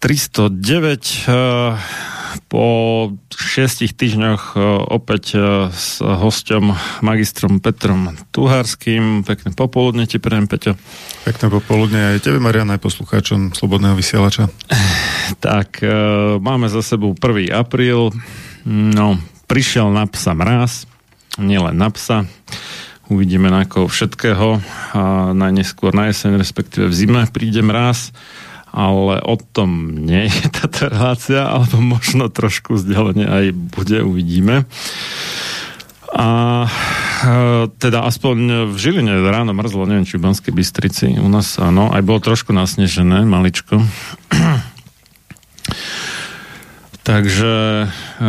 309 po šiestich týždňoch e, opäť e, s hostom magistrom Petrom Tuhárským. Pekné popoludne ti prejem, Peťo. Pekné popoludne aj tebe, Marian, aj poslucháčom Slobodného vysielača. Tak, máme za sebou 1. apríl. No, prišiel na psa mráz, nielen na psa. Uvidíme na koho všetkého. A najneskôr na jeseň, respektíve v zime príde mráz ale o tom nie je táto relácia, alebo možno trošku vzdialene aj bude, uvidíme. A e, teda aspoň v Žiline ráno mrzlo, neviem, či v Banskej Bystrici, u nás áno, aj bolo trošku nasnežené, maličko. Takže e,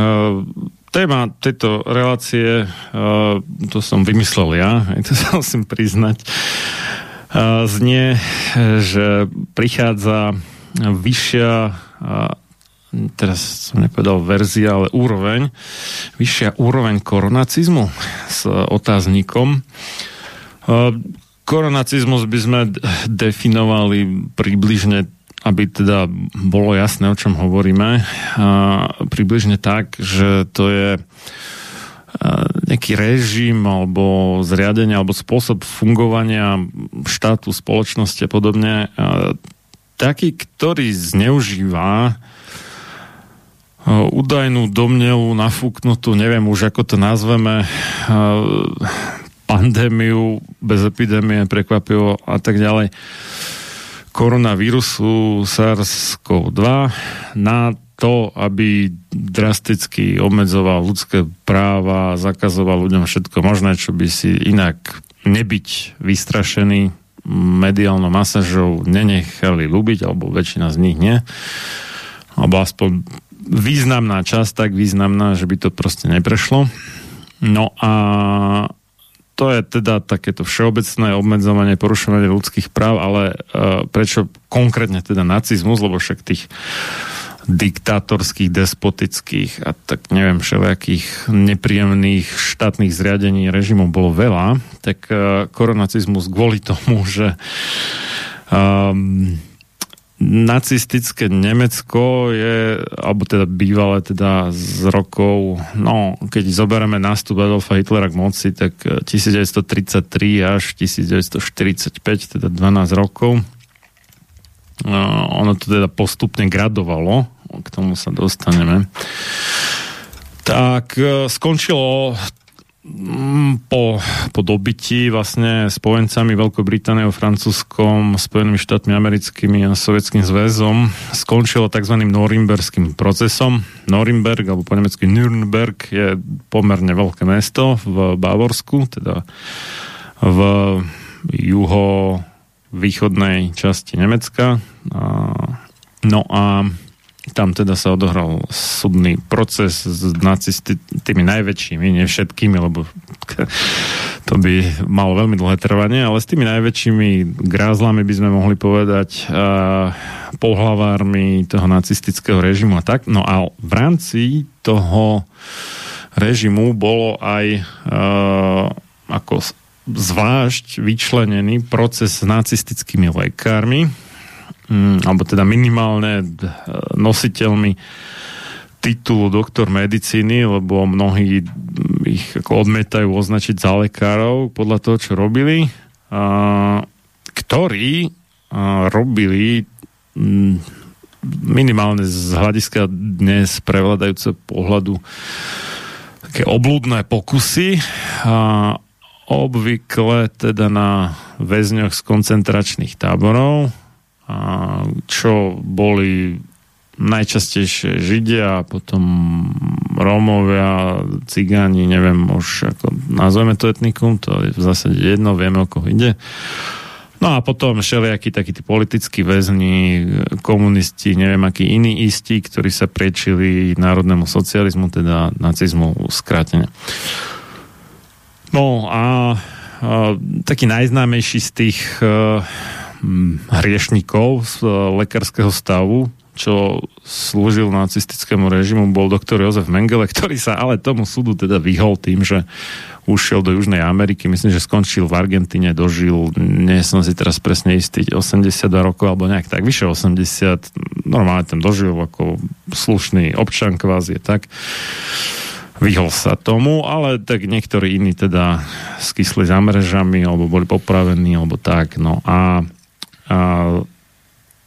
téma tejto relácie, e, to som vymyslel ja, to sa musím priznať, znie, že prichádza vyššia teraz som nepovedal verzia, ale úroveň, vyššia úroveň koronacizmu s otáznikom. Koronacizmus by sme definovali približne, aby teda bolo jasné, o čom hovoríme, približne tak, že to je nejaký režim alebo zriadenie alebo spôsob fungovania štátu, spoločnosti a podobne taký, ktorý zneužíva údajnú domnelu nafúknutú, neviem už ako to nazveme, pandémiu bez epidémie, prekvapivo a tak ďalej, koronavírusu SARS-CoV-2 na to, aby drasticky obmedzoval ľudské práva, zakazoval ľuďom všetko možné, čo by si inak nebyť vystrašený mediálnou masážou nenechali ľúbiť, alebo väčšina z nich nie. Alebo aspoň významná časť, tak významná, že by to proste neprešlo. No a to je teda takéto všeobecné obmedzovanie, porušovanie ľudských práv, ale uh, prečo konkrétne teda nacizmus, lebo však tých diktátorských, despotických a tak neviem, všelijakých nepríjemných štátnych zriadení režimov bolo veľa, tak uh, koronacizmus kvôli tomu, že um, nacistické Nemecko je, alebo teda bývalé teda z rokov, no, keď zoberieme nástup Adolfa Hitlera k moci, tak 1933 až 1945, teda 12 rokov. ono to teda postupne gradovalo, k tomu sa dostaneme. Tak e, skončilo Mm, po, po dobití vlastne spojencami Veľkou Britániou, Francúzskom, Spojenými štátmi americkými a Sovietským zväzom skončilo tzv. Norimberským procesom. Norimberg, alebo po nemecky Nürnberg, je pomerne veľké mesto v Bavorsku, teda v juho východnej časti Nemecka. No a tam teda sa odohral súdny proces s nacisti, tými najväčšími, nie všetkými, lebo to by malo veľmi dlhé trvanie, ale s tými najväčšími grázlami by sme mohli povedať pohlavármi toho nacistického režimu a tak. No a v rámci toho režimu bolo aj ako zvlášť vyčlenený proces s nacistickými lekármi, mm, alebo teda minimálne nositeľmi titulu doktor medicíny, lebo mnohí ich ako odmetajú označiť za lekárov podľa toho, čo robili, a, ktorí a, robili m, minimálne z hľadiska dnes prevládajúce pohľadu také oblúdne pokusy a obvykle teda na väzňoch z koncentračných táborov čo boli najčastejšie Židia, potom Rómovia, Cigáni, neviem už ako nazveme to etnikum, to je v zásade jedno, vieme o koho ide. No a potom všelijakí takí tí politickí väzni, komunisti, neviem akí iní istí, ktorí sa priečili národnému socializmu, teda nacizmu skrátene. No a, a taký najznámejší z tých uh, hriešnikov z e, lekárskeho stavu, čo slúžil nacistickému režimu, bol doktor Jozef Mengele, ktorý sa ale tomu súdu teda vyhol tým, že ušiel do Južnej Ameriky, myslím, že skončil v Argentíne, dožil, nie som si teraz presne istý, 80 rokov alebo nejak tak, vyše 80, normálne tam dožil ako slušný občan kvázi, tak. Vyhol sa tomu, ale tak niektorí iní teda skysli za mrežami, alebo boli popravení, alebo tak, no a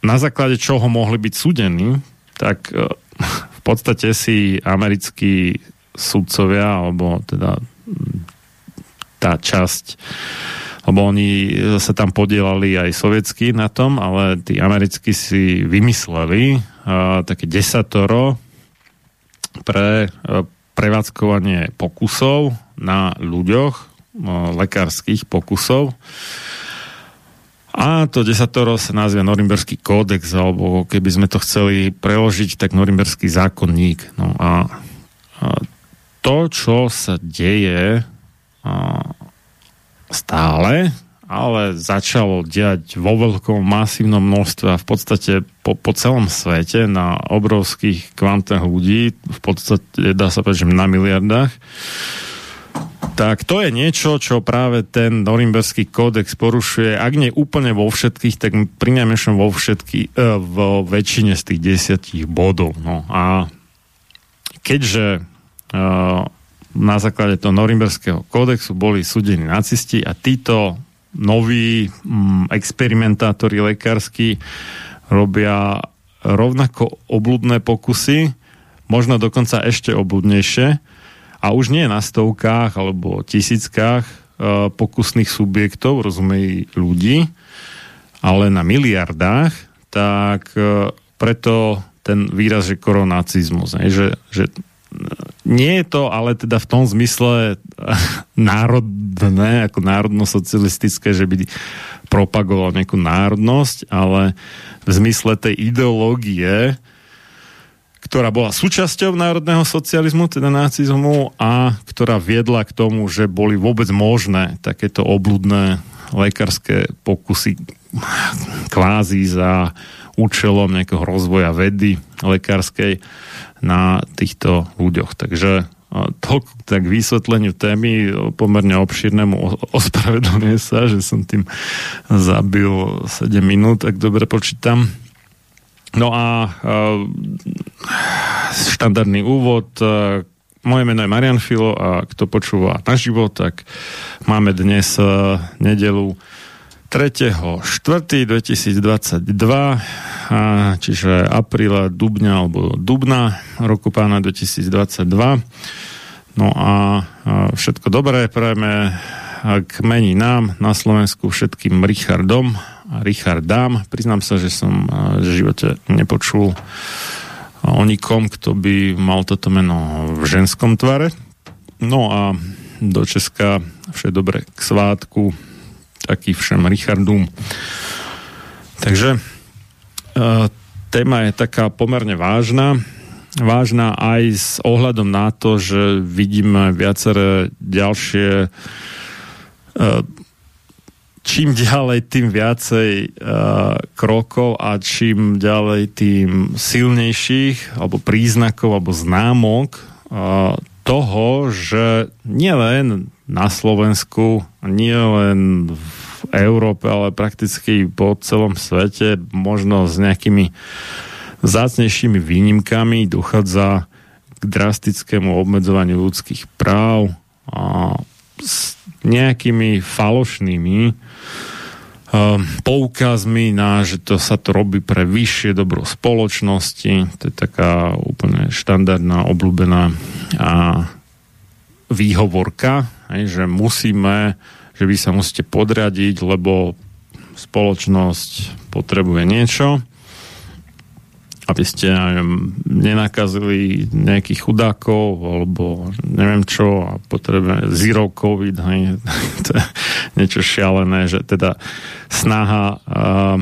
na základe čoho mohli byť súdení, tak e, v podstate si americkí sudcovia, alebo teda tá časť, lebo oni sa tam podielali aj sovietsky na tom, ale tí americkí si vymysleli uh, také desatoro pre uh, prevádzkovanie pokusov na ľuďoch, uh, lekárskych pokusov. A to desatoro sa nazýva Norimberský kódex, alebo keby sme to chceli preložiť, tak Norimberský zákonník. No a, a to, čo sa deje a, stále, ale začalo diať vo veľkom masívnom množstve a v podstate po, po celom svete na obrovských kvantách ľudí, v podstate dá sa povedať, že na miliardách, tak to je niečo, čo práve ten Norimberský kódex porušuje, ak nie úplne vo všetkých, tak pri najmenšom vo všetkých, e, vo väčšine z tých desiatich bodov. No a keďže e, na základe toho Norimberského kódexu boli súdení nacisti a títo noví mm, experimentátori lekársky robia rovnako obludné pokusy, možno dokonca ešte obludnejšie, a už nie na stovkách alebo tisíckách e, pokusných subjektov, rozumej ľudí, ale na miliardách, tak e, preto ten výraz, že koronacizmus, že, že nie je to ale teda v tom zmysle národné, ako národno-socialistické, že by propagoval nejakú národnosť, ale v zmysle tej ideológie, ktorá bola súčasťou národného socializmu, teda nacizmu a ktorá viedla k tomu, že boli vôbec možné takéto obludné lekárske pokusy kvázi za účelom nejakého rozvoja vedy lekárskej na týchto ľuďoch. Takže toľko tak vysvetleniu témy pomerne obšírnemu ospravedlňujem sa, že som tým zabil 7 minút, ak dobre počítam. No a štandardný úvod moje meno je Marian Filo a kto počúva na tak máme dnes nedelu 3.4.2022, čiže apríla, dubňa alebo dubna roku pána 2022. No a všetko dobré prajeme k mení nám na Slovensku všetkým Richardom a Richardám. Priznám sa, že som v živote nepočul o nikom, kto by mal toto meno v ženskom tvare. No a do Česka vše dobre k svátku taký všem Richardum. Takže téma je taká pomerne vážna. Vážna aj s ohľadom na to, že vidíme viaceré ďalšie čím ďalej, tým viacej uh, krokov a čím ďalej, tým silnejších alebo príznakov alebo známok uh, toho, že nielen na Slovensku, nie len v Európe, ale prakticky po celom svete, možno s nejakými zácnejšími výnimkami dochádza k drastickému obmedzovaniu ľudských práv a s nejakými falošnými poukazmi na, že to sa to robí pre vyššie dobro spoločnosti. To je taká úplne štandardná, obľúbená a výhovorka, že musíme, že vy sa musíte podriadiť, lebo spoločnosť potrebuje niečo aby ste neviem, nenakazili nejakých chudákov alebo neviem čo a potrebujeme zero covid hej, to je niečo šialené, že teda snaha uh,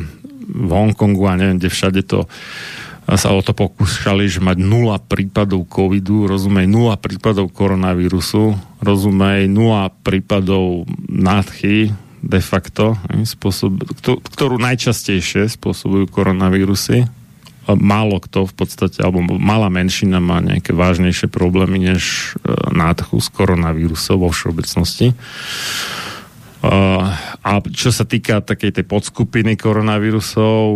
v Hongkongu a neviem, kde všade to sa o to pokúšali, že mať nula prípadov covidu, rozumej, nula prípadov koronavírusu, rozumej, nula prípadov nádchy, de facto, spôsob, ktorú najčastejšie spôsobujú koronavírusy. Málo kto v podstate, alebo malá menšina má nejaké vážnejšie problémy než e, nádchu z koronavírusov vo všeobecnosti. A čo sa týka takej tej podskupiny koronavírusov,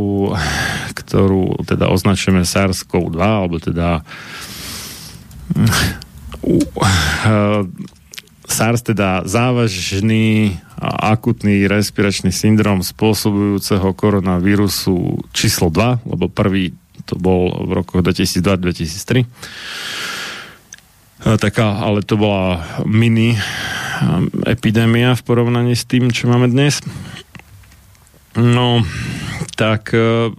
ktorú teda označujeme SARS-CoV-2, alebo teda SARS teda závažný a akutný respiračný syndrom spôsobujúceho koronavírusu číslo 2, lebo prvý to bol v rokoch 2002-2003 taká, ale to bola mini epidémia v porovnaní s tým, čo máme dnes. No, tak e,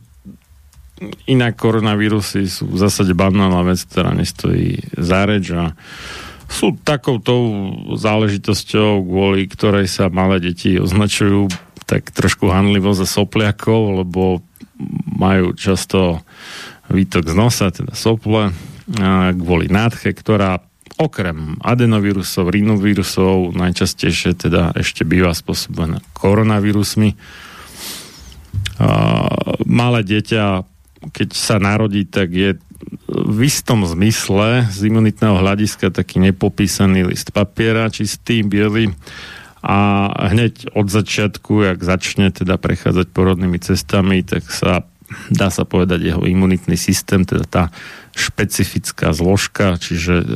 inak koronavírusy sú v zásade banálna vec, ktorá nestojí za reč a sú takouto záležitosťou, kvôli ktorej sa malé deti označujú tak trošku hanlivo za sopliakov, lebo majú často výtok z nosa, teda sople, kvôli nádche, ktorá okrem adenovírusov, rinovírusov najčastejšie teda ešte býva spôsobená koronavírusmi. Malé dieťa, keď sa narodí, tak je v istom zmysle z imunitného hľadiska taký nepopísaný list papiera, čistý, biely a hneď od začiatku, jak začne teda prechádzať porodnými cestami, tak sa dá sa povedať jeho imunitný systém, teda tá špecifická zložka, čiže e,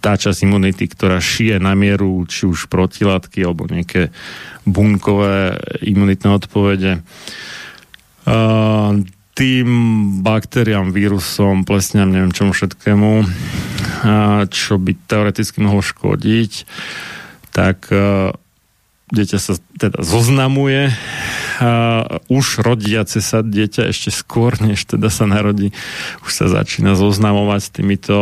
tá časť imunity, ktorá šije na mieru či už protilátky alebo nejaké bunkové imunitné odpovede. Tým baktériám, vírusom, plesňam, neviem čomu všetkému, čo by teoreticky mohlo škodiť, tak e, dieťa sa teda zoznamuje uh, už rodiace sa dieťa ešte skôr, než teda sa narodí, už sa začína zoznamovať s týmito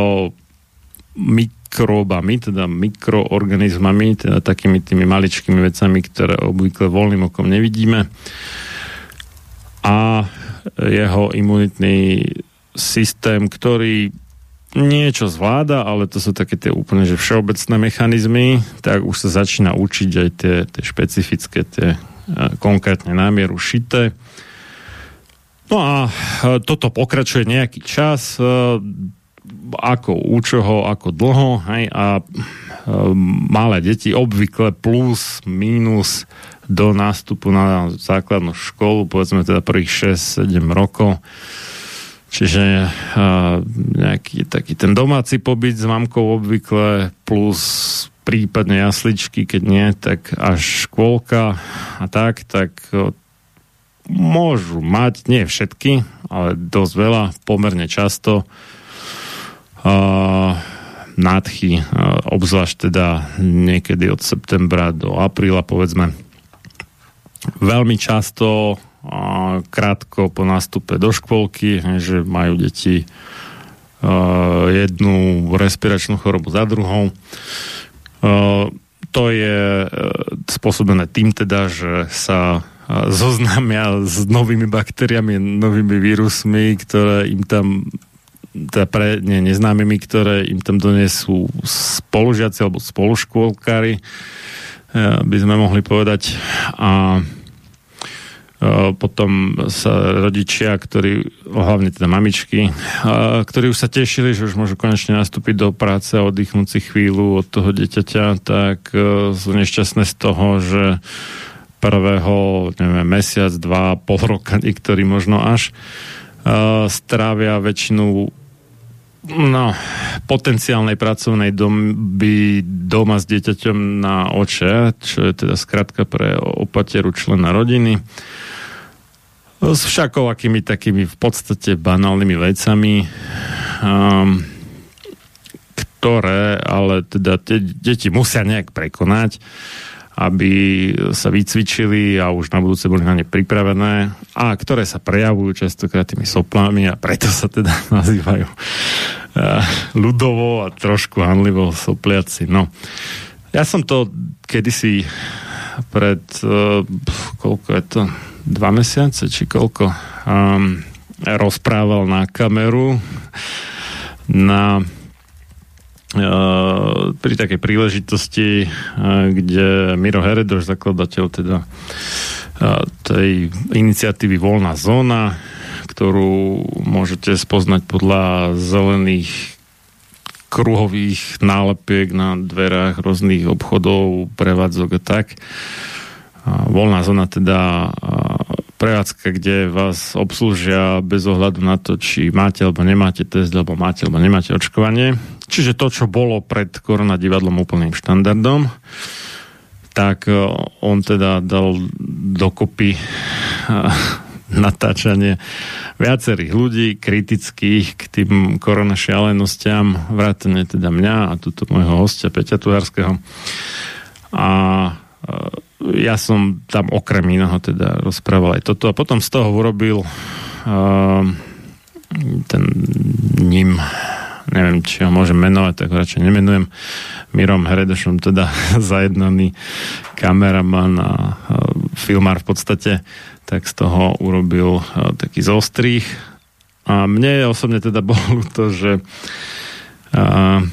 mikróbami, teda mikroorganizmami, teda takými tými maličkými vecami, ktoré obvykle voľným okom nevidíme. A jeho imunitný systém, ktorý niečo zvláda, ale to sú také tie úplne že všeobecné mechanizmy, tak už sa začína učiť aj tie, tie špecifické, tie konkrétne námieru šité. No a toto pokračuje nejaký čas, ako u čoho, ako dlho, hej, a malé deti obvykle plus, minus do nástupu na základnú školu, povedzme teda prvých 6-7 rokov, Čiže nejaký taký ten domáci pobyt s mamkou obvykle plus prípadne jasličky, keď nie, tak až škôlka a tak, tak môžu mať, nie všetky, ale dosť veľa, pomerne často uh, nádchy, uh, obzvlášť teda niekedy od septembra do apríla, povedzme. Veľmi často krátko po nástupe do škôlky, že majú deti jednu respiračnú chorobu za druhou. To je e, spôsobené tým teda, že sa zoznámia s novými baktériami, novými vírusmi, ktoré im tam teda pre ne, neznámymi, ktoré im tam donesú spolužiaci alebo spoluškôlkári, e, by sme mohli povedať. A potom sa rodičia, ktorí, hlavne teda mamičky, ktorí už sa tešili, že už môžu konečne nastúpiť do práce a oddychnúť si chvíľu od toho dieťaťa, tak e, sú nešťastné z toho, že prvého, neviem, mesiac, dva, pol roka, niektorí možno až, e, strávia väčšinu no, potenciálnej pracovnej doby doma s dieťaťom na oče, čo je teda skratka pre opateru člena rodiny s všakovakými takými v podstate banálnymi vecami, um, ktoré ale teda tie deti musia nejak prekonať, aby sa vycvičili a už na budúce boli na ne pripravené a ktoré sa prejavujú častokrát tými soplami a preto sa teda nazývajú uh, ľudovo a trošku hanlivo sopliaci. No. Ja som to kedysi pred uh, koľko je to? Dva mesiace, či koľko, um, rozprával na kameru na Uh, pri takej príležitosti, uh, kde Miro Heredoš, zakladateľ teda tej iniciatívy Voľná zóna, ktorú môžete spoznať podľa zelených kruhových nálepiek na dverách rôznych obchodov, prevádzok a tak. Voľná zóna teda prevádzka, kde vás obslúžia bez ohľadu na to, či máte alebo nemáte test, alebo máte alebo nemáte očkovanie. Čiže to, čo bolo pred korona úplným štandardom, tak e, on teda dal dokopy natáčanie viacerých ľudí kritických k tým korona šialenostiam, vrátane teda mňa a túto môjho hostia Peťa Tuharského. A e, ja som tam okrem iného teda rozprával aj toto a potom z toho urobil uh, ten ním neviem, či ho môžem menovať, tak radšej nemenujem, Mirom Heredošom, teda zajednaný kameraman a uh, filmár v podstate, tak z toho urobil uh, taký zostrých. A mne osobne teda bolo to, že uh,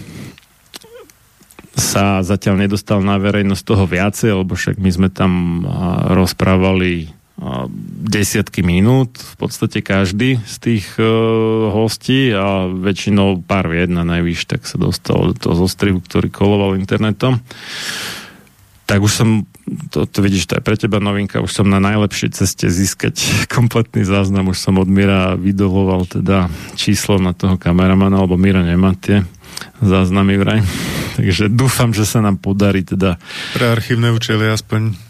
sa zatiaľ nedostal na verejnosť toho viacej, lebo však my sme tam rozprávali desiatky minút, v podstate každý z tých hostí a väčšinou pár vied na najvyš, tak sa dostal do toho zostrihu, ktorý koloval internetom. Tak už som, to, to vidíš, to je pre teba novinka, už som na najlepšej ceste získať kompletný záznam, už som od Mira vydoloval teda číslo na toho kameramana, alebo Mira nemá tie záznamy vraj. Takže dúfam, že sa nám podarí teda... Pre archívne účely aspoň.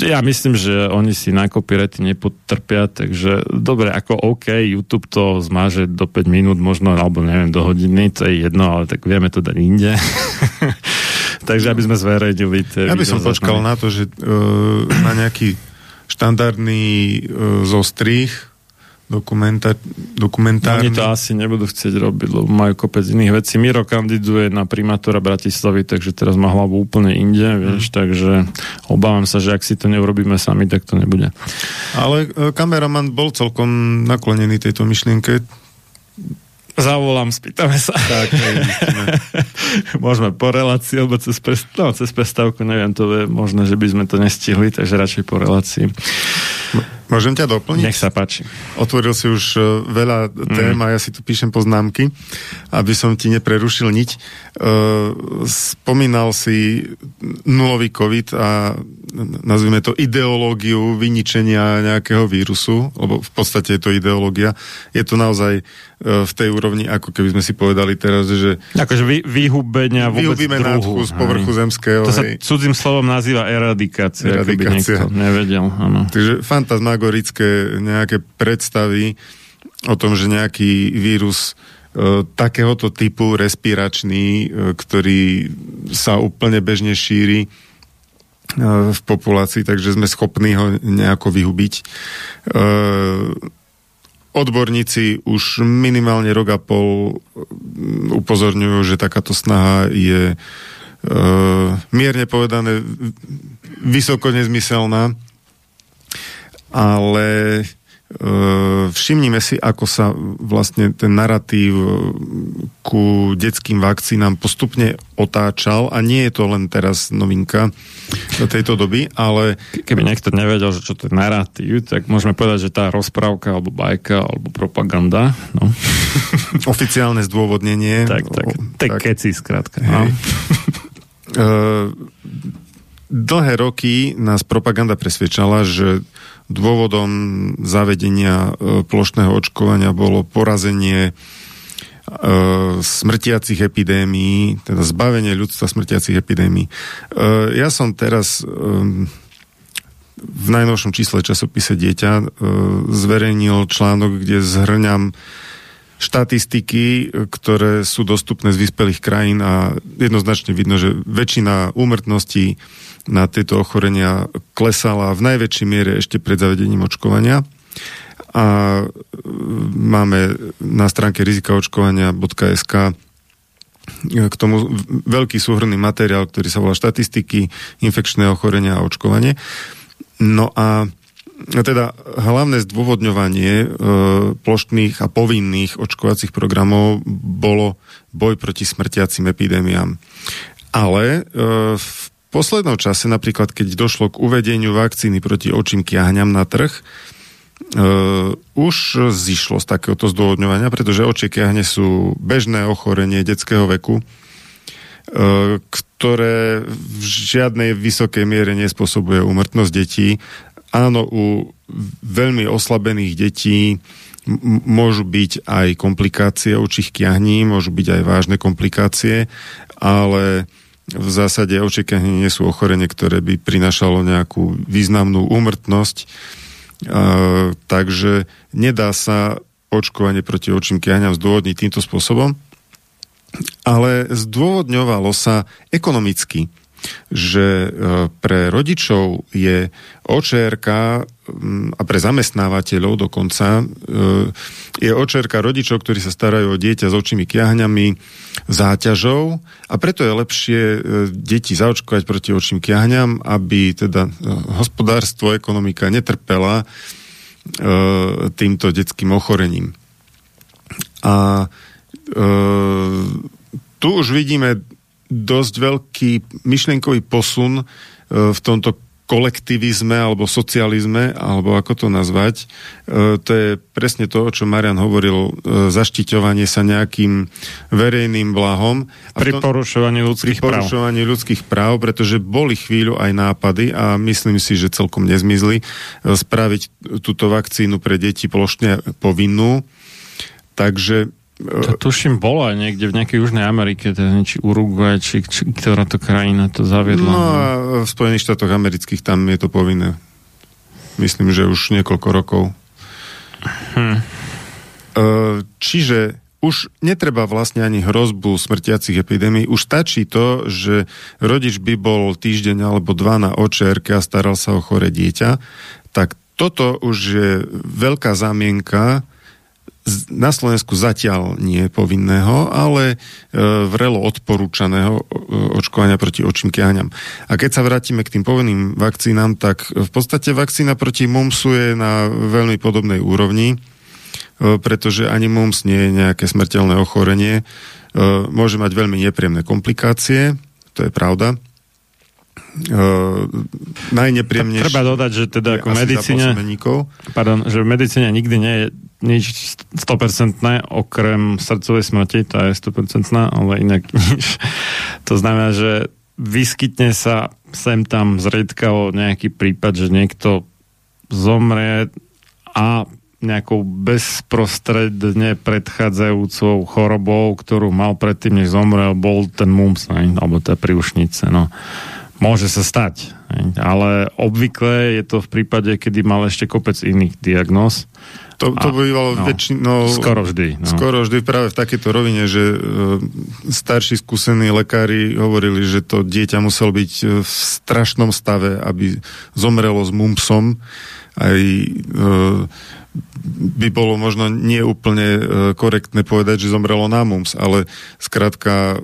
Ja myslím, že oni si na copyrighty nepotrpia, takže dobre, ako OK, YouTube to zmáže do 5 minút možno, alebo neviem, do hodiny, to je jedno, ale tak vieme to dať inde. takže aby sme zverejnili Ja by som počkal na to, že uh, na nejaký štandardný uh, zostrih dokumenta, dokumentárny. Oni to asi nebudú chcieť robiť, lebo majú kopec iných vecí. Miro kandiduje na primátora Bratislavy, takže teraz má hlavu úplne inde, vieš, mm. takže obávam sa, že ak si to neurobíme sami, tak to nebude. Ale e, kameraman bol celkom naklonený tejto myšlienke. Zavolám, spýtame sa. Tak, Môžeme po relácii, alebo cez, prest... no, cez prestávku, neviem, to je možné, že by sme to nestihli, takže radšej po relácii. Môžem ťa doplniť? Nech sa páči. Otvoril si už uh, veľa tém mm. a ja si tu píšem poznámky, aby som ti neprerušil niť. Uh, spomínal si nulový COVID a nazvime to ideológiu vyničenia nejakého vírusu, lebo v podstate je to ideológia. Je to naozaj uh, v tej úrovni, ako keby sme si povedali teraz, že... Akože vy, vyhubenia vôbec Vyhubíme druhu. z povrchu zemského. To sa cudzím slovom nazýva eradikácia, eradikácia. niekto nevedel. Áno. Takže fantasmagorické nejaké predstavy o tom, že nejaký vírus e, takéhoto typu respiračný, e, ktorý sa úplne bežne šíri e, v populácii, takže sme schopní ho nejako vyhubiť. Odborníci už minimálne rok a pol upozorňujú, že takáto snaha je mierne povedané vysoko nezmyselná ale e, všimnime si, ako sa vlastne ten narratív e, ku detským vakcínám postupne otáčal a nie je to len teraz novinka tejto doby, ale... Keby niekto nevedel, že čo to je narratív, tak môžeme povedať, že tá rozprávka alebo bajka alebo propaganda. No. Oficiálne zdôvodnenie. Tak, tak. Tak, tak keci, skrátka. No. Uh, dlhé roky nás propaganda presvedčala, že dôvodom zavedenia e, plošného očkovania bolo porazenie e, smrtiacich epidémií, teda zbavenie ľudstva smrtiacich epidémií. E, ja som teraz v najnovšom čísle časopise Dieťa zverejnil článok, kde zhrňam štatistiky, ktoré sú dostupné z vyspelých krajín a jednoznačne vidno, že väčšina úmrtností na tieto ochorenia klesala v najväčšej miere ešte pred zavedením očkovania a e, máme na stránke rizikaočkovania.sk e, k tomu veľký súhrný materiál, ktorý sa volá štatistiky, infekčné ochorenia a očkovanie. No a teda hlavné zdôvodňovanie e, ploštných a povinných očkovacích programov bolo boj proti smrtiacim epidémiám. Ale e, v poslednom čase, napríklad keď došlo k uvedeniu vakcíny proti očím kiahňam na trh, Uh, už zišlo z takéhoto zdôvodňovania, pretože očie kiahne sú bežné ochorenie detského veku, uh, ktoré v žiadnej vysokej miere nespôsobuje úmrtnosť detí. Áno, u veľmi oslabených detí m- môžu byť aj komplikácie očích kiahní, môžu byť aj vážne komplikácie, ale v zásade očekávanie nie sú ochorenie, ktoré by prinašalo nejakú významnú úmrtnosť. E, takže nedá sa očkovanie proti očím kiahňam zdôvodniť týmto spôsobom, ale zdôvodňovalo sa ekonomicky že e, pre rodičov je očerka a pre zamestnávateľov dokonca e, je očerka rodičov, ktorí sa starajú o dieťa s očimi kiahňami záťažou a preto je lepšie e, deti zaočkovať proti očím kiahňam, aby teda hospodárstvo, ekonomika netrpela týmto detským ochorením. A tu už vidíme dosť veľký myšlienkový posun e, v tomto kolektivizme alebo socializme, alebo ako to nazvať. E, to je presne to, o čom Marian hovoril, e, zaštiťovanie sa nejakým verejným blahom. A pri tom, porušovaní ľudských pri porušovaní práv. ľudských práv, pretože boli chvíľu aj nápady a myslím si, že celkom nezmizli spraviť túto vakcínu pre deti plošne povinnú. Takže to tuším bolo aj niekde v nejakej Južnej Amerike, teda či Uruguay, či, či ktorá to krajina to zaviedla. No a v Spojených štátoch amerických tam je to povinné. Myslím, že už niekoľko rokov. Hm. Čiže už netreba vlastne ani hrozbu smrtiacich epidémií. Už stačí to, že rodič by bol týždeň alebo dva na očerke a staral sa o chore dieťa. Tak toto už je veľká zámienka na Slovensku zatiaľ nie je povinného, ale e, vrelo odporúčaného e, očkovania proti očím kiahňam. A keď sa vrátime k tým povinným vakcínám, tak v podstate vakcína proti MUMSu je na veľmi podobnej úrovni, e, pretože ani MUMS nie je nejaké smrteľné ochorenie. Môže mať veľmi nepríjemné komplikácie, to je pravda. Najnepriemnejšie. Treba dodať, že teda ako medicíne, pardon, že v medicíne nikdy nie je nič 100% okrem srdcovej smrti, tá je 100%, ale inak nič. To znamená, že vyskytne sa sem tam zriedkavo nejaký prípad, že niekto zomrie a nejakou bezprostredne predchádzajúcou chorobou, ktorú mal predtým, než zomrel, bol ten mumps, alebo tá príušnice. No. Môže sa stať? Ale obvykle je to v prípade, kedy mal ešte kopec iných diagnóz. To, to bývalo no, väčšinou... Skoro vždy. No. Skoro vždy práve v takejto rovine, že e, starší skúsení lekári hovorili, že to dieťa muselo byť e, v strašnom stave, aby zomrelo s mumpsom. Aj e, by bolo možno nie úplne e, korektné povedať, že zomrelo na mumps, ale skrátka e,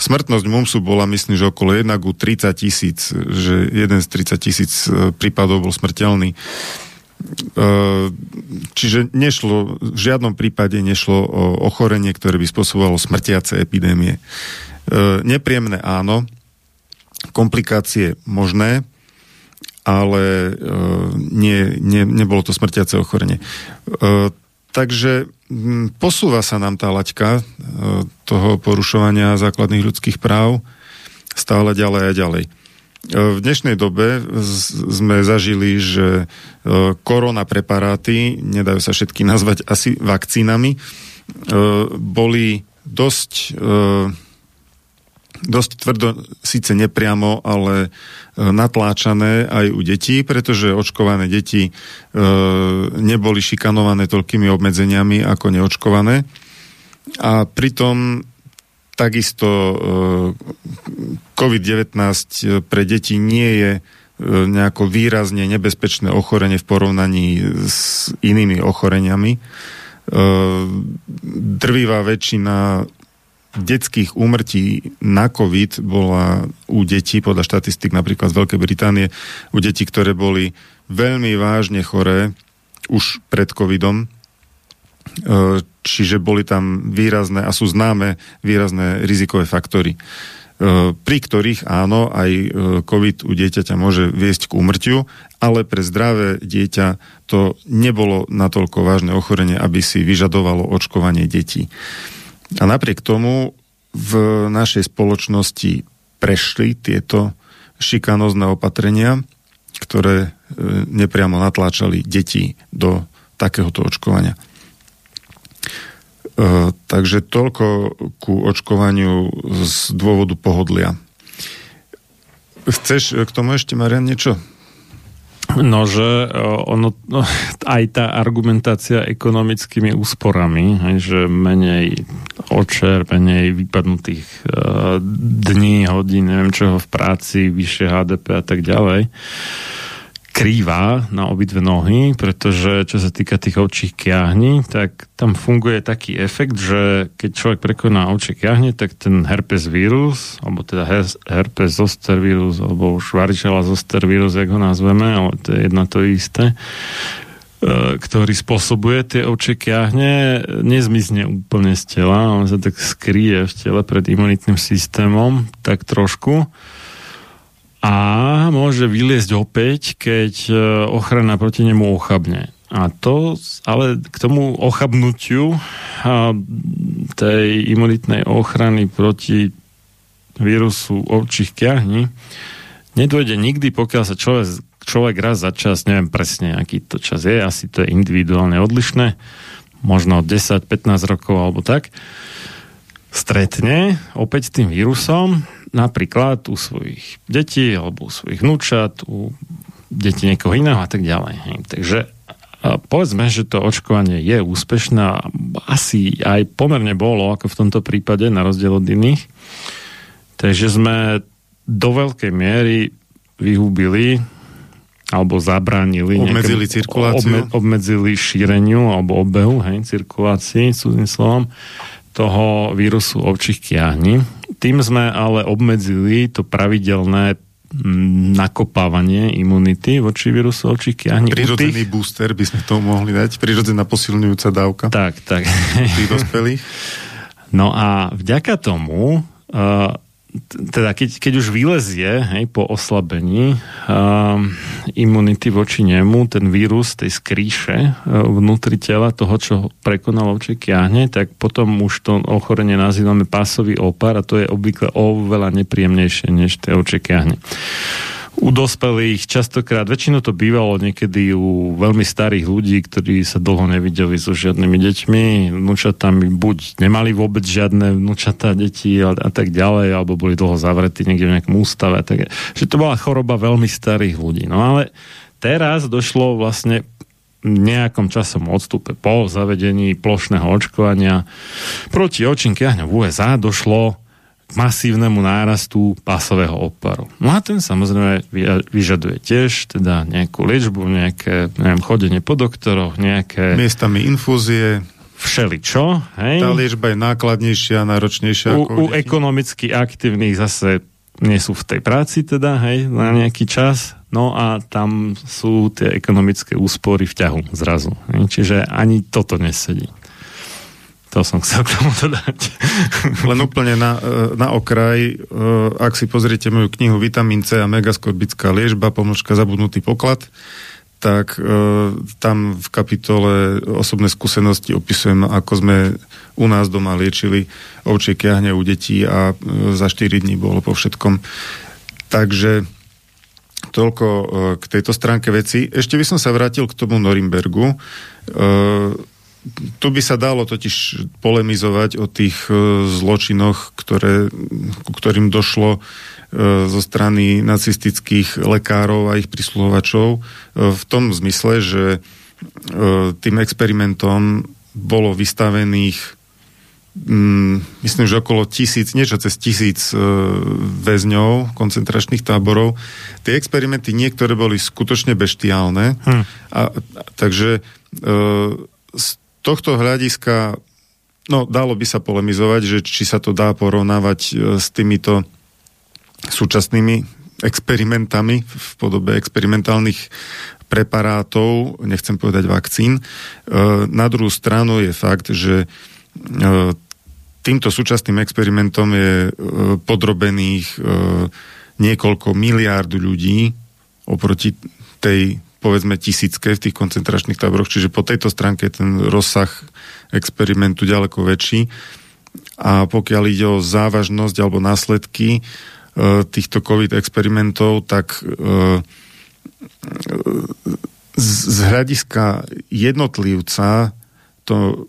smrtnosť mumpsu bola myslím, že okolo 1 ku 30 tisíc, že jeden z 30 tisíc e, prípadov bol smrteľný. Čiže nešlo, v žiadnom prípade nešlo o ochorenie, ktoré by spôsobovalo smrtiace epidémie. Nepríjemné áno, komplikácie možné, ale nie, nie, nebolo to smrtiace ochorenie. Takže posúva sa nám tá laťka toho porušovania základných ľudských práv stále ďalej a ďalej. V dnešnej dobe sme zažili, že korona preparáty, nedajú sa všetky nazvať asi vakcínami, boli dosť dosť tvrdo, síce nepriamo, ale e, natláčané aj u detí, pretože očkované deti e, neboli šikanované toľkými obmedzeniami ako neočkované. A pritom takisto e, COVID-19 pre deti nie je nejako výrazne nebezpečné ochorenie v porovnaní s inými ochoreniami. Drvivá väčšina detských úmrtí na COVID bola u detí, podľa štatistik napríklad z Veľkej Británie, u detí, ktoré boli veľmi vážne choré už pred COVIDom, e, čiže boli tam výrazné a sú známe výrazné rizikové faktory, e, pri ktorých áno, aj e, COVID u dieťaťa môže viesť k úmrtiu, ale pre zdravé dieťa to nebolo natoľko vážne ochorenie, aby si vyžadovalo očkovanie detí. A napriek tomu v našej spoločnosti prešli tieto šikanozné opatrenia, ktoré e, nepriamo natláčali deti do takéhoto očkovania. E, takže toľko ku očkovaniu z dôvodu pohodlia. Chceš k tomu ešte, Marian, niečo No, že e, ono, no, aj tá argumentácia ekonomickými úsporami, že menej očer, menej vypadnutých uh, dní, hodín, neviem čoho v práci, vyššie HDP a tak ďalej, krýva na obidve nohy, pretože čo sa týka tých očích kiahní, tak tam funguje taký efekt, že keď človek prekoná očie kiahne, tak ten herpes vírus, alebo teda herpes zoster vírus, alebo už varicella zoster vírus, jak ho nazveme, ale to je jedna to isté, e, ktorý spôsobuje tie očie kiahne, nezmizne úplne z tela, on sa tak skrie v tele pred imunitným systémom, tak trošku a môže vyliezť opäť, keď e, ochrana proti nemu ochabne. A to, ale k tomu ochabnutiu tej imunitnej ochrany proti vírusu ovčích kiahní nedôjde nikdy, pokiaľ sa človek, človek raz za čas, neviem presne, aký to čas je, asi to je individuálne odlišné, možno 10-15 rokov alebo tak, stretne opäť s tým vírusom napríklad u svojich detí alebo u svojich vnúčat, u detí niekoho iného a tak ďalej. Takže povedzme, že to očkovanie je úspešné asi aj pomerne bolo, ako v tomto prípade, na rozdiel od iných. Takže sme do veľkej miery vyhubili alebo zabránili obmedzili nejaké, cirkuláciu obme, obmedzili šíreniu alebo obehu, hej, cirkulácii, súdnym slovom toho vírusu ovčích kiahní tým sme ale obmedzili to pravidelné mm, nakopávanie imunity voči vírusu očí kiahni. Prirodzený tých... booster by sme to mohli dať, prirodzená posilňujúca dávka. Tak, tak. Tých dospelých. No a vďaka tomu uh, teda keď, keď už vylezie hej, po oslabení uh, imunity voči nemu, ten vírus tej skríše uh, vnútri tela toho, čo prekonalo ovčie kiahne, tak potom už to ochorenie nazývame pásový opar a to je obvykle oveľa nepríjemnejšie než tie ovčie kiahne u dospelých častokrát, väčšinou to bývalo niekedy u veľmi starých ľudí, ktorí sa dlho nevideli so žiadnymi deťmi, vnúčatami buď nemali vôbec žiadne vnúčatá deti a, a tak ďalej, alebo boli dlho zavretí niekde v nejakom ústave. Tak, že to bola choroba veľmi starých ľudí. No ale teraz došlo vlastne nejakom časom odstupe po zavedení plošného očkovania proti očinky v USA došlo masívnemu nárastu pásového oparu. No a ten samozrejme vyžaduje tiež teda nejakú liečbu, nejaké neviem, chodenie po doktoroch, nejaké... Miestami infúzie. Všeličo. Hej? Tá liečba je nákladnejšia, náročnejšia. U, ako u ekonomicky aktívnych zase nie sú v tej práci teda, hej, na nejaký čas, no a tam sú tie ekonomické úspory v ťahu zrazu. Hej? Čiže ani toto nesedí. To som chcel k tomu dodať. Len úplne na, e, na okraj, e, ak si pozriete moju knihu Vitamín C a megaskorbická liežba, pomlčka zabudnutý poklad, tak e, tam v kapitole osobné skúsenosti opisujem, ako sme u nás doma liečili ovčie kiahne u detí a za 4 dní bolo po všetkom. Takže toľko k tejto stránke veci. Ešte by som sa vrátil k tomu Norimbergu tu by sa dalo totiž polemizovať o tých e, zločinoch, ktoré, ku ktorým došlo e, zo strany nacistických lekárov a ich prisluhovačov e, v tom zmysle, že tým experimentom bolo vystavených mm, myslím, že okolo tisíc, niečo cez tisíc väzňov koncentračných táborov. Tie experimenty niektoré boli skutočne beštiálne. Hm. A, a, takže z tohto hľadiska no, dalo by sa polemizovať, že či sa to dá porovnávať e, s týmito súčasnými experimentami v podobe experimentálnych preparátov, nechcem povedať vakcín. E, na druhú stranu je fakt, že e, týmto súčasným experimentom je podrobených niekoľko miliárd ľudí oproti tej povedzme tisícke v tých koncentračných táboroch, čiže po tejto stránke je ten rozsah experimentu ďaleko väčší. A pokiaľ ide o závažnosť alebo následky e, týchto COVID experimentov, tak e, z, z hľadiska jednotlivca to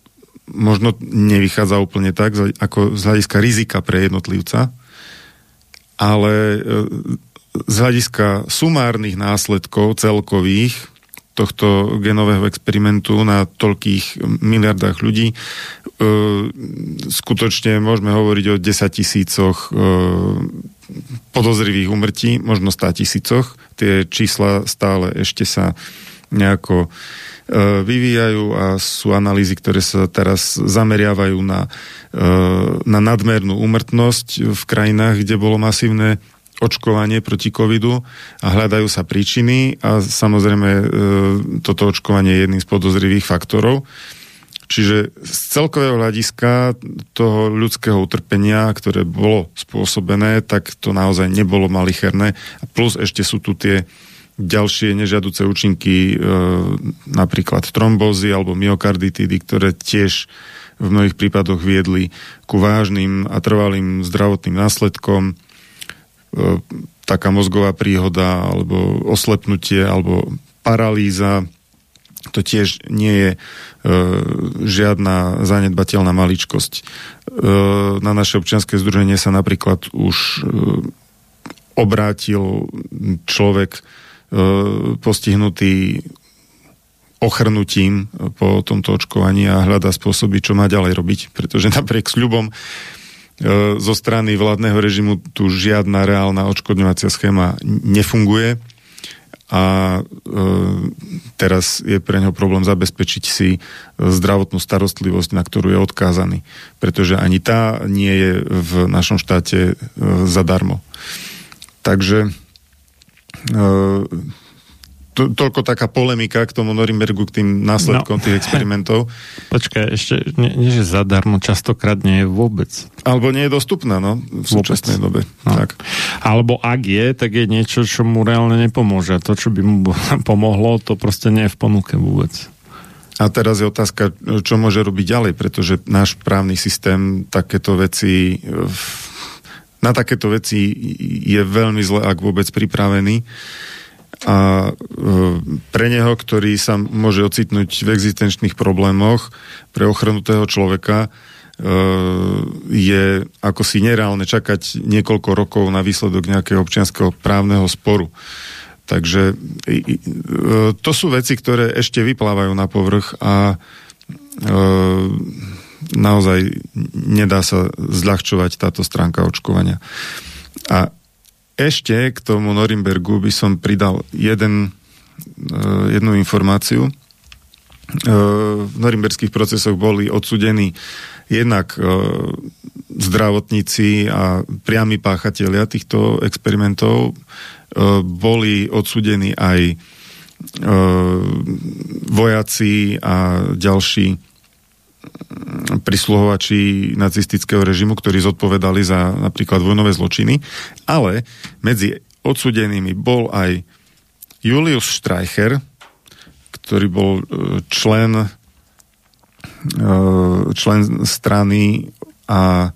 možno nevychádza úplne tak, ako z hľadiska rizika pre jednotlivca, ale e, z hľadiska sumárnych následkov celkových tohto genového experimentu na toľkých miliardách ľudí. E, skutočne môžeme hovoriť o 10 tisícoch e, podozrivých umrtí, možno 100 tisícoch. Tie čísla stále ešte sa nejako e, vyvíjajú a sú analýzy, ktoré sa teraz zameriavajú na, e, na nadmernú úmrtnosť v krajinách, kde bolo masívne očkovanie proti covidu a hľadajú sa príčiny a samozrejme e, toto očkovanie je jedným z podozrivých faktorov. Čiže z celkového hľadiska toho ľudského utrpenia, ktoré bolo spôsobené, tak to naozaj nebolo malicherné. Plus ešte sú tu tie ďalšie nežiaduce účinky, e, napríklad trombózy alebo myokarditidy, ktoré tiež v mnohých prípadoch viedli ku vážnym a trvalým zdravotným následkom taká mozgová príhoda alebo oslepnutie alebo paralýza to tiež nie je e, žiadna zanedbateľná maličkosť. E, na naše občianske združenie sa napríklad už e, obrátil človek e, postihnutý ochrnutím po tomto očkovaní a hľadá spôsoby, čo má ďalej robiť, pretože napriek sľubom E, zo strany vládneho režimu tu žiadna reálna odškodňovacia schéma nefunguje a e, teraz je pre neho problém zabezpečiť si zdravotnú starostlivosť, na ktorú je odkázaný, pretože ani tá nie je v našom štáte e, zadarmo. Takže to, toľko taká polemika k tomu Norimbergu, k tým následkom no. tých experimentov. Počkaj, ešte, nie, nie že zadarmo, častokrát nie je vôbec. Alebo nie je dostupná, no, v súčasnej dobe. No. Tak. Alebo ak je, tak je niečo, čo mu reálne nepomôže. To, čo by mu pomohlo, to proste nie je v ponuke vôbec. A teraz je otázka, čo môže robiť ďalej, pretože náš právny systém takéto veci na takéto veci je veľmi zle, ak vôbec pripravený a e, pre neho, ktorý sa môže ocitnúť v existenčných problémoch pre ochrnutého človeka, e, je ako si nereálne čakať niekoľko rokov na výsledok nejakého občianského právneho sporu. Takže e, to sú veci, ktoré ešte vyplávajú na povrch a naozaj nedá sa zľahčovať táto stránka očkovania. A ešte k tomu Norimbergu by som pridal jeden, e, jednu informáciu. E, v norimberských procesoch boli odsudení jednak e, zdravotníci a priami páchatelia týchto experimentov. Boli odsudení aj vojaci a ďalší prisluhovači nacistického režimu, ktorí zodpovedali za napríklad vojnové zločiny, ale medzi odsudenými bol aj Julius Streicher, ktorý bol e, člen, e, člen strany a e,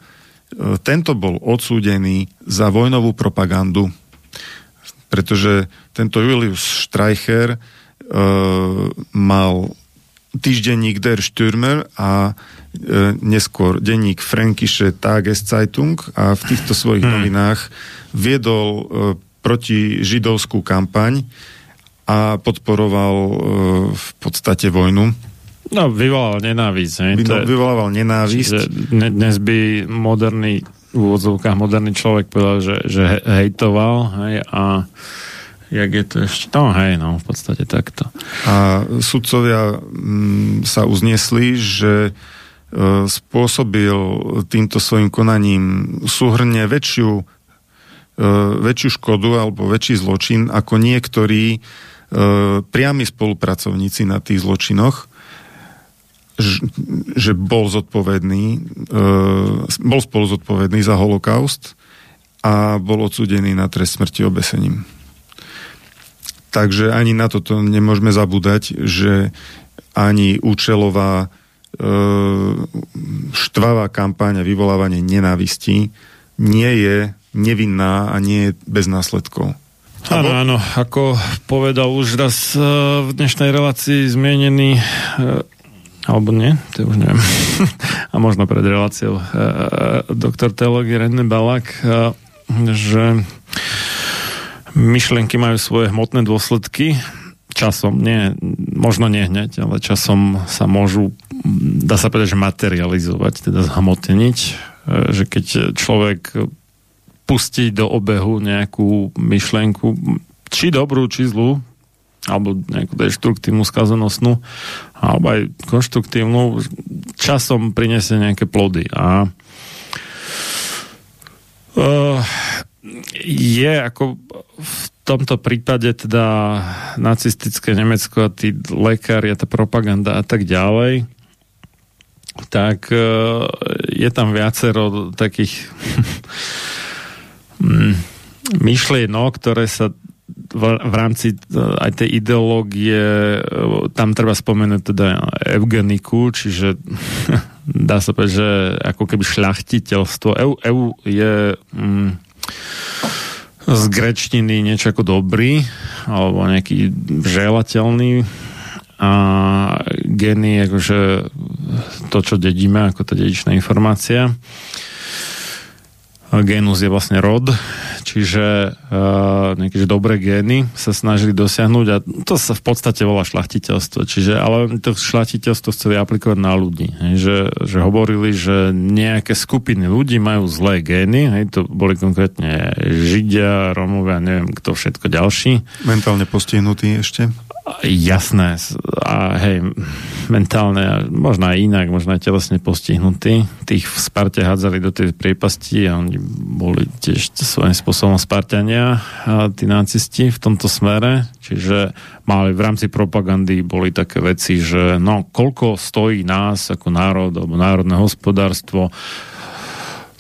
tento bol odsúdený za vojnovú propagandu, pretože tento Julius Streicher mal týždenník Der Stürmer a e, neskôr denník Frankische Tageszeitung a v týchto svojich hmm. novinách viedol e, proti židovskú kampaň a podporoval e, v podstate vojnu. No, vyvolal nenávisť. Hej? Vy, vyvolával nenávisť. Dnes by moderný v úvodzovkách moderný človek povedal, že, že hejtoval hej, a jak je to ešte, no hej, no v podstate takto. A sudcovia m, mm, sa uznesli, že e, spôsobil týmto svojim konaním súhrne väčšiu, e, väčšiu škodu alebo väčší zločin ako niektorí e, priami spolupracovníci na tých zločinoch, že, bol zodpovedný, e, bol spolu zodpovedný za holokaust a bol odsudený na trest smrti obesením. Takže ani na toto nemôžeme zabúdať, že ani účelová e, štvavá kampaň a vyvolávanie nenávistí nie je nevinná a nie je bez následkov. Áno, áno, ako povedal už raz e, v dnešnej relácii zmienený e, alebo nie, to už neviem. a možno pred reláciou doktor teológie René Balak, že myšlienky majú svoje hmotné dôsledky. Časom, nie, možno nie hneď, ale časom sa môžu, dá sa povedať, že materializovať, teda zhmotniť, e, že keď človek pustí do obehu nejakú myšlienku, či dobrú, či zlú, alebo nejakú deštruktívnu, skazenostnú, alebo aj konštruktívnu, časom prinesie nejaké plody. A uh, je ako v tomto prípade teda nacistické Nemecko a tí lekári a tá propaganda a tak ďalej, tak e, je tam viacero takých mm, myšlienok, ktoré sa v, rámci e, aj tej ideológie e, tam treba spomenúť teda eugeniku, čiže dá sa povedať, že ako keby šľachtiteľstvo. EU, EU je mm, z grečtiny niečo ako dobrý alebo nejaký želateľný a geny, akože to, čo dedíme, ako tá dedičná informácia. Genus je vlastne rod, čiže uh, nejaké dobré gény sa snažili dosiahnuť a to sa v podstate volá šlachtiteľstvo. Čiže, ale to šlachtiteľstvo chceli aplikovať na ľudí. Hej, že, že hovorili, že nejaké skupiny ľudí majú zlé gény, hej, to boli konkrétne Židia, Romovia, neviem kto všetko ďalší. Mentálne postihnutí ešte? Jasné. A hej, mentálne, možno aj inak, možno aj telesne postihnutí. Tých v Sparte hádzali do tej priepasti a oni boli tiež svojím spôsobom Spartania, tí nacisti v tomto smere, čiže mali v rámci propagandy boli také veci, že no, koľko stojí nás ako národ alebo národné hospodárstvo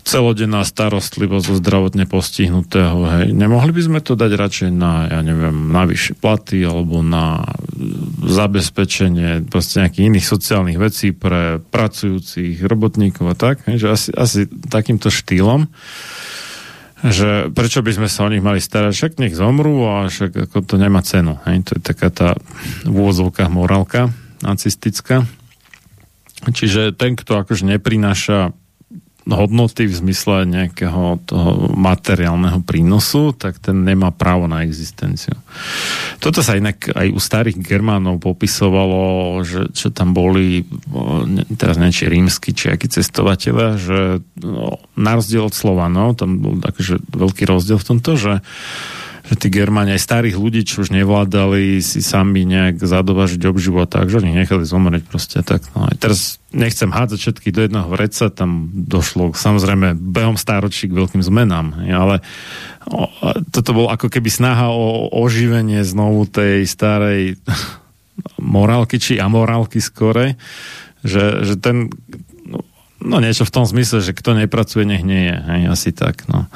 celodenná starostlivosť o zdravotne postihnutého. Hej. Nemohli by sme to dať radšej na, ja neviem, na vyššie platy alebo na zabezpečenie proste nejakých iných sociálnych vecí pre pracujúcich robotníkov a tak. Hej, že asi, asi takýmto štýlom že prečo by sme sa o nich mali starať, však nech zomrú a však ako to nemá cenu. Hej? To je taká tá v morálka nacistická. Čiže ten, kto akože neprináša hodnoty v zmysle nejakého toho materiálneho prínosu, tak ten nemá právo na existenciu. Toto sa inak aj u starých Germánov popisovalo, že čo tam boli, teraz neviem, či rímsky, či akí cestovateľa, že no, na rozdiel od Slovanov, tam bol takže veľký rozdiel v tomto, že že tí Germáni, aj starých ľudí, čo už nevládali si sami nejak zadovažiť obživu a tak, že oni nechali zomrieť proste tak. No aj teraz nechcem hádzať všetky do jedného vreca, tam došlo samozrejme behom stáročí k veľkým zmenám, ale o, toto bol ako keby snaha o oživenie znovu tej starej morálky, či amorálky skorej, že, že ten no, no niečo v tom zmysle, že kto nepracuje, nech nie je, hej, asi tak, no.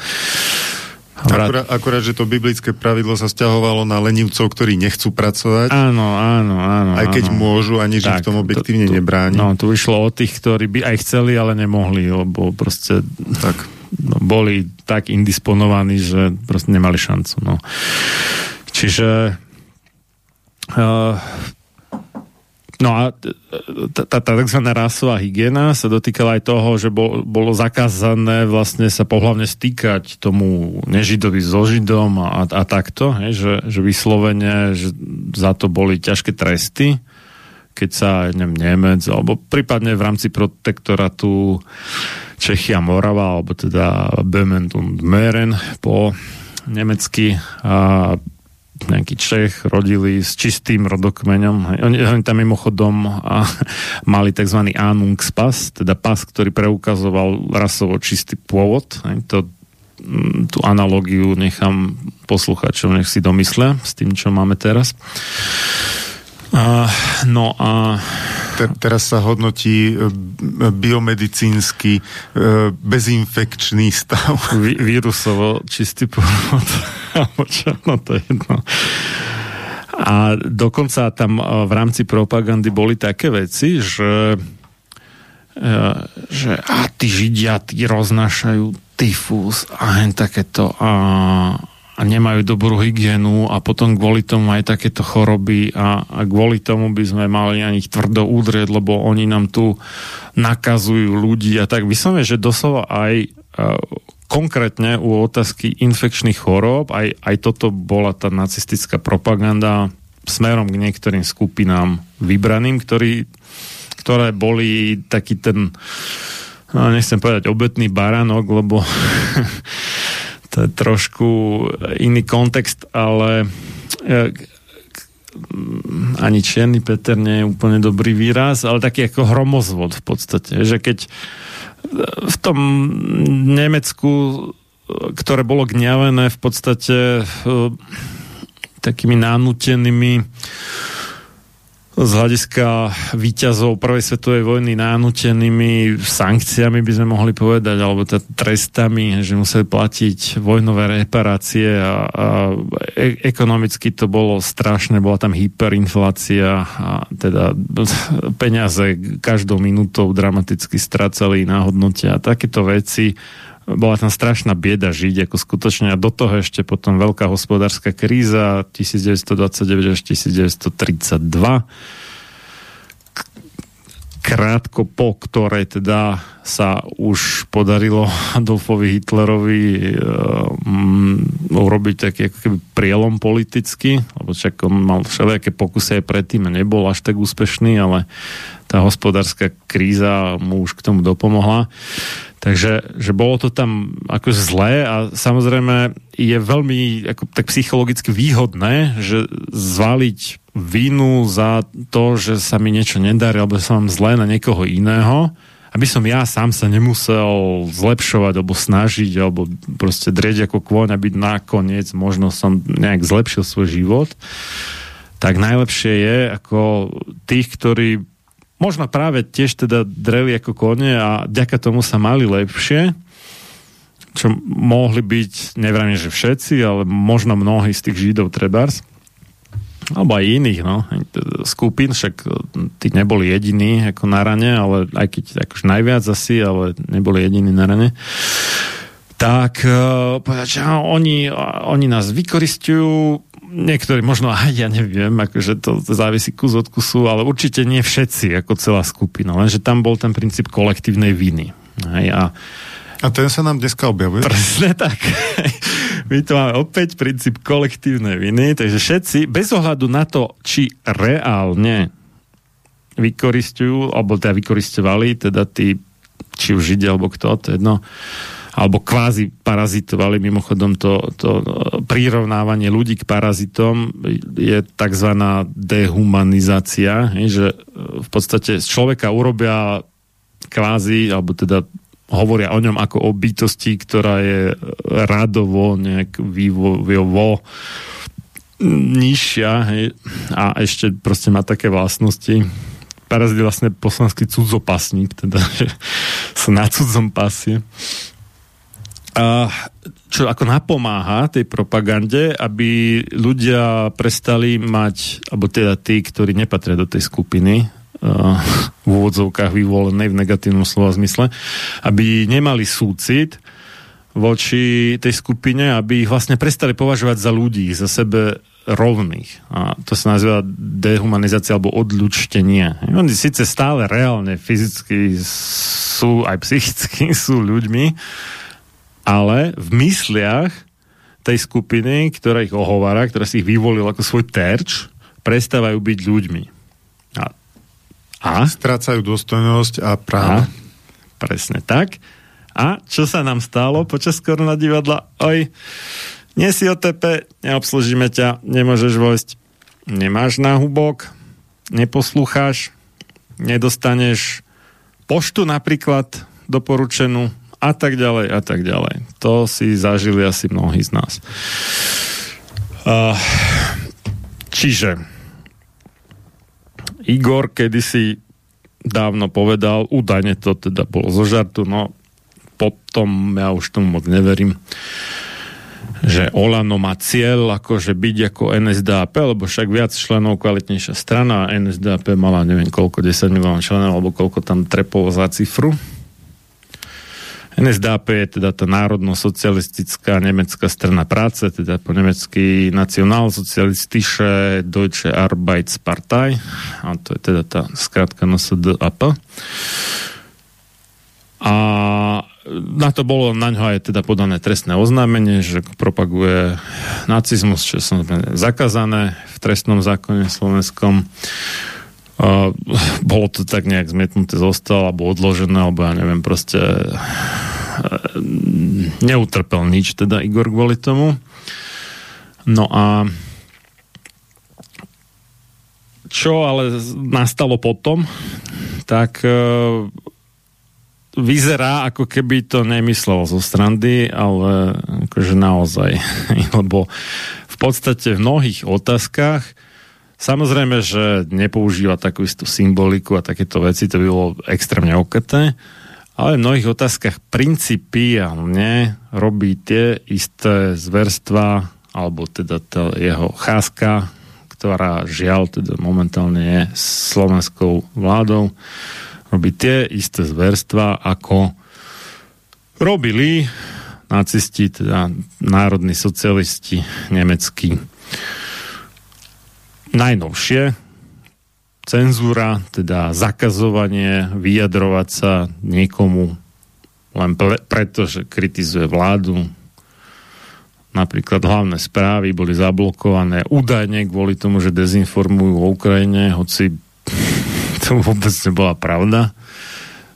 Akurát, akurát, že to biblické pravidlo sa stiahovalo na lenivcov, ktorí nechcú pracovať. Áno, áno, áno. Aj keď áno. môžu, ani že v tom objektívne to, to, nebráni. No, tu išlo o tých, ktorí by aj chceli, ale nemohli, lebo proste tak. No, boli tak indisponovaní, že proste nemali šancu. No. Čiže uh, No a tá, tzv. rasová hygiena sa dotýkala aj toho, že bol, bolo zakázané vlastne sa pohľavne stýkať tomu nežidovi so židom a, a takto, hej, že, že vyslovene že za to boli ťažké tresty, keď sa neviem, Nemec, alebo prípadne v rámci protektoratu Čechia Morava, alebo teda Böhmen und Mähren po nemecky a nejaký Čech rodili s čistým rodokmeňom. Oni, oni tam mimochodom a, mali tzv. pas, teda pas, ktorý preukazoval rasovo čistý pôvod. To, mm, tú analogiu nechám posluchačov, nech si domyslia s tým, čo máme teraz. Uh, no a... Te, teraz sa hodnotí e, biomedicínsky e, bezinfekčný stav. Vy, vírusovo čistý pôvod. no to je jedno. A dokonca tam e, v rámci propagandy boli také veci, že že a tí židia, tí roznášajú tyfus a hen takéto a a nemajú dobrú hygienu a potom kvôli tomu aj takéto choroby a, a kvôli tomu by sme mali na nich tvrdo udrieť, lebo oni nám tu nakazujú ľudí a tak. Vyslovene, že doslova aj uh, konkrétne u otázky infekčných chorób, aj, aj toto bola tá nacistická propaganda smerom k niektorým skupinám vybraným, ktorí, ktoré boli taký ten, no, nechcem povedať obetný baránok, lebo to je trošku iný kontext, ale e, ani čierny Peter nie je úplne dobrý výraz, ale taký ako hromozvod v podstate, že keď v tom Nemecku, ktoré bolo gňavené v podstate e, takými nanútenými z hľadiska výťazov prvej svetovej vojny nánútenými sankciami by sme mohli povedať, alebo teda trestami, že museli platiť vojnové reparácie a, a e- ekonomicky to bolo strašné, bola tam hyperinflácia a teda peniaze každou minútou dramaticky stracali na hodnote a takéto veci bola tam strašná bieda žiť, ako skutočne. A do toho ešte potom veľká hospodárska kríza 1929 až 1932 krátko po ktorej teda sa už podarilo Adolfovi Hitlerovi um, urobiť taký ako keby prielom politicky, lebo však on mal všelijaké pokusy aj predtým a nebol až tak úspešný, ale tá hospodárska kríza mu už k tomu dopomohla. Takže že bolo to tam ako zlé a samozrejme je veľmi ako, tak psychologicky výhodné, že zvaliť vinu za to, že sa mi niečo nedarí alebo sa mám zlé na niekoho iného aby som ja sám sa nemusel zlepšovať alebo snažiť alebo proste drieť ako kôň, aby nakoniec možno som nejak zlepšil svoj život, tak najlepšie je ako tých, ktorí možno práve tiež teda dreli ako kone a ďaka tomu sa mali lepšie, čo mohli byť, neviem, že všetci, ale možno mnohí z tých Židov trebárs, alebo aj iných, no, skupín, však tí neboli jediní ako na rane, ale aj keď akož najviac asi, ale neboli jediní na rane, tak uh, povedať, že oni, oni nás vykoristujú, niektorí možno aj, ja neviem, akože to závisí kus od kusu, ale určite nie všetci, ako celá skupina, lenže tam bol ten princíp kolektívnej viny. Hej, a a ten sa nám dneska objavuje. Presne tak. My tu máme opäť princíp kolektívnej viny, takže všetci, bez ohľadu na to, či reálne vykoristujú, alebo teda vykoristovali, teda tí, či už Židia, alebo kto, to je jedno, alebo kvázi parazitovali. Mimochodom to, to prirovnávanie ľudí k parazitom je tzv. dehumanizácia, že v podstate z človeka urobia kvázi, alebo teda hovoria o ňom ako o bytosti, ktorá je radovo, nejak vývojovo nižšia hej, a ešte proste má také vlastnosti. Parazit je vlastne poslanský cudzopasník, teda, že sa na cudzom pasie čo ako napomáha tej propagande, aby ľudia prestali mať, alebo teda tí, ktorí nepatria do tej skupiny, v úvodzovkách vyvolenej v negatívnom slova zmysle, aby nemali súcit voči tej skupine, aby ich vlastne prestali považovať za ľudí, za sebe rovných. A to sa nazýva dehumanizácia alebo odľučtenie. Oni síce stále reálne fyzicky sú, aj psychicky sú ľuďmi, ale v mysliach tej skupiny, ktorá ich ohovára, ktorá si ich vyvolil ako svoj terč, prestávajú byť ľuďmi. A, a? Strácajú dôstojnosť a práva. A, presne tak. A čo sa nám stalo počas korona divadla? Oj, nie si OTP, neobslužíme ťa, nemôžeš vojsť, nemáš náhubok, neposlucháš, nedostaneš poštu napríklad doporučenú, a tak ďalej a tak ďalej. To si zažili asi mnohí z nás. Uh, čiže Igor kedysi dávno povedal, údajne to teda bolo zo žartu, no potom ja už tomu moc neverím, že Olano má cieľ akože byť ako NSDAP, lebo však viac členov kvalitnejšia strana a NSDAP mala neviem koľko, 10 miliónov členov, alebo koľko tam trepolo za cifru NSDAP je teda tá národno-socialistická nemecká strana práce, teda po nemecky Nationalsozialistische Deutsche Arbeitspartei, a to je teda tá skrátka NSDAP. A na to bolo na ňo aj teda podané trestné oznámenie, že propaguje nacizmus, čo je zakázané v trestnom zákone slovenskom. Bolo to tak nejak zmietnuté zostalo, alebo odložené, alebo ja neviem, proste uh, neutrpel nič, teda Igor kvôli tomu. No a čo ale nastalo potom, tak uh, vyzerá, ako keby to nemyslel zo strandy, ale akože naozaj. Lebo v podstate v mnohých otázkach Samozrejme, že nepoužíva takú istú symboliku a takéto veci, to by bolo extrémne okaté, ale v mnohých otázkach principiálne robí tie isté zverstva, alebo teda tá jeho cházka, ktorá žiaľ teda momentálne je slovenskou vládou, robí tie isté zverstva, ako robili nacisti, teda národní socialisti nemeckí najnovšie cenzúra, teda zakazovanie vyjadrovať sa niekomu len pre, preto, že kritizuje vládu. Napríklad hlavné správy boli zablokované údajne kvôli tomu, že dezinformujú o Ukrajine, hoci to vôbec nebola pravda.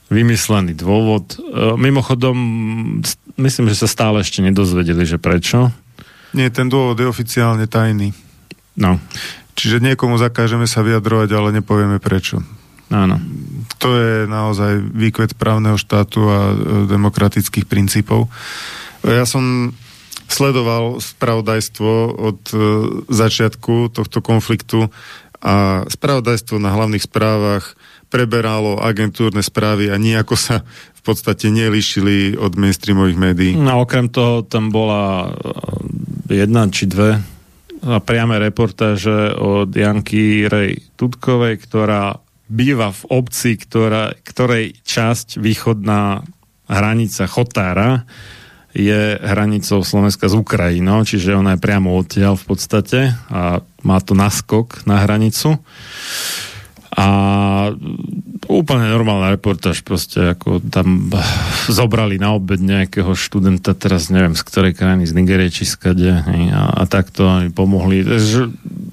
Vymyslený dôvod. E, mimochodom, myslím, že sa stále ešte nedozvedeli, že prečo. Nie, ten dôvod je oficiálne tajný. No. Čiže niekomu zakážeme sa vyjadrovať, ale nepovieme prečo. Áno. To je naozaj výkvet právneho štátu a e, demokratických princípov. Ja som sledoval spravodajstvo od e, začiatku tohto konfliktu a spravodajstvo na hlavných správach preberalo agentúrne správy a nejako sa v podstate nelíšili od mainstreamových médií. No okrem toho tam bola e, jedna či dve priame reportáže od Janky Rej Tutkovej, ktorá býva v obci, ktorá, ktorej časť východná hranica Chotára je hranicou Slovenska s Ukrajinou, čiže ona je priamo odtiaľ v podstate a má to naskok na hranicu. A úplne normálna reportáž, proste ako tam zobrali na obed nejakého študenta, teraz neviem z ktorej krajiny, z Nigerie či skade, a, a takto mi pomohli.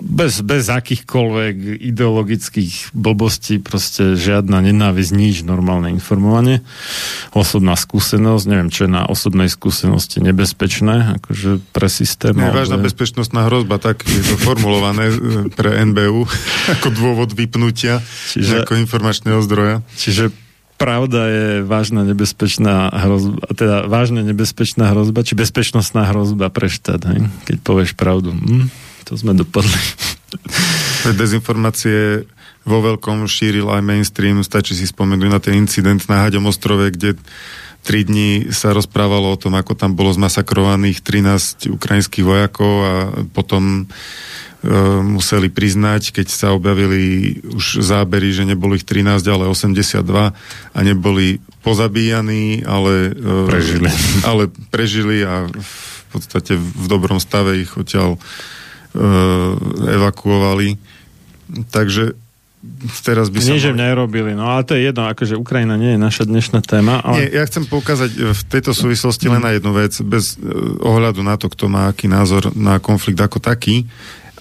Bez, bez akýchkoľvek ideologických blbostí, proste žiadna nenávisť, nič, normálne informovanie. Osobná skúsenosť, neviem, čo je na osobnej skúsenosti nebezpečné, akože pre systém. Ale... vážna bezpečnostná hrozba, tak je to formulované e, pre NBU ako dôvod vypnutia čiže, ako informačného zdroja. Čiže pravda je vážna nebezpečná hrozba, teda vážne nebezpečná hrozba, či bezpečnostná hrozba pre štát, hej? keď povieš pravdu. Hm, to sme dopadli. Dezinformácie vo veľkom šíril aj mainstream, stačí si spomenúť na ten incident na Haďom ostrove, kde tri dní sa rozprávalo o tom, ako tam bolo zmasakrovaných 13 ukrajinských vojakov a potom E, museli priznať, keď sa objavili už zábery, že neboli ich 13, ale 82 a neboli pozabíjaní, ale e, prežili, ale prežili a v podstate v dobrom stave ich odtiaľ uh, evakuovali. Takže teraz by sa... Nie, že nerobili, no ale to je jedno, akože Ukrajina nie je naša dnešná téma. Ale... Nie, ja chcem poukázať v tejto súvislosti len na jednu vec, bez ohľadu na to, kto má aký názor na konflikt ako taký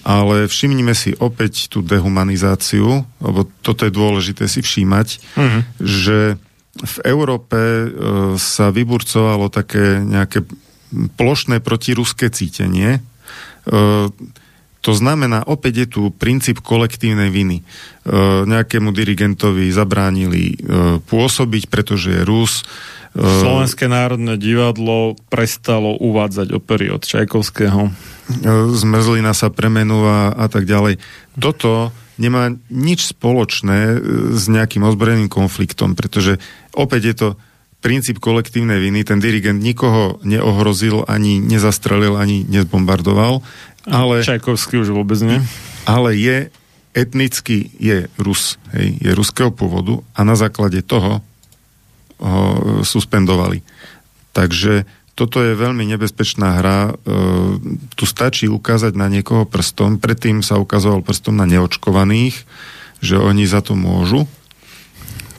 ale všimnime si opäť tú dehumanizáciu, lebo toto je dôležité si všímať, uh-huh. že v Európe e, sa vyburcovalo také nejaké plošné protiruské cítenie. E, to znamená, opäť je tu princíp kolektívnej viny. E, nejakému dirigentovi zabránili e, pôsobiť, pretože je Rus. E, Slovenské národné divadlo prestalo uvádzať opery od Čajkovského zmrzlina sa premenúva a tak ďalej. Toto nemá nič spoločné e, s nejakým ozbrojeným konfliktom, pretože opäť je to princíp kolektívnej viny. Ten dirigent nikoho neohrozil, ani nezastrelil, ani nezbombardoval. Ale, Čajkovský už vôbec nie. Ale je etnicky, je Rus, hej, je ruského pôvodu a na základe toho ho suspendovali. Takže toto je veľmi nebezpečná hra. E, tu stačí ukázať na niekoho prstom. Predtým sa ukazoval prstom na neočkovaných, že oni za to môžu.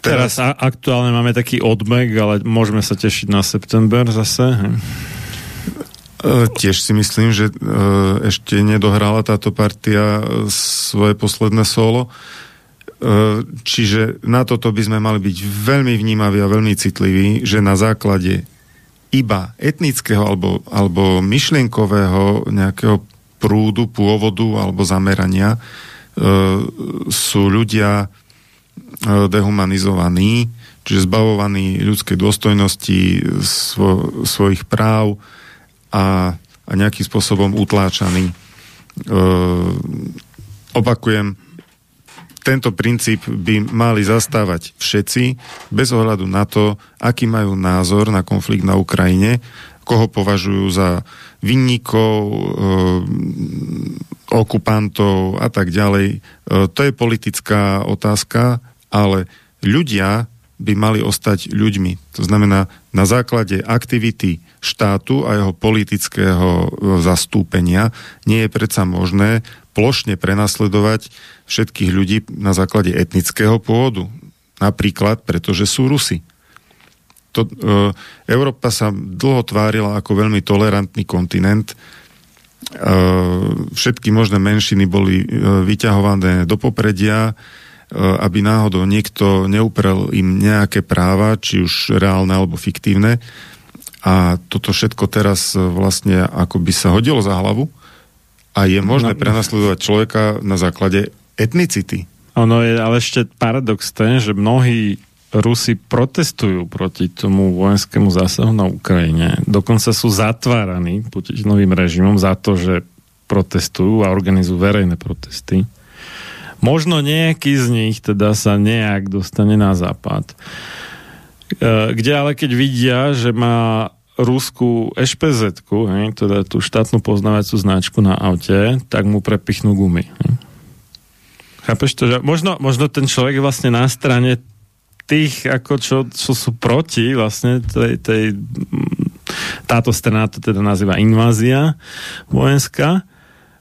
Teraz, Teraz aktuálne máme taký odmek, ale môžeme sa tešiť na september zase. E, tiež si myslím, že e, ešte nedohrala táto partia svoje posledné solo. E, čiže na toto by sme mali byť veľmi vnímaví a veľmi citliví, že na základe iba etnického alebo, alebo myšlienkového nejakého prúdu, pôvodu alebo zamerania e, sú ľudia e, dehumanizovaní, čiže zbavovaní ľudskej dôstojnosti, svo, svojich práv a, a nejakým spôsobom utláčaní. E, opakujem, tento princíp by mali zastávať všetci, bez ohľadu na to, aký majú názor na konflikt na Ukrajine, koho považujú za vinníkov, e, okupantov a tak ďalej. E, to je politická otázka, ale ľudia by mali ostať ľuďmi. To znamená, na základe aktivity štátu a jeho politického e, zastúpenia nie je predsa možné plošne prenasledovať všetkých ľudí na základe etnického pôvodu. Napríklad, pretože sú Rusy. To, e, Európa sa dlho tvárila ako veľmi tolerantný kontinent. E, všetky možné menšiny boli e, vyťahované do popredia, aby náhodou niekto neuprel im nejaké práva, či už reálne alebo fiktívne. A toto všetko teraz e, vlastne ako by sa hodilo za hlavu a je možné prenasledovať človeka na základe etnicity. Ono je ale ešte paradox ten, že mnohí Rusi protestujú proti tomu vojenskému zásahu na Ukrajine. Dokonca sú zatváraní Putinovým režimom za to, že protestujú a organizujú verejné protesty. Možno nejaký z nich teda sa nejak dostane na západ. E, kde ale keď vidia, že má ruskú ešpz teda tú štátnu poznávacú značku na aute, tak mu prepichnú gumy. Chápeš to? Že možno, možno ten človek je vlastne na strane tých, ako čo, čo sú proti vlastne tej, tej táto strana to teda nazýva invázia vojenská,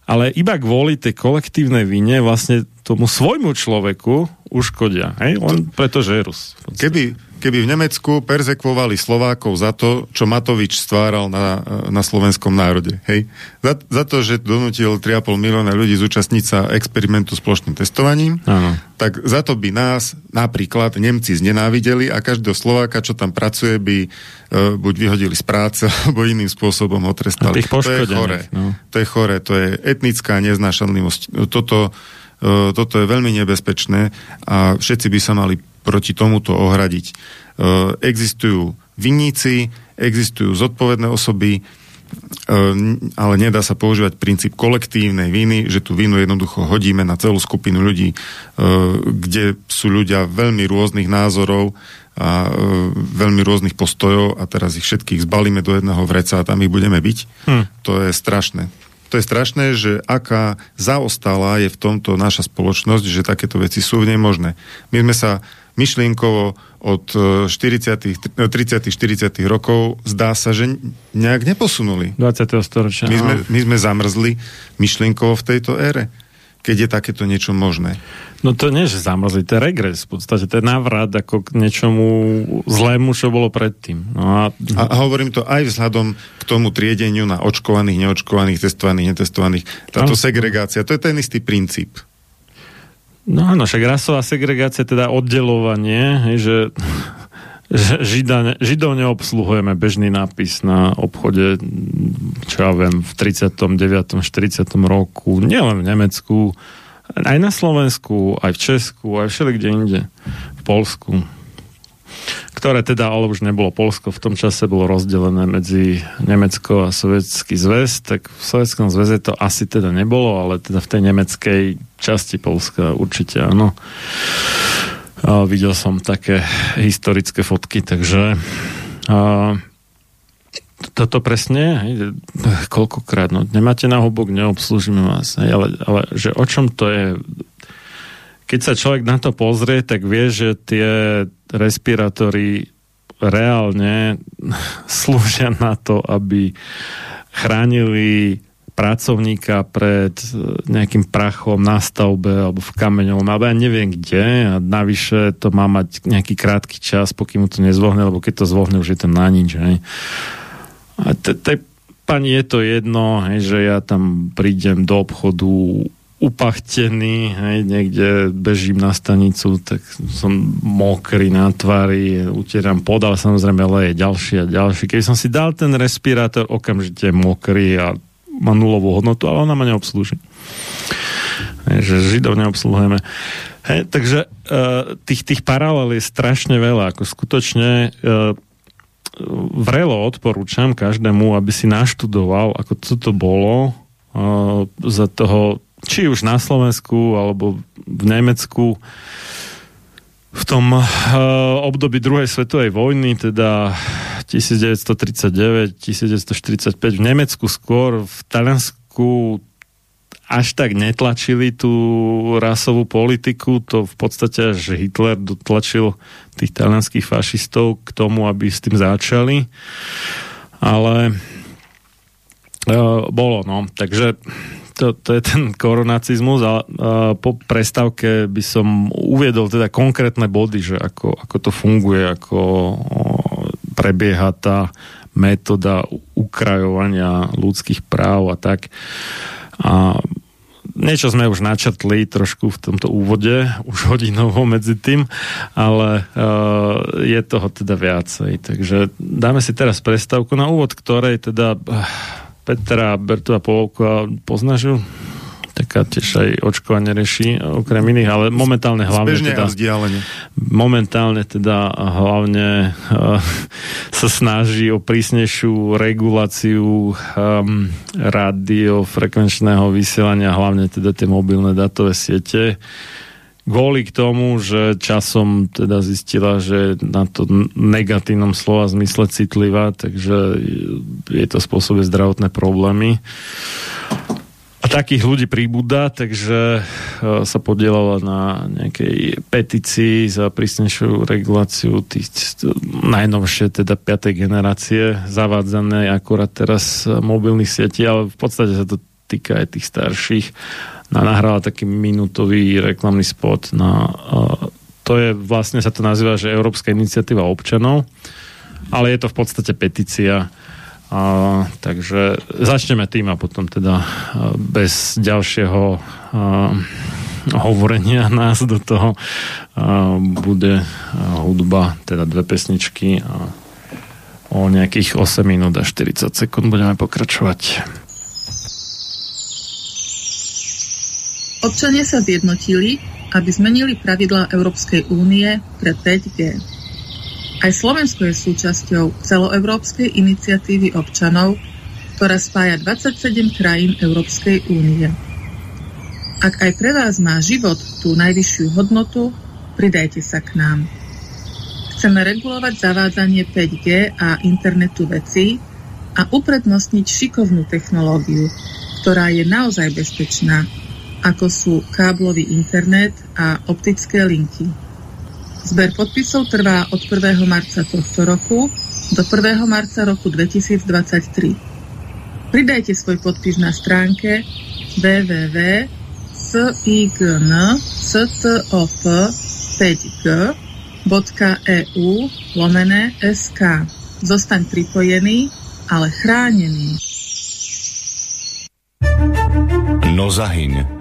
ale iba kvôli tej kolektívnej vine vlastne tomu svojmu človeku uškodia. Hej? Len preto, že je Rus. Keby, keby v Nemecku perzekvovali Slovákov za to, čo Matovič stváral na, na slovenskom národe. Hej? Za, za to, že donutil 3,5 milióna ľudí zúčastniť sa experimentu s plošným testovaním, ano. tak za to by nás napríklad Nemci znenávideli a každého Slováka, čo tam pracuje, by uh, buď vyhodili z práce, alebo iným spôsobom ho trestali. To je chore. No. To je chore, to je etnická neznášanlivosť. Toto, toto je veľmi nebezpečné a všetci by sa mali proti tomuto ohradiť. E, existujú vinníci, existujú zodpovedné osoby, e, ale nedá sa používať princíp kolektívnej viny, že tú vinu jednoducho hodíme na celú skupinu ľudí, e, kde sú ľudia veľmi rôznych názorov a veľmi rôznych postojov a teraz ich všetkých zbalíme do jedného vreca a tam ich budeme byť. Hm. To je strašné. To je strašné, že aká zaostala je v tomto naša spoločnosť, že takéto veci sú v nej možné. My sme sa myšlienkovo od 40 30 40 rokov zdá sa, že nejak neposunuli. 20. storočia. My sme, my sme zamrzli myšlienkovo v tejto ére, keď je takéto niečo možné. No to nie, že zamrzli, to je regres. V podstate to je návrat ako k niečomu zlému, čo bolo predtým. No a... A, hovorím to aj vzhľadom k tomu triedeniu na očkovaných, neočkovaných, testovaných, netestovaných. Táto segregácia, to je ten istý princíp. No áno, však rasová segregácia, teda oddelovanie, že žida, židov neobsluhujeme bežný nápis na obchode, čo ja viem, v 39. 40. roku, nielen v Nemecku, aj na Slovensku, aj v Česku, aj všeli inde, v Polsku ktoré teda, ale už nebolo Polsko, v tom čase bolo rozdelené medzi Nemecko a Sovietský zväz, tak v Sovietskom zväze to asi teda nebolo, ale teda v tej nemeckej časti Polska určite áno. A videl som také historické fotky, takže a, toto presne, hej, koľkokrát, no nemáte na hubok, neobslúžime vás, hej, ale, ale že o čom to je, keď sa človek na to pozrie, tak vie, že tie respirátory reálne slúžia na to, aby chránili pracovníka pred nejakým prachom na stavbe alebo v kameňovom, alebo ja neviem kde a navyše to má mať nejaký krátky čas, pokým mu to nezvohne, lebo keď to zvohne, už je to na nič. Hej. A tej pani je to jedno, hej, že ja tam prídem do obchodu upachtený, hej, niekde bežím na stanicu, tak som mokrý na tvári, utieram podal, samozrejme, ale je ďalší a ďalší. Keby som si dal ten respirátor, okamžite mokrý a má nulovú hodnotu, ale ona ma neobslúži. Hej, že Židov neobsluhujeme. Hej, takže uh, tých, tých paralel je strašne veľa. Ako skutočne uh, vrelo odporúčam každému, aby si naštudoval, ako co to bolo uh, za toho či už na Slovensku alebo v Nemecku v tom uh, období druhej svetovej vojny, teda 1939, 1945 v Nemecku skôr, v Taliansku až tak netlačili tú rasovú politiku, to v podstate až Hitler dotlačil tých talianských fašistov k tomu, aby s tým začali. Ale uh, bolo, no. Takže to, to je ten koronacizmus a, a po prestávke by som uviedol teda konkrétne body, že ako, ako to funguje, ako o, prebieha tá metóda ukrajovania ľudských práv a tak. A niečo sme už načrtli trošku v tomto úvode, už hodinovo medzi tým, ale uh, je toho teda viacej. Takže dáme si teraz prestávku na úvod, ktorej teda uh, Petra Bertova Polovka poznáš? Tak dneska tiež aj očkovanie reší, okrem iných, ale momentálne hlavne Zbežne teda, momentálne teda hlavne uh, sa snaží o prísnejšiu reguláciu um, radiofrekvenčného vysielania, hlavne teda tie mobilné datové siete kvôli k tomu, že časom teda zistila, že na to negatívnom slova zmysle citlivá, takže je to spôsobuje zdravotné problémy. Takých ľudí príbuda, takže e, sa podielala na nejakej petícii za prísnejšiu reguláciu tých najnovšie, teda 5. generácie, zavádzané akurát teraz mobilných sietí, ale v podstate sa to týka aj tých starších nahrala taký minútový reklamný spot na to je vlastne sa to nazýva, že Európska iniciatíva občanov, ale je to v podstate petícia. A, takže začneme tým a potom teda bez ďalšieho a, hovorenia nás do toho a, bude hudba, teda dve pesničky a o nejakých 8 minút a 40 sekúnd budeme pokračovať. Občania sa zjednotili, aby zmenili pravidlá Európskej únie pre 5G. Aj Slovensko je súčasťou celoeurópskej iniciatívy občanov, ktorá spája 27 krajín Európskej únie. Ak aj pre vás má život tú najvyššiu hodnotu, pridajte sa k nám. Chceme regulovať zavádzanie 5G a internetu vecí a uprednostniť šikovnú technológiu, ktorá je naozaj bezpečná ako sú káblový internet a optické linky. Zber podpisov trvá od 1. marca tohto roku do 1. marca roku 2023. Pridajte svoj podpis na stránke www.sign.stop5g.eu lomené sk. Zostaň pripojený, ale chránený. No zahyň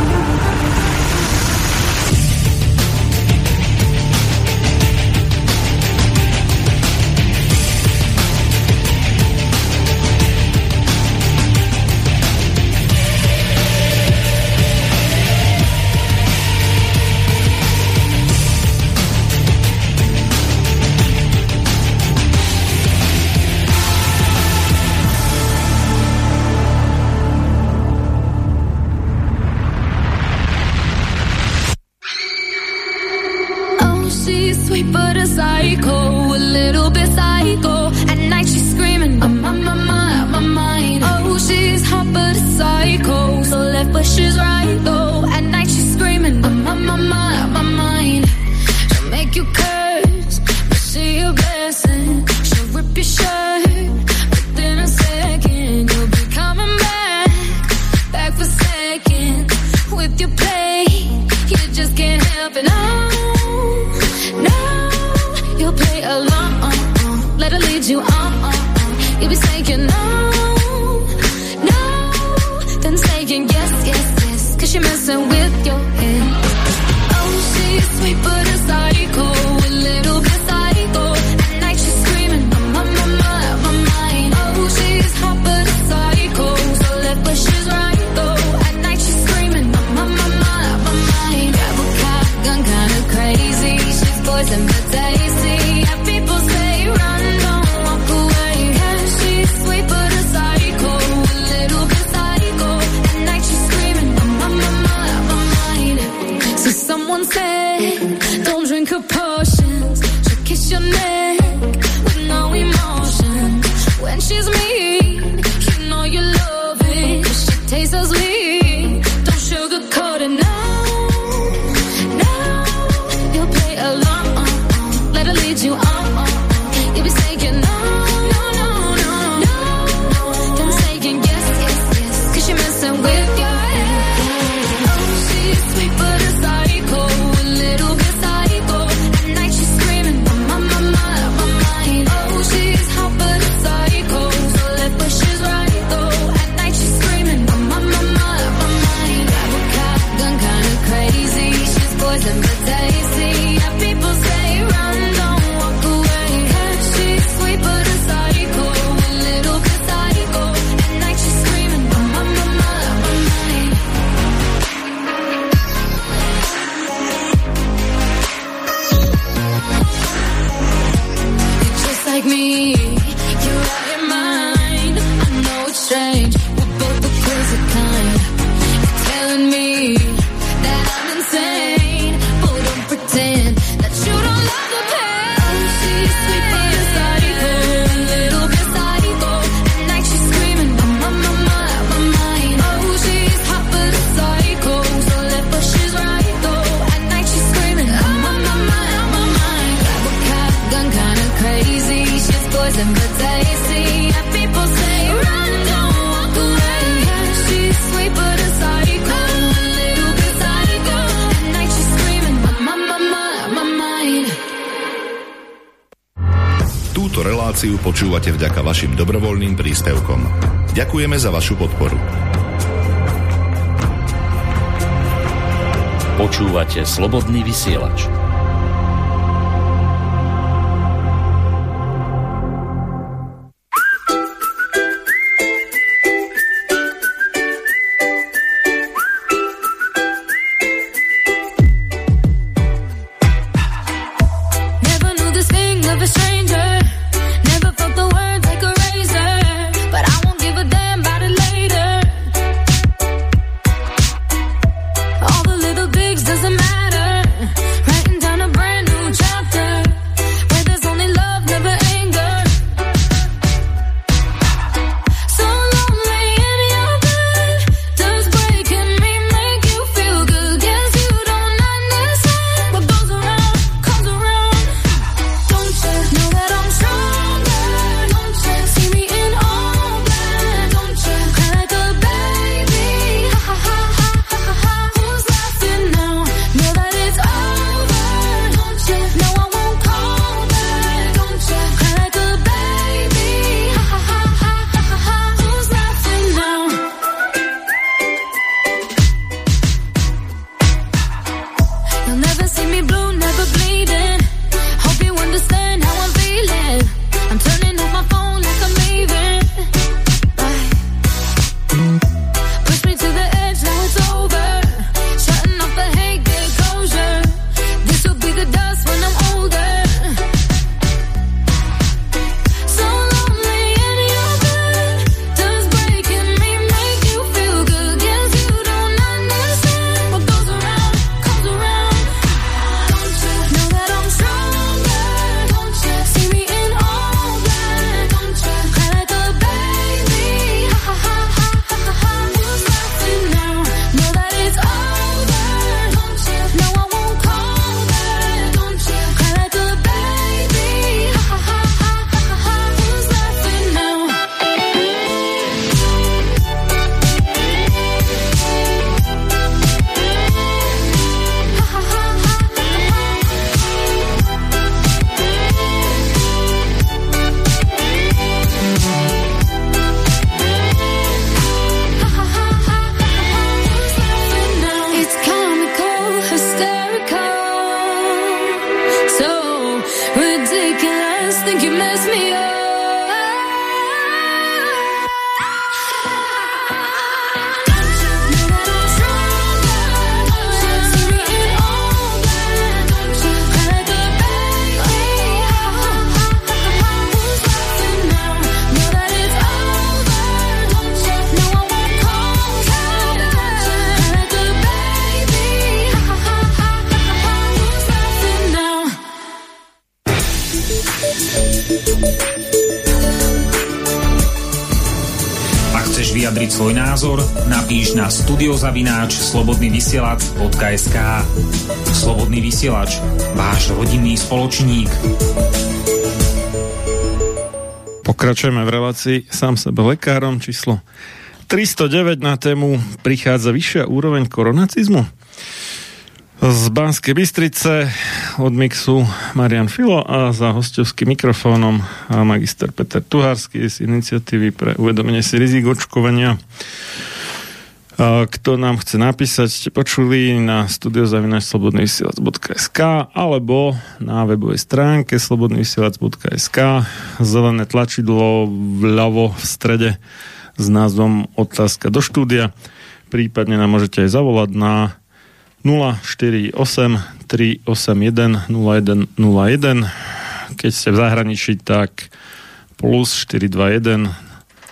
Dobrovoľným príspevkom. Ďakujeme za vašu podporu. Počúvate slobodný vysielač. Na studiozavináč slobodnyvysielac.sk Slobodný vysielač, váš rodinný spoločník. Pokračujeme v relácii sám sebe lekárom číslo 309 na tému prichádza vyššia úroveň koronacizmu. Z Banskej Bystrice od mixu Marian Filo a za hostovským mikrofónom a magister Peter Tuhársky z iniciatívy pre uvedomenie si rizik očkovania. Kto nám chce napísať, ste počuli na studiozavinačslobodnyvysielac.sk alebo na webovej stránke slobodnyvysielac.sk zelené tlačidlo vľavo v strede s názvom Otázka do štúdia. Prípadne nám môžete aj zavolať na 048 381 0101 keď ste v zahraničí, tak plus 421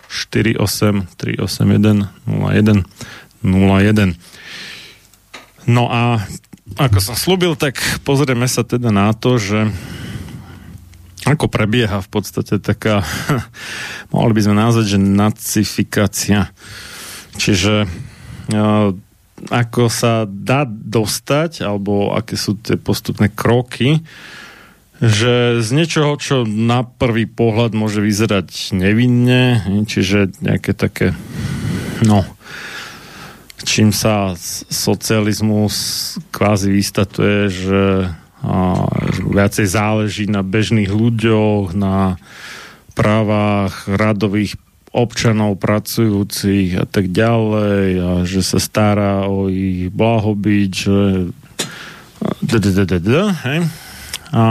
48 381 01 01. No a ako som slúbil, tak pozrieme sa teda na to, že ako prebieha v podstate taká, mohli by sme nazvať, že nacifikácia. Čiže uh, ako sa dá dostať, alebo aké sú tie postupné kroky, že z niečoho, čo na prvý pohľad môže vyzerať nevinne, čiže nejaké také, no, čím sa socializmus kvázi vystatuje, že, a, viacej záleží na bežných ľuďoch, na právach radových občanov pracujúcich a tak ďalej a že sa stará o ich blahobyt, že. A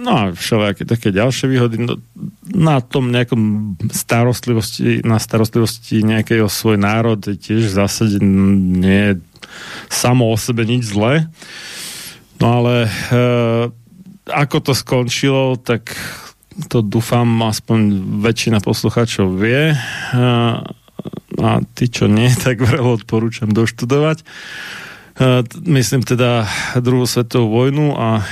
no a všelijaké také ďalšie výhody. No, na tom nejakom starostlivosti, na starostlivosti nejakého svoj národ je tiež v zásade nie je samo o sebe nič zlé. No ale e, ako to skončilo, tak to dúfam aspoň väčšina poslucháčov vie. E, a tí, čo nie, tak vrelo odporúčam doštudovať. E, myslím teda druhú svetovú vojnu a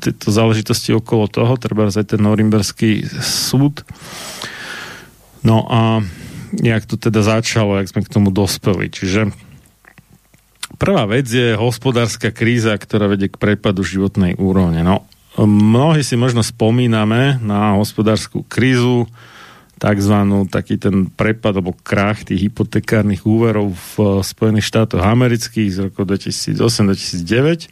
tieto záležitosti okolo toho, treba aj ten Norimberský súd. No a jak to teda začalo, jak sme k tomu dospeli. Čiže prvá vec je hospodárska kríza, ktorá vedie k prepadu životnej úrovne. No, mnohí si možno spomíname na hospodárskú krízu, takzvanú taký ten prepad alebo krach tých hypotekárnych úverov v Spojených štátoch amerických z roku 2008-2009,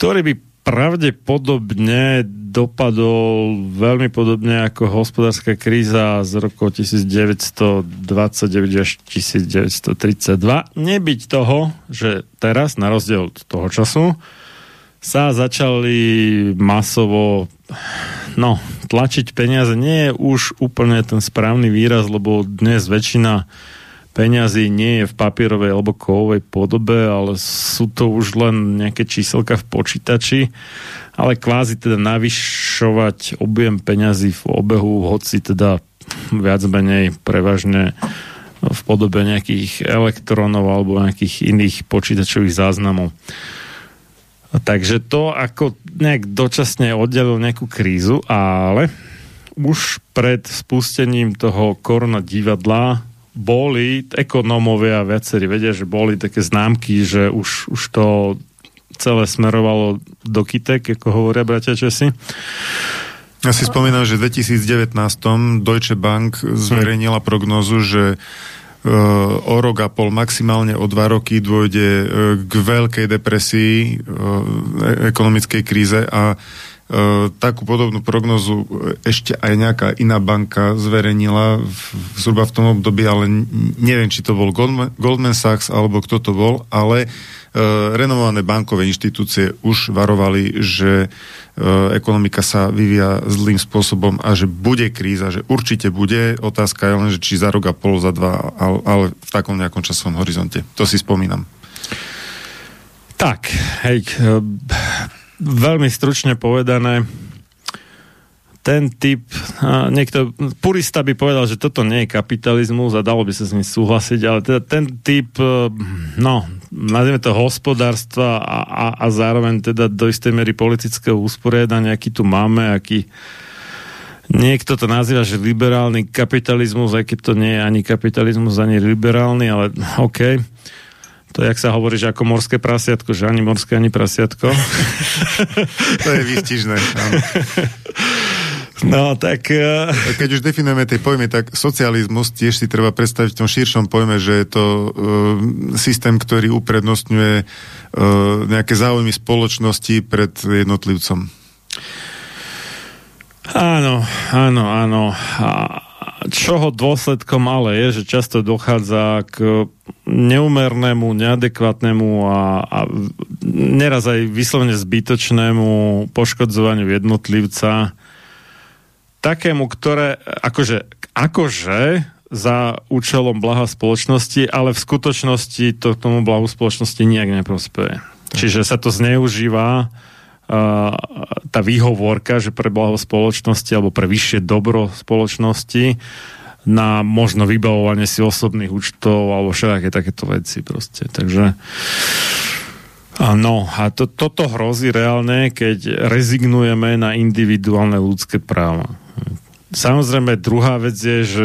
ktorý by pravdepodobne dopadol veľmi podobne ako hospodárska kríza z roku 1929 až 1932. Nebyť toho, že teraz, na rozdiel od toho času, sa začali masovo no, tlačiť peniaze nie je už úplne ten správny výraz, lebo dnes väčšina peňazí nie je v papierovej alebo kovovej podobe, ale sú to už len nejaké číselka v počítači, ale kvázi teda navyšovať objem peňazí v obehu, hoci teda viac menej prevažne v podobe nejakých elektrónov alebo nejakých iných počítačových záznamov. Takže to ako nejak dočasne oddelil nejakú krízu, ale už pred spustením toho korona divadla boli ekonómovia viacerí vedia, že boli také známky, že už, už to celé smerovalo do kytek, ako hovoria bratia Česi. Ja si spomínam, že v 2019 Deutsche Bank zverejnila prognozu, že e, o rok a pol, maximálne o dva roky dôjde e, k veľkej depresii, e, ekonomickej kríze a takú podobnú prognozu ešte aj nejaká iná banka zverejnila v, zhruba v tom období, ale neviem, či to bol Goldman, Goldman Sachs alebo kto to bol, ale uh, renomované bankové inštitúcie už varovali, že uh, ekonomika sa vyvíja zlým spôsobom a že bude kríza, že určite bude. Otázka je len, že či za rok a pol, za dva, ale, ale v takom nejakom časovom horizonte. To si spomínam. Tak, hej, veľmi stručne povedané, ten typ, niekto, purista by povedal, že toto nie je kapitalizmus a dalo by sa s ním súhlasiť, ale teda ten typ, e, no, nazvime to hospodárstva a, a, a zároveň teda do istej mery politického usporiadania, aký tu máme, aký niekto to nazýva, že liberálny kapitalizmus, aj keď to nie je ani kapitalizmus, ani liberálny, ale OK. To je, jak sa hovorí, že ako morské prasiatko, že ani morské, ani prasiatko. to je výstižné. Áno. No, tak... Uh... Keď už definujeme tie pojmy, tak socializmus tiež si treba predstaviť v tom širšom pojme, že je to uh, systém, ktorý uprednostňuje uh, nejaké záujmy spoločnosti pred jednotlivcom. Áno, áno, áno. A čoho dôsledkom ale je, že často dochádza k neumernému, neadekvátnemu a, a neraz aj vyslovene zbytočnému poškodzovaniu jednotlivca takému, ktoré akože, akože za účelom blaha spoločnosti, ale v skutočnosti to tomu blahu spoločnosti nijak neprospeje. Čiže sa to zneužíva tá výhovorka, že pre blaho spoločnosti alebo pre vyššie dobro spoločnosti na možno vybavovanie si osobných účtov alebo všetké takéto veci proste. Takže No a to, toto hrozí reálne, keď rezignujeme na individuálne ľudské práva. Samozrejme, druhá vec je, že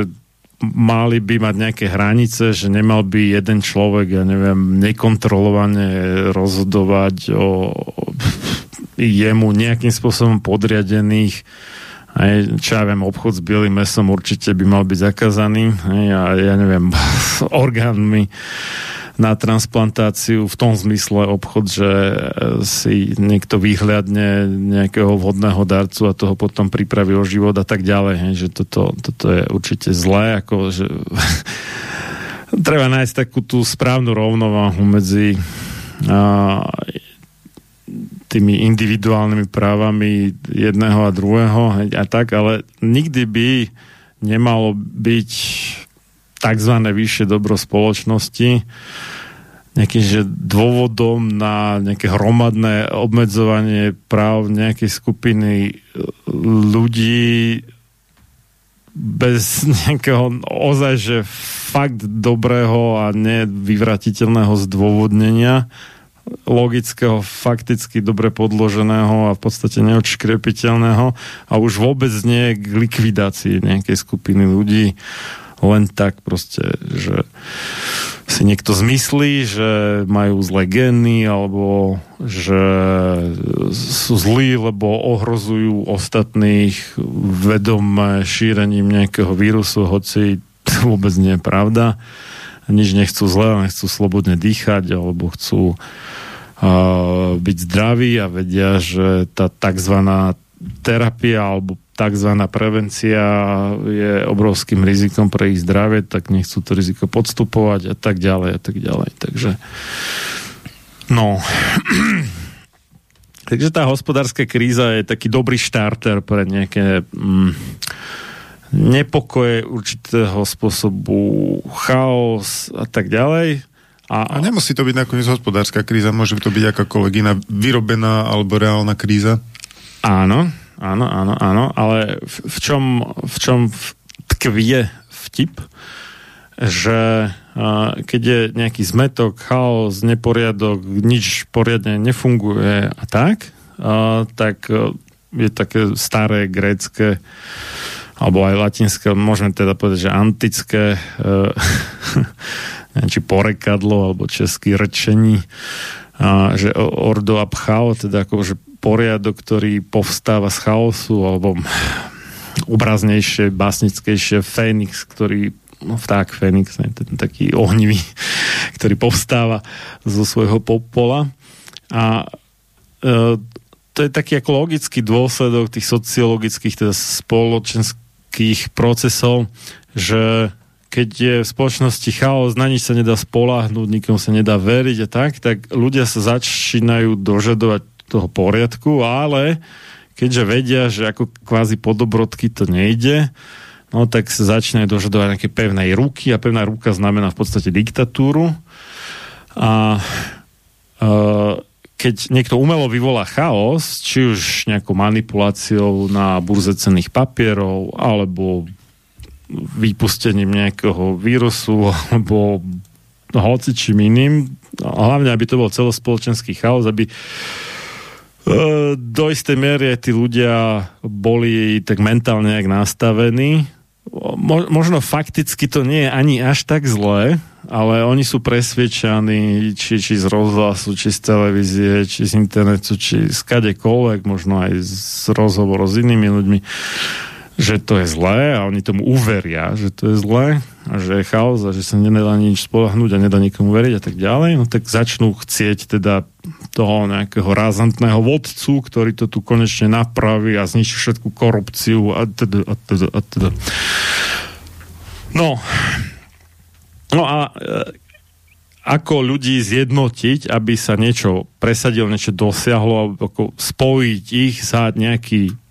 mali by mať nejaké hranice, že nemal by jeden človek, ja neviem, nekontrolovane rozhodovať o jemu nejakým spôsobom podriadených aj, čo ja viem, obchod s bielým mesom určite by mal byť zakázaný aj, a ja neviem, s orgánmi na transplantáciu v tom zmysle obchod, že e, si niekto vyhľadne nejakého vhodného darcu a toho potom pripraví o život a tak ďalej. Hej, že toto, toto je určite zlé, ako že treba nájsť takú tú správnu rovnováhu medzi a, tými individuálnymi právami jedného a druhého a tak, ale nikdy by nemalo byť tzv. vyššie dobro spoločnosti nejakým že dôvodom na nejaké hromadné obmedzovanie práv nejakej skupiny e, ľudí bez nejakého ozaj, že fakt dobrého a nevyvratiteľného zdôvodnenia logického, fakticky dobre podloženého a v podstate neodškrepiteľného a už vôbec nie k likvidácii nejakej skupiny ľudí len tak proste, že si niekto zmyslí, že majú zlé gény alebo že sú zlí, lebo ohrozujú ostatných vedomé šírením nejakého vírusu, hoci to vôbec nie je pravda. Nič nechcú zle, nechcú slobodne dýchať alebo chcú byť zdraví a vedia, že tá tzv. terapia alebo tzv. prevencia je obrovským rizikom pre ich zdravie, tak nechcú to riziko podstupovať a tak ďalej a tak ďalej. Takže no Takže tá hospodárska kríza je taký dobrý štarter pre nejaké mm, nepokoje určitého spôsobu, chaos a tak ďalej. A nemusí to byť nakoniec hospodárska kríza, môže to byť akákoľvek iná vyrobená alebo reálna kríza. Áno, áno, áno, áno, ale v, v čom, v čom v- tkvie vtip, že keď je nejaký zmetok, chaos, neporiadok, nič poriadne nefunguje a tak, uh, tak uh, je také staré grécké alebo aj latinské, môžeme teda povedať, že antické uh, neviem, či porekadlo alebo český rečení a, že ordo abchao, teda ako, že poriadok, ktorý povstáva z chaosu, alebo obraznejšie, básnickejšie Fénix, ktorý no, vták Fénix, ne, ten taký ohnivý, ktorý povstáva zo svojho popola. A e, to je taký ako logický dôsledok tých sociologických, teda spoločenských procesov, že keď je v spoločnosti chaos, na nič sa nedá spoláhnuť, nikomu sa nedá veriť a tak, tak ľudia sa začínajú dožadovať toho poriadku, ale keďže vedia, že ako kvázi podobrodky to nejde, no tak sa začínajú dožadovať nejaké pevnej ruky a pevná ruka znamená v podstate diktatúru. A uh, keď niekto umelo vyvolá chaos, či už nejakou manipuláciou na burze cenných papierov, alebo vypustením nejakého vírusu, alebo hocičím iným, a hlavne, aby to bol celospoločenský chaos, aby e, do istej miery tí ľudia boli tak mentálne nejak nastavení. Mo- možno fakticky to nie je ani až tak zlé, ale oni sú presvedčaní, či, či z rozhlasu, či z televízie, či z internetu, či z kadekoľvek, možno aj z rozhovoru s inými ľuďmi, že to je zlé a oni tomu uveria, že to je zlé a že je chaos a že sa nedá nič spolahnúť a nedá nikomu veriť a tak ďalej, no tak začnú chcieť teda toho nejakého razantného vodcu, ktorý to tu konečne napraví a zničí všetku korupciu a teda, a teda, a teda. No, no a e, ako ľudí zjednotiť, aby sa niečo presadilo, niečo dosiahlo, ako spojiť ich za nejaký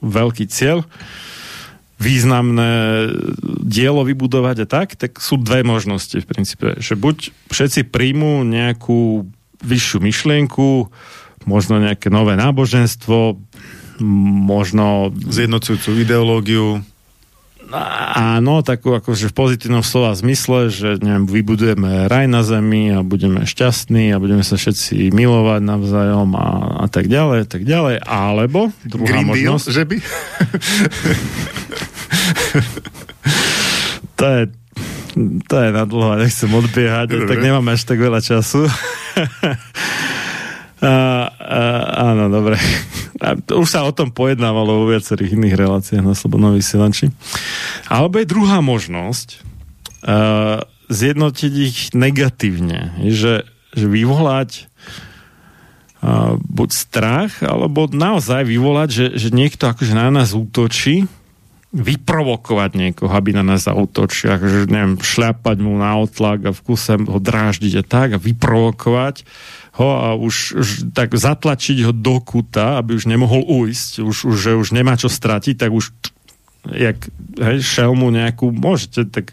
veľký cieľ, významné dielo vybudovať a tak, tak sú dve možnosti v princípe. Že buď všetci príjmú nejakú vyššiu myšlienku, možno nejaké nové náboženstvo, možno Zjednocujúcu ideológiu. Áno, takú akože v pozitívnom slova zmysle, že neviem, vybudujeme raj na zemi a budeme šťastní a budeme sa všetci milovať navzájom a, a tak ďalej, tak ďalej. Alebo druhá Green Deal, možnosť, že by? to je to je na dlho, nechcem odbiehať, Dobre. tak nemáme až tak veľa času. A, a, áno, dobre. A už sa o tom pojednávalo vo viacerých iných reláciách na Slobodnom vysielači. Alebo je druhá možnosť uh, zjednotiť ich negatívne. Že, že vyvolať uh, buď strach, alebo naozaj vyvolať, že, že niekto akože na nás útočí, vyprovokovať niekoho, aby na nás zautočil, akože neviem, šľapať mu na otlak a v kuse ho dráždiť a tak a vyprovokovať ho a už, už tak zatlačiť ho do kuta, aby už nemohol ujsť, už, už, že už nemá čo stratiť, tak už jak hej, šelmu nejakú môžete, tak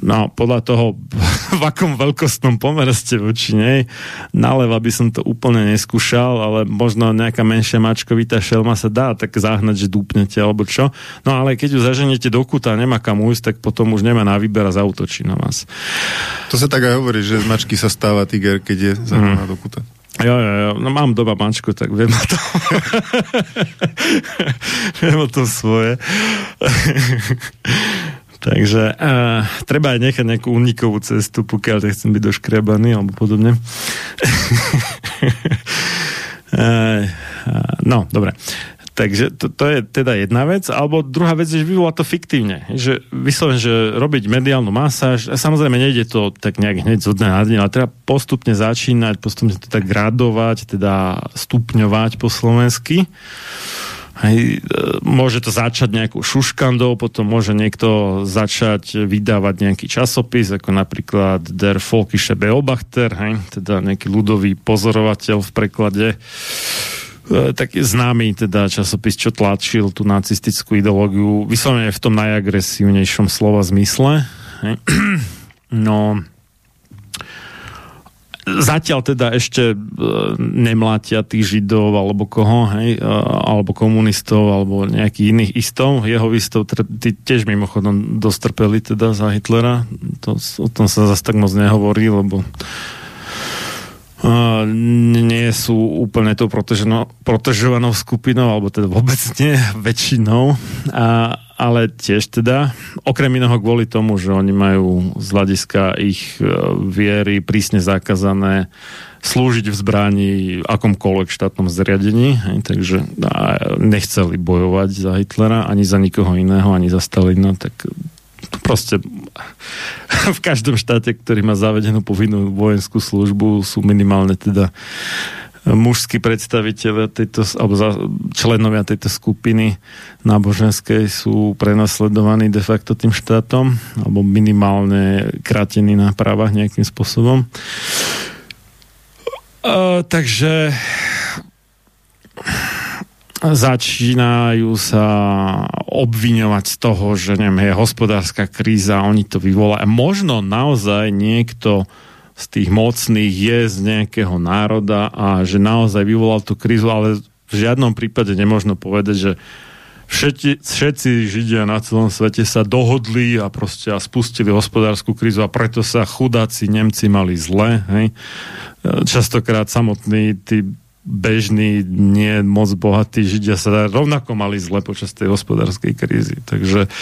no, podľa toho, v akom veľkostnom pomere ste voči nej, naleva by som to úplne neskúšal, ale možno nejaká menšia mačkovitá šelma sa dá tak zahnať, že dúpnete alebo čo. No ale keď ju zaženiete do kuta a nemá kam ujsť, tak potom už nemá na výber a zautočí na vás. To sa tak aj hovorí, že z mačky sa stáva tiger, keď je zahnaná Mhm. do kuta. Jo, jo, jo, no mám doma mančku, tak viem o tom. viem o tom svoje. Takže uh, treba aj nechať nejakú unikovú cestu, pokiaľ nechcem byť doškriabaný alebo podobne. uh, no, dobre. Takže to, to je teda jedna vec. Alebo druhá vec je, že vyvolá to fiktívne. Že vyslovene, že robiť mediálnu masáž, a samozrejme nejde to tak nejak hneď zo dňa na deň, ale treba postupne začínať, postupne to tak gradovať, teda stupňovať po slovensky. Hej, e, môže to začať nejakou šuškandou, potom môže niekto začať vydávať nejaký časopis, ako napríklad Der Volkische Beobachter, hej, teda nejaký ľudový pozorovateľ v preklade e, taký známy teda časopis, čo tlačil tú nacistickú ideológiu, vyslovene v tom najagresívnejšom slova zmysle. Hej. No, zatiaľ teda ešte e, nemlátia tých židov alebo koho, hej, e, alebo komunistov, alebo nejakých iných istov. Jeho istov tiež mimochodom dostrpeli teda za Hitlera. To, o tom sa zase tak moc nehovorí, lebo nie sú úplne tou protežovanou skupinou, alebo teda vôbec nie väčšinou, a, ale tiež teda, okrem iného kvôli tomu, že oni majú z hľadiska ich uh, viery prísne zakázané slúžiť v zbraní akomkoľvek štátnom zriadení, takže nechceli bojovať za Hitlera, ani za nikoho iného, ani za Stalina, tak proste v každom štáte, ktorý má zavedenú povinnú vojenskú službu, sú minimálne teda mužskí predstaviteľe tejto, alebo za, členovia tejto skupiny náboženskej sú prenasledovaní de facto tým štátom, alebo minimálne krátení na právach nejakým spôsobom. Uh, takže začínajú sa obviňovať z toho, že neviem, je hospodárska kríza, oni to vyvolajú. Možno naozaj niekto z tých mocných je z nejakého národa a že naozaj vyvolal tú krízu, ale v žiadnom prípade nemôžno povedať, že všetci, všetci Židia na celom svete sa dohodli a proste a spustili hospodárskú krízu a preto sa chudáci Nemci mali zle. Hej. Častokrát samotní tí bežní, nie moc bohatí Židia sa rovnako mali zle počas tej hospodárskej krízy. Takže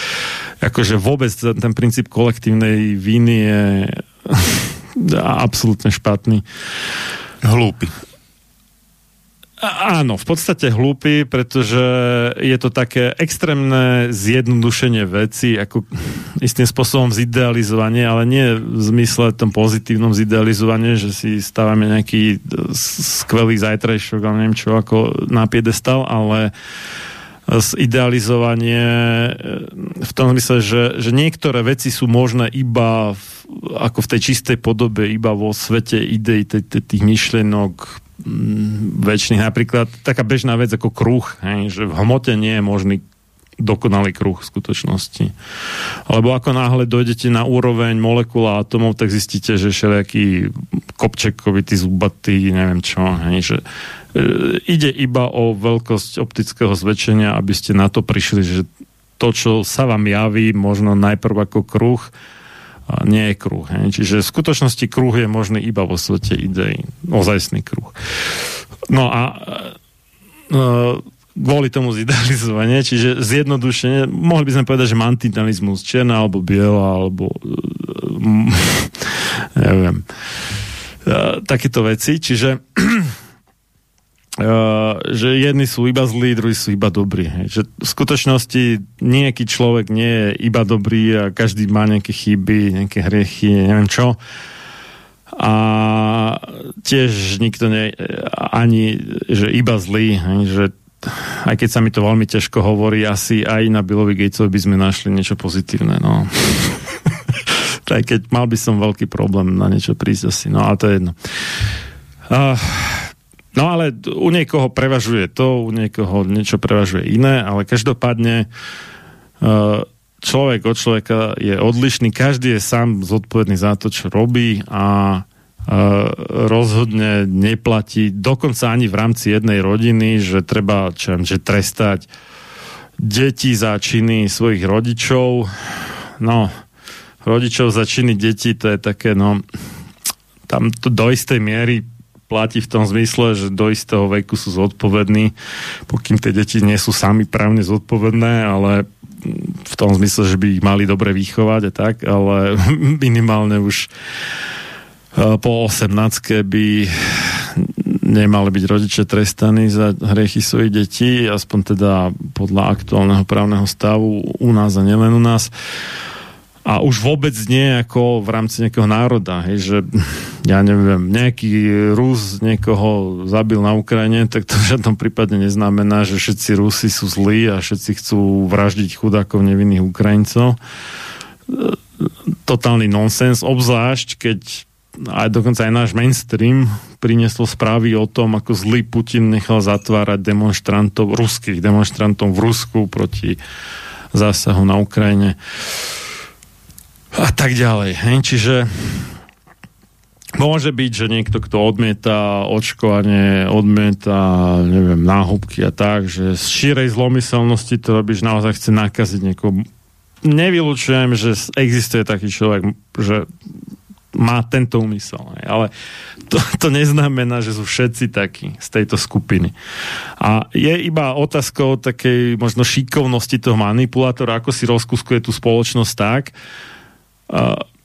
akože vôbec ten, princíp kolektívnej viny je absolútne špatný. Hlúpy. Áno, v podstate hlúpy, pretože je to také extrémne zjednodušenie veci, ako istým spôsobom zidealizovanie, ale nie v zmysle tom pozitívnom zidealizovanie, že si stávame nejaký s- skvelý zajtrajšok, ale neviem čo, ako na piedestal, ale zidealizovanie e, v tom zmysle, že, že niektoré veci sú možné iba v, ako v tej čistej podobe, iba vo svete t- tých myšlienok mm, väčšných. Napríklad taká bežná vec ako kruh, hej, že v hmote nie je možný dokonalý kruh v skutočnosti. Alebo ako náhle dojdete na úroveň molekúl a atomov, tak zistíte, že všelijaký kopčekovitý, zubatý, neviem čo, hej, že e, ide iba o veľkosť optického zväčšenia, aby ste na to prišli, že to, čo sa vám javí, možno najprv ako kruh, nie je kruh. Hej. Čiže v skutočnosti kruh je možný iba vo svete ideí. Ozajstný kruh. No a e, kvôli tomu zidealizovanie, čiže zjednodušene, mohli by sme povedať, že mantinalizmus, čierna alebo biela, alebo mm, neviem, e, takéto veci, čiže Uh, že jedni sú iba zlí, druhí sú iba dobrí. Že v skutočnosti nejaký človek nie je iba dobrý a každý má nejaké chyby, nejaké hriechy, neviem čo. A tiež nikto nie ani, že iba zlý, že aj keď sa mi to veľmi ťažko hovorí, asi aj na Billovi Gatesovi by sme našli niečo pozitívne, no. aj keď mal by som veľký problém na niečo prísť asi, no ale to je jedno. Uh, No ale u niekoho prevažuje to, u niekoho niečo prevažuje iné, ale každopádne e, človek od človeka je odlišný, každý je sám zodpovedný za to, čo robí a e, rozhodne neplatí, dokonca ani v rámci jednej rodiny, že treba čo, že trestať deti za činy svojich rodičov. No, rodičov za činy detí, to je také, no, tam to do istej miery platí v tom zmysle, že do istého veku sú zodpovední, pokým tie deti nie sú sami právne zodpovedné, ale v tom zmysle, že by ich mali dobre vychovať a tak, ale minimálne už e, po 18 by nemali byť rodičia trestaní za hriechy svojich detí, aspoň teda podľa aktuálneho právneho stavu u nás a nielen u nás. A už vôbec nie ako v rámci nejakého národa, hej, že ja neviem, nejaký Rus niekoho zabil na Ukrajine, tak to v žiadnom prípade neznamená, že všetci Rusi sú zlí a všetci chcú vraždiť chudákov nevinných Ukrajincov. Totálny nonsens, obzvlášť keď aj dokonca aj náš mainstream priniesol správy o tom, ako zlý Putin nechal zatvárať demonstrantov, ruských demonstrantov v Rusku proti zásahu na Ukrajine a tak ďalej. Hej? Čiže Môže byť, že niekto, kto odmieta očkovanie, odmieta, neviem, náhubky a tak, že z šírej zlomyselnosti to robíš, naozaj chce nakaziť niekoho. Nevylučujem, že existuje taký človek, že má tento úmysel. Ale to, to neznamená, že sú všetci takí z tejto skupiny. A je iba otázkou takej možno šikovnosti toho manipulátora, ako si rozkuskuje tú spoločnosť tak,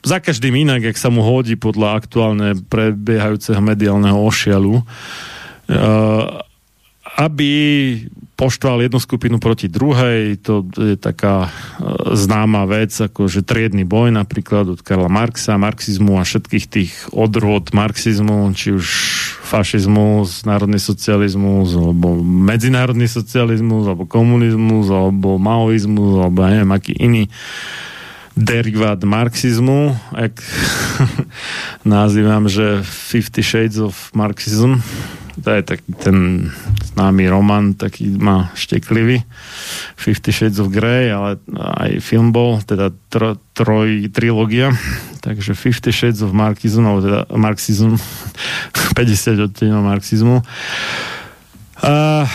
za každým inak, jak sa mu hodí podľa aktuálne prebiehajúceho mediálneho ošialu, aby poštval jednu skupinu proti druhej, to je taká známa vec, ako že triedny boj napríklad od Karla Marxa, marxizmu a všetkých tých odrôd marxizmu, či už fašizmus, národný socializmus, alebo medzinárodný socializmus, alebo komunizmus, alebo maoizmus, alebo ja neviem, aký iný derivát marxizmu, ak nazývam, že Fifty Shades of Marxism, to je taký ten známy roman, taký má šteklivý, Fifty Shades of Grey, ale aj film bol, teda tro, troj, trilógia, takže Fifty Shades of Marxism, alebo teda Marxism, 50 odtieňov marxizmu. Uh,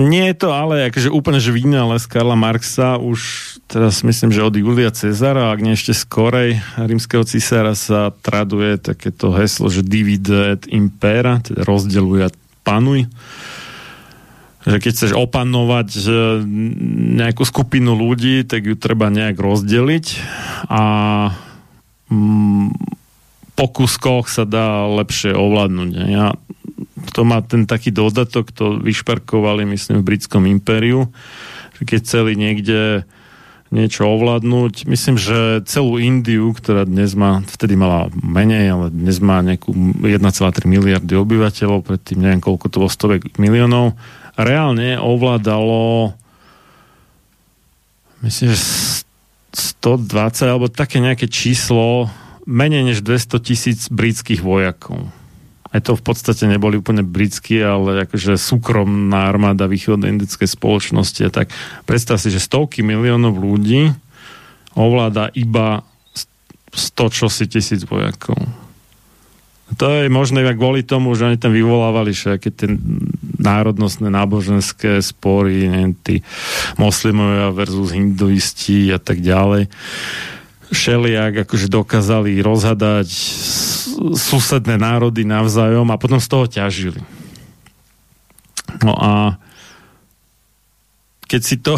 Nie je to ale akože úplne že vynález Karla Marxa už teraz myslím, že od Julia Cezara, ak nie ešte skorej rímskeho cisára sa traduje takéto heslo, že divide et impera, teda rozdeluj a panuj. Že keď chceš opanovať nejakú skupinu ľudí, tak ju treba nejak rozdeliť a mm, po kuskoch sa dá lepšie ovládnuť. Ja to má ten taký dodatok, to vyšperkovali, myslím, v britskom impériu, keď chceli niekde niečo ovládnuť. Myslím, že celú Indiu, ktorá dnes má, vtedy mala menej, ale dnes má nejakú 1,3 miliardy obyvateľov, predtým neviem koľko to bolo stovek miliónov, reálne ovládalo myslím, že 120 alebo také nejaké číslo menej než 200 tisíc britských vojakov aj to v podstate neboli úplne britskí, ale akože súkromná armáda východnej indickej spoločnosti. Tak predstav si, že stovky miliónov ľudí ovláda iba 100 čosi tisíc vojakov. To je možné iba kvôli tomu, že oni tam vyvolávali všetky tie národnostné náboženské spory, neviem, tí moslimovia versus hinduisti a tak ďalej všelijak akože dokázali rozhadať susedné národy navzájom a potom z toho ťažili. No a keď si to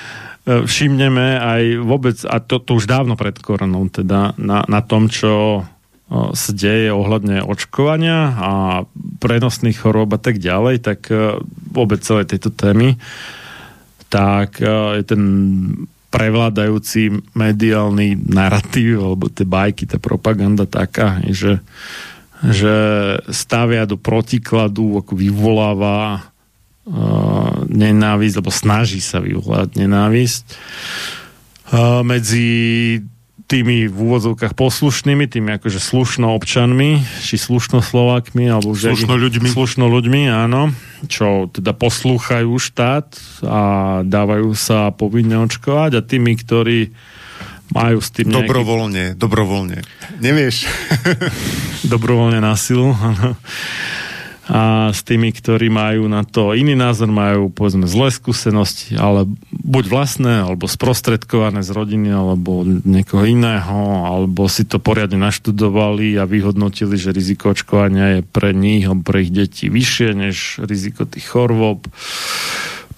všimneme aj vôbec, a to, to už dávno pred koronou, teda na, na tom, čo sa deje ohľadne očkovania a prenosných chorób a tak ďalej, tak vôbec celej tejto témy, tak je ten prevládajúci mediálny narratív alebo tie bajky, tá propaganda taká, že, že stavia do protikladu, ako vyvoláva uh, nenávisť, alebo snaží sa vyvolať nenávisť uh, medzi tými v úvodzovkách poslušnými, tými akože slušno občanmi, či slušno Slovákmi, alebo už Slušno ľuďmi. Slušno ľuďmi, áno, čo teda poslúchajú štát a dávajú sa povinne očkovať a tými, ktorí majú s tým nejaký Dobrovoľne, dobrovoľne. Nevieš? dobrovoľne na silu. áno. A s tými, ktorí majú na to iný názor, majú povedzme zlé skúsenosti, ale buď vlastné, alebo sprostredkované z rodiny, alebo niekoho iného, alebo si to poriadne naštudovali a vyhodnotili, že riziko očkovania je pre nich alebo pre ich deti vyššie než riziko tých chorôb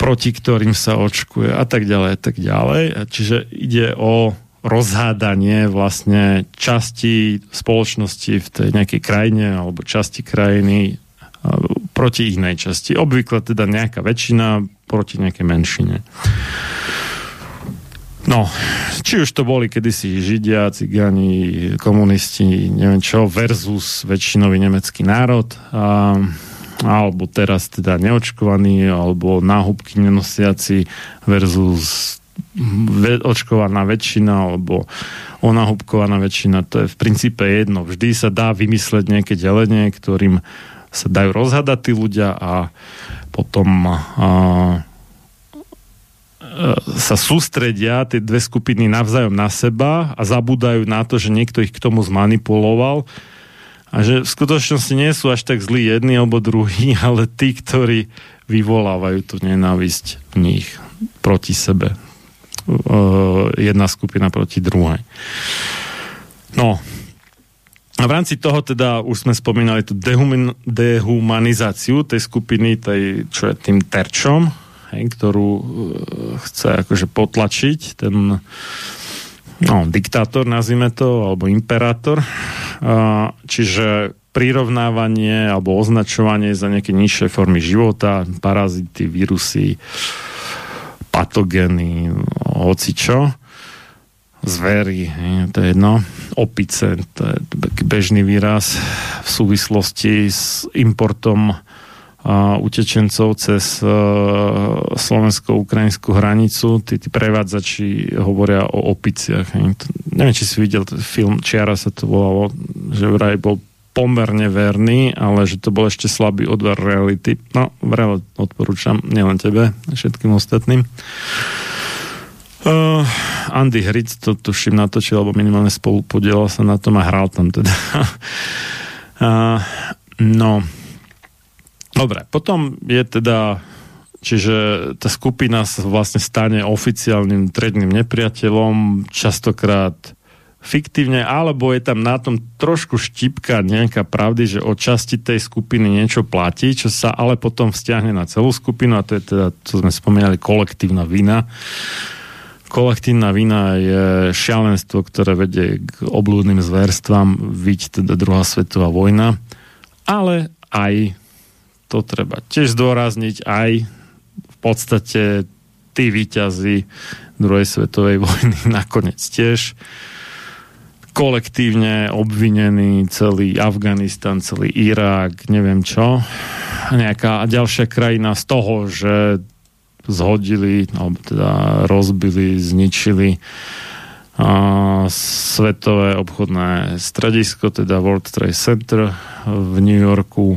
proti ktorým sa očkuje a tak ďalej a tak ďalej. Čiže ide o rozhádanie vlastne časti spoločnosti v tej nejakej krajine alebo časti krajiny proti inej časti. Obvykle teda nejaká väčšina proti nejakej menšine. No, či už to boli kedysi Židia, Cigáni, komunisti, neviem čo, versus väčšinový nemecký národ, a, alebo teraz teda neočkovaní, alebo náhubky nenosiaci versus ve, očkovaná väčšina, alebo onahubkovaná väčšina, to je v princípe jedno. Vždy sa dá vymysleť nejaké delenie, ktorým sa dajú rozhadať tí ľudia a potom a, sa sústredia tie dve skupiny navzájom na seba a zabúdajú na to, že niekto ich k tomu zmanipuloval a že v skutočnosti nie sú až tak zlí jedni alebo druhí, ale tí, ktorí vyvolávajú tú nenávisť v nich proti sebe. Uh, jedna skupina proti druhej. No, a v rámci toho teda už sme spomínali tú dehumin, dehumanizáciu tej skupiny, tej, čo je tým terčom, hej, ktorú e, chce akože potlačiť ten no, diktátor, nazvime to, alebo imperátor. A, čiže prirovnávanie alebo označovanie za nejaké nižšie formy života, parazity, vírusy, patogény, hoci čo zvery, to je jedno, opice, to je bežný výraz v súvislosti s importom a, utečencov cez a, slovensko-ukrajinskú hranicu. Tí, tí prevádzači hovoria o opiciach. Hej. To, neviem, či si videl film, Čiara sa to volalo, že vraj bol pomerne verný, ale že to bol ešte slabý odvar reality. No, vrele odporúčam, nielen tebe, všetkým ostatným. Uh, Andy Hric to tuším natočil, alebo minimálne spolu podielal sa na tom a hral tam teda. uh, no, dobre, potom je teda čiže tá skupina sa vlastne stane oficiálnym tredným nepriateľom, častokrát fiktívne, alebo je tam na tom trošku štipka nejaká pravdy, že o časti tej skupiny niečo platí, čo sa ale potom vzťahne na celú skupinu a to je teda, čo sme spomínali, kolektívna vina. Kolektívna vina je šialenstvo, ktoré vedie k oblúdnym zverstvám, viď teda druhá svetová vojna, ale aj to treba tiež zdôrazniť, aj v podstate tí výťazí druhej svetovej vojny nakoniec tiež kolektívne obvinený celý Afganistan, celý Irak, neviem čo. Nejaká ďalšia krajina z toho, že zhodili, alebo teda rozbili, zničili a svetové obchodné stredisko, teda World Trade Center v New Yorku,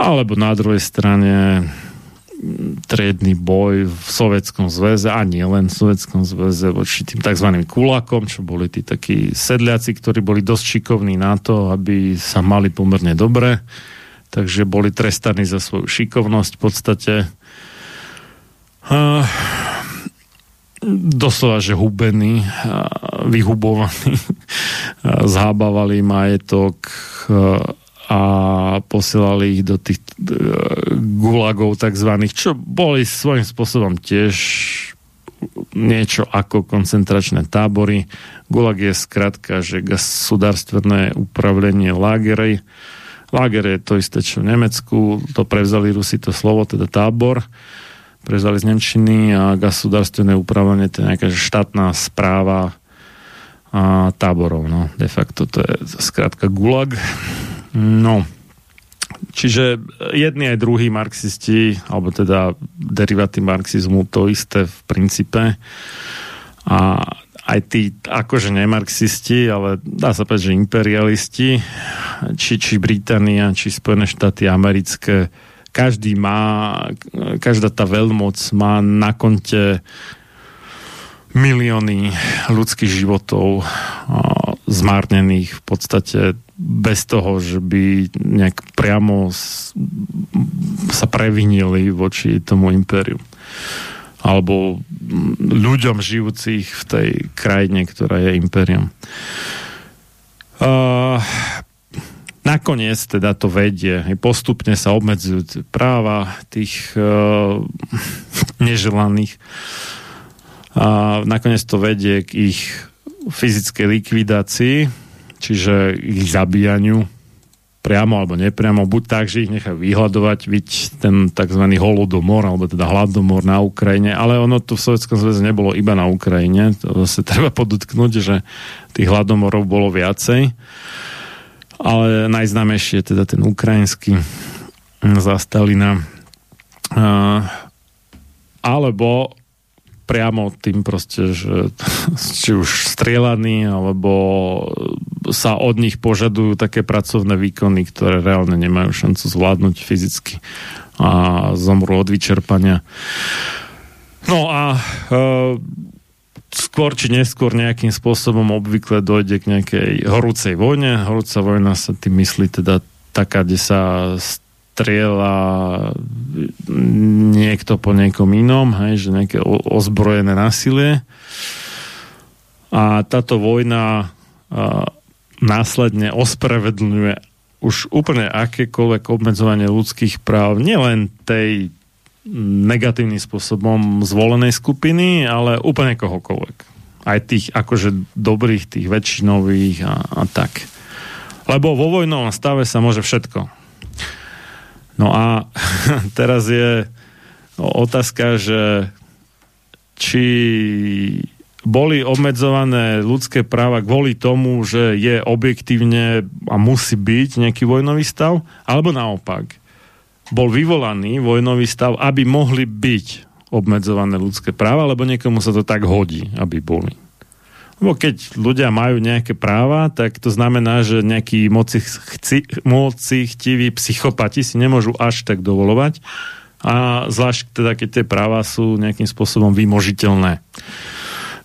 alebo na druhej strane triedny boj v Sovietskom zväze a nie len v Sovietskom zväze voči tým tzv. kulakom, čo boli tí takí sedliaci, ktorí boli dosť šikovní na to, aby sa mali pomerne dobre, takže boli trestaní za svoju šikovnosť v podstate. Uh, doslova, že hubení, vyhubovaní, zhábavali majetok a posielali ich do tých e, gulagov takzvaných, čo boli svojím spôsobom tiež niečo ako koncentračné tábory. Gulag je skratka, že gosudárstvené upravlenie lágerej. Láger je to isté, čo v Nemecku, to prevzali Rusi to slovo, teda tábor, prevzali z Nemčiny a gosudárstvené upravenie to je nejaká štátna správa a táborov, no, de facto to je skrátka gulag. No, čiže jedni aj druhí marxisti, alebo teda derivaty marxizmu, to isté v princípe. A aj tí, akože nemarxisti, ale dá sa povedať, že imperialisti, či, či Británia, či Spojené štáty americké, každý má, každá tá veľmoc má na konte milióny ľudských životov zmárnených v podstate bez toho, že by nejak priamo sa previnili voči tomu impériu alebo ľuďom žijúcich v tej krajine, ktorá je impérium. Uh, nakoniec teda to vedie, postupne sa obmedzujú práva tých uh, neželaných. A nakoniec to vedie k ich fyzickej likvidácii, čiže ich zabíjaniu priamo alebo nepriamo, buď tak, že ich nechajú vyhľadovať, byť ten tzv. holodomor, alebo teda hladomor na Ukrajine, ale ono to v Sovjetskom zväze nebolo iba na Ukrajine, to zase treba podotknúť, že tých hladomorov bolo viacej, ale najznámejšie je teda ten ukrajinský za Stalina. Alebo priamo tým proste, že či už strieľaní, alebo sa od nich požadujú také pracovné výkony, ktoré reálne nemajú šancu zvládnuť fyzicky a zomrú od vyčerpania. No a e, skôr či neskôr nejakým spôsobom obvykle dojde k nejakej horúcej vojne. Horúca vojna sa tým myslí teda taká, kde sa strieľa niekto po niekom inom, hej, že nejaké ozbrojené násilie. A táto vojna a, následne ospravedlňuje už úplne akékoľvek obmedzovanie ľudských práv, nielen tej negatívnym spôsobom zvolenej skupiny, ale úplne kohokoľvek. Aj tých akože dobrých, tých väčšinových a, a tak. Lebo vo vojnovom stave sa môže všetko No a teraz je otázka, že či boli obmedzované ľudské práva kvôli tomu, že je objektívne a musí byť nejaký vojnový stav, alebo naopak. Bol vyvolaný vojnový stav, aby mohli byť obmedzované ľudské práva, lebo niekomu sa to tak hodí, aby boli. Lebo keď ľudia majú nejaké práva, tak to znamená, že nejakí moci, chci, moci chtiví psychopati si nemôžu až tak dovolovať. A zvlášť teda, keď tie práva sú nejakým spôsobom vymožiteľné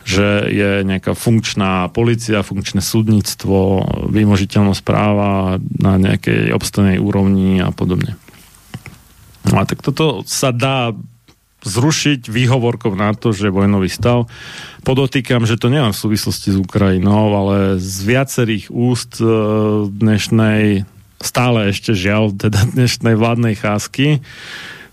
že je nejaká funkčná policia, funkčné súdnictvo, vymožiteľnosť práva na nejakej obstojnej úrovni a podobne. No a tak toto sa dá zrušiť výhovorkov na to, že vojnový stav. Podotýkam, že to nielen v súvislosti s Ukrajinou, ale z viacerých úst e, dnešnej, stále ešte žiaľ, teda dnešnej vládnej cházky,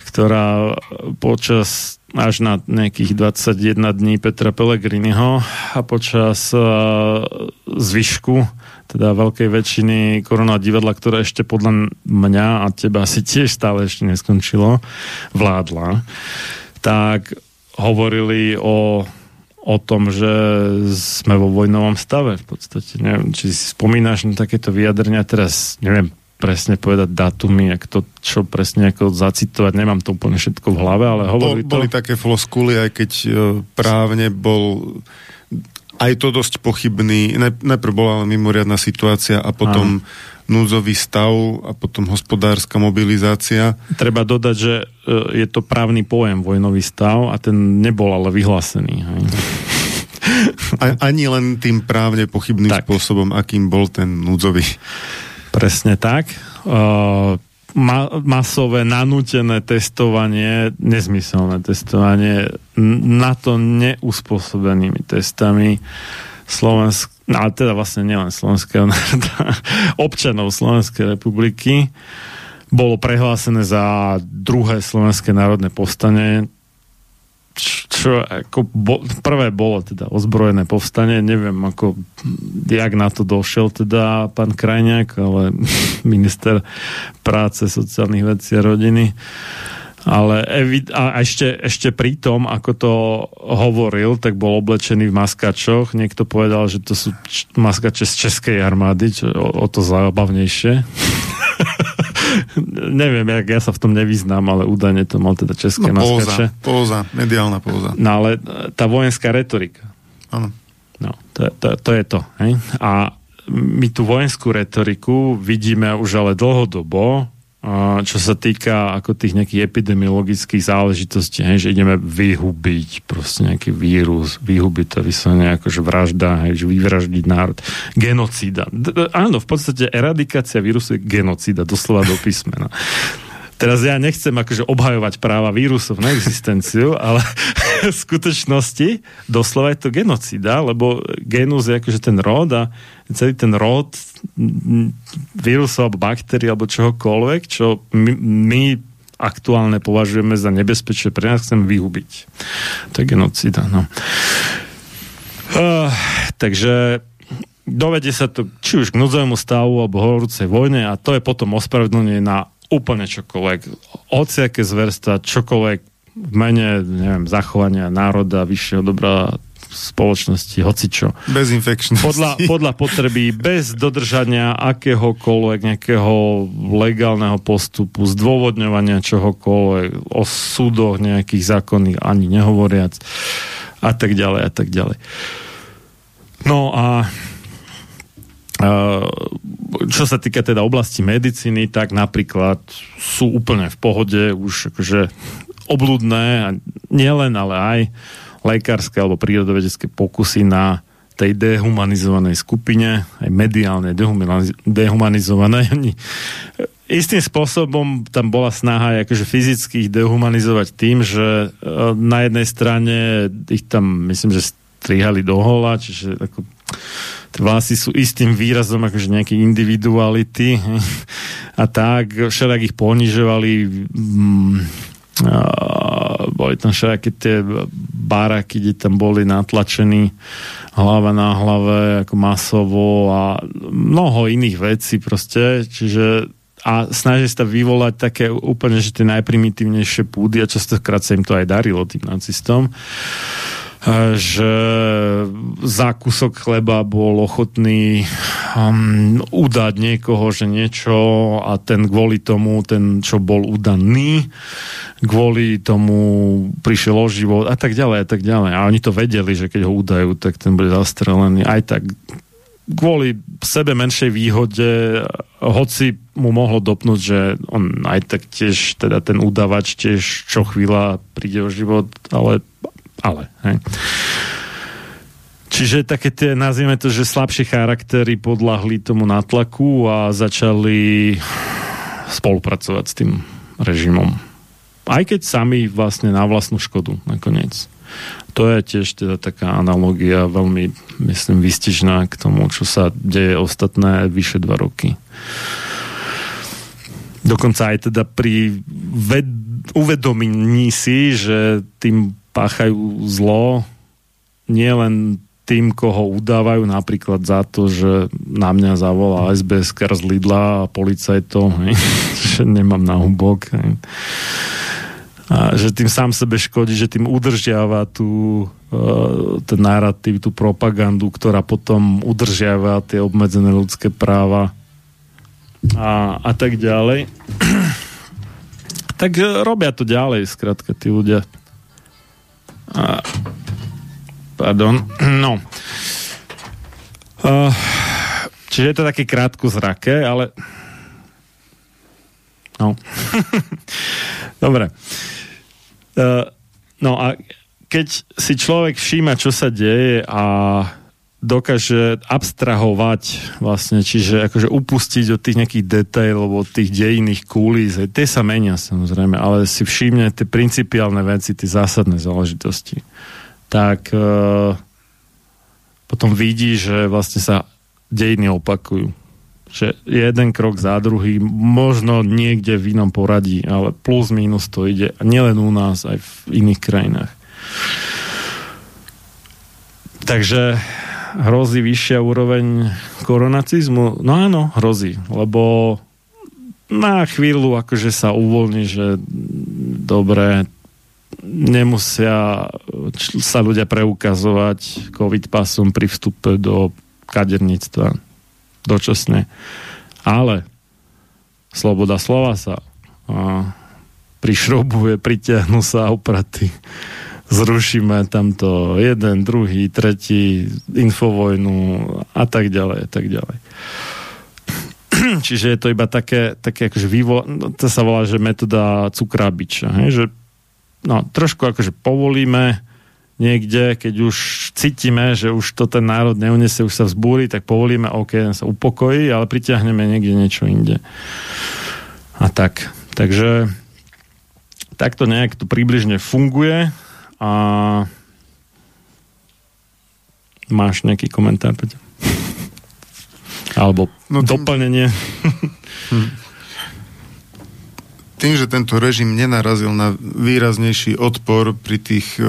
ktorá počas až na nejakých 21 dní Petra Pellegriniho a počas uh, zvyšku, teda veľkej väčšiny korona divadla, ktoré ešte podľa mňa a teba asi tiež stále ešte neskončilo, vládla tak hovorili o, o tom, že sme vo vojnovom stave v podstate. Neviem, či si spomínaš na takéto vyjadrenia, teraz neviem presne povedať datumy, ak to čo presne ako zacitovať, nemám to úplne všetko v hlave, ale hovorili Boli to... také floskuly, aj keď e, právne bol aj to dosť pochybný. Najprv bola mimoriadná situácia a potom Áno núdzový stav a potom hospodárska mobilizácia. Treba dodať, že e, je to právny pojem vojnový stav a ten nebol ale vyhlásený. Hej. Ani len tým právne pochybným tak. spôsobom, akým bol ten núdzový. Presne tak. Uh, ma- masové nanútené testovanie, nezmyselné testovanie na to neuspôsobenými testami Slovensk, no teda vlastne nielen slovenského národa, občanov Slovenskej republiky, bolo prehlásené za druhé slovenské národné povstanie, čo, ako bo, prvé bolo teda ozbrojené povstanie, neviem ako, jak na to došiel teda pán Krajňák, ale minister práce, sociálnych vecí a rodiny. Ale evi- a ešte, ešte pri tom, ako to hovoril, tak bol oblečený v maskačoch. Niekto povedal, že to sú č- maskače z českej armády, čo o, o to zábavnejšie. Neviem, jak ja sa v tom nevyznám, ale údajne to mal teda české No, maskače. póza, póza, mediálna póza. No ale e, tá vojenská retorika. Áno. No, to, to, to je to. Hej? A my tú vojenskú retoriku vidíme už ale dlhodobo, čo sa týka ako tých nejakých epidemiologických záležitostí, hej, že ideme vyhubiť proste nejaký vírus, vyhubiť to vyslovene akože vražda, hej, že vyvraždiť národ. Genocída. D- áno, v podstate eradikácia vírusu je genocída, doslova do písmena. Teraz ja nechcem akože obhajovať práva vírusov na existenciu, ale v skutočnosti doslova je to genocida, lebo genus je akože ten rod a celý ten rod vírusov alebo baktérií alebo čohokoľvek, čo my, my aktuálne považujeme za nebezpečné pre nás, chcem vyhubiť. To je genocida, no. Uh, takže dovede sa to či už k núdzovému stavu alebo horúcej vojne a to je potom ospravedlnenie na úplne čokoľvek. Hociaké zverstva, čokoľvek v mene, neviem, zachovania národa, vyššieho dobra spoločnosti, hocičo. Bezinfekčnosti. Podľa, podľa potreby, bez dodržania akéhokoľvek nejakého legálneho postupu, zdôvodňovania čohokoľvek, o súdoch nejakých zákonných ani nehovoriac a tak ďalej a tak ďalej. No a čo sa týka teda oblasti medicíny, tak napríklad sú úplne v pohode už akože obludné a nielen, ale aj lekárske alebo prírodovedecké pokusy na tej dehumanizovanej skupine, aj mediálne dehumaniz- dehumanizované. Oni istým spôsobom tam bola snaha akože fyzicky ich dehumanizovať tým, že uh, na jednej strane ich tam, myslím, že strihali do hola, čiže ako vlasy sú istým výrazom akože nejaké individuality a tak, všelijak ich ponižovali mm, boli tam všelijaké tie baraky, kde tam boli natlačení hlava na hlave ako masovo a mnoho iných vecí proste, čiže a snaží sa vyvolať také úplne, že tie najprimitívnejšie púdy a častokrát sa im to aj darilo tým nacistom že za kúsok chleba bol ochotný um, udať niekoho, že niečo a ten kvôli tomu, ten, čo bol udaný, kvôli tomu prišiel o život a tak ďalej a tak ďalej. A oni to vedeli, že keď ho udajú, tak ten bude zastrelený. Aj tak kvôli sebe menšej výhode, hoci mu mohlo dopnúť, že on aj tak tiež, teda ten udavač tiež čo chvíľa príde o život, ale ale. Hej. Čiže také tie, nazvieme to, že slabšie charaktery podľahli tomu natlaku a začali spolupracovať s tým režimom. Aj keď sami vlastne na vlastnú škodu nakoniec. To je tiež teda taká analogia veľmi, myslím, vystižná k tomu, čo sa deje ostatné vyše dva roky. Dokonca aj teda pri ved- uvedomení si, že tým páchajú zlo nielen tým, koho udávajú napríklad za to, že na mňa zavolá SBS z Lidla a policajtov, že nemám na hubok. A že tým sám sebe škodí, že tým udržiava tú, uh, ten narratív, tú propagandu, ktorá potom udržiava tie obmedzené ľudské práva a, a tak ďalej. tak e, robia to ďalej, skrátka, tí ľudia. A, pardon. No. Uh, čiže je to také krátko zrake, ale no. Dobre. Uh, no a keď si človek všíma, čo sa deje a dokáže abstrahovať vlastne, čiže akože upustiť od tých nejakých detailov, od tých dejinných kúlis, aj tie sa menia samozrejme, ale si všimne tie principiálne veci, tie zásadné záležitosti, tak e, potom vidí, že vlastne sa dejiny opakujú. Že jeden krok za druhý, možno niekde v inom poradí, ale plus minus to ide nielen u nás, aj v iných krajinách. Takže hrozí vyššia úroveň koronacizmu? No áno, hrozí, lebo na chvíľu akože sa uvoľní, že dobre, nemusia sa ľudia preukazovať COVID pasom pri vstupe do kaderníctva dočasne. Ale sloboda slova sa a, prišrobuje, pritiahnu sa opraty zrušíme tamto jeden, druhý, tretí, infovojnu a tak ďalej, tak ďalej. Čiže je to iba také, také akože vývo, no, to sa volá, že metóda cukrábiča, hej? že no, trošku akože povolíme niekde, keď už cítime, že už to ten národ neuniesie, už sa vzbúri, tak povolíme, OK, sa upokojí, ale pritiahneme niekde niečo inde. A tak. Takže takto nejak to približne funguje a máš nejaký komentár, Peťo? Alebo No tým- doplnenie? Tým, že tento režim nenarazil na výraznejší odpor pri tých e,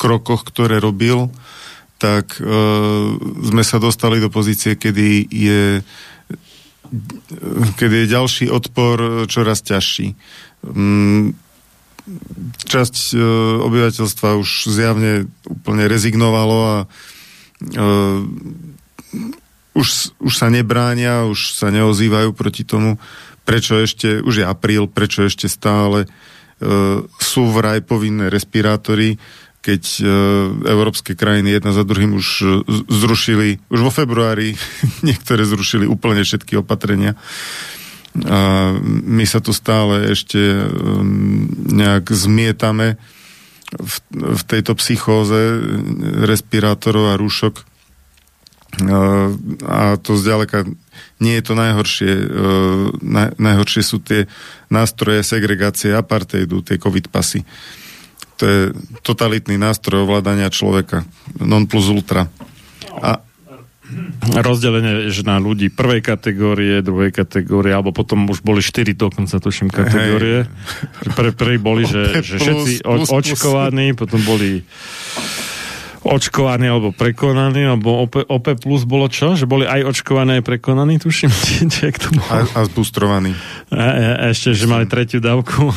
krokoch, ktoré robil, tak e, sme sa dostali do pozície, kedy je kedy je ďalší odpor čoraz ťažší. Mm, Časť e, obyvateľstva už zjavne úplne rezignovalo a e, už, už sa nebránia, už sa neozývajú proti tomu, prečo ešte, už je apríl, prečo ešte stále e, sú vraj povinné respirátory, keď e, európske krajiny jedna za druhým už e, zrušili, už vo februári niektoré zrušili úplne všetky opatrenia. A my sa tu stále ešte um, nejak zmietame v, v tejto psychóze respirátorov a rúšok. A, to zďaleka nie je to najhoršie. Naj, najhoršie sú tie nástroje segregácie apartheidu, tie covid pasy. To je totalitný nástroj ovládania človeka. Non plus ultra. A, Rozdelenie že na ľudí prvej kategórie, druhej kategórie, alebo potom už boli štyri dokonca, tuším, kategórie. Že Pre, prvý boli, že, že všetci plus, očkovaní, potom boli očkovaní alebo prekonaní, alebo OP, OP plus bolo čo? Že boli aj očkovaní, aj prekonaní, tuším, jak to bolo? a, a zbustrovaný. A, a, a ešte, že mali tretiu dávku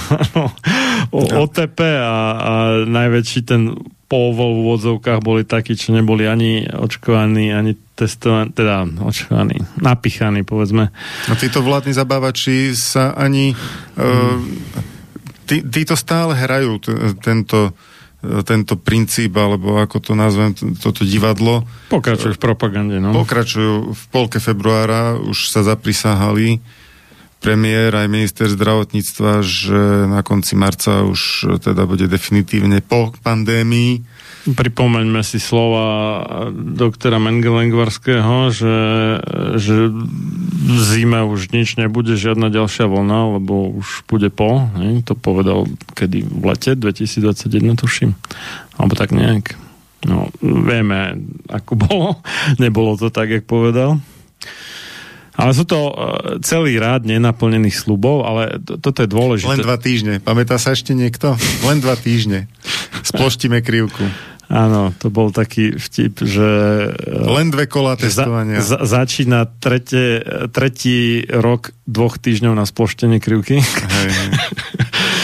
o, OTP a, a najväčší ten povol v úvodzovkách boli takí, čo neboli ani očkovaní, ani testovaní, teda očkovaní, napichaní, povedzme. No títo vládni zabávači sa ani... Uh, tí, títo stále hrajú t- tento, e, tento princíp, alebo ako to nazvem, toto divadlo. Pokračujú v propagande, no. Pokračujú v polke februára, už sa zaprisahali premiér aj minister zdravotníctva, že na konci marca už e, teda bude definitívne po pandémii. Pripomeňme si slova doktora Mengelengvarského, že, že v zime už nič nebude, žiadna ďalšia vlna, lebo už bude po. Ne? To povedal kedy v lete 2021, tuším. Alebo tak nejak. No, vieme, ako bolo. Nebolo to tak, jak povedal. Ale sú to eh, celý rád nenaplnených slubov, ale to, toto je dôležité. Len dva týždne. Pamätá sa ešte niekto? Len dva týždne. Sploštíme krivku. Áno, to bol taký vtip, že... eh, Len dve kola že za, testovania. za, začína tretie, tretí rok dvoch týždňov na sploštenie krivky. Hej, hej.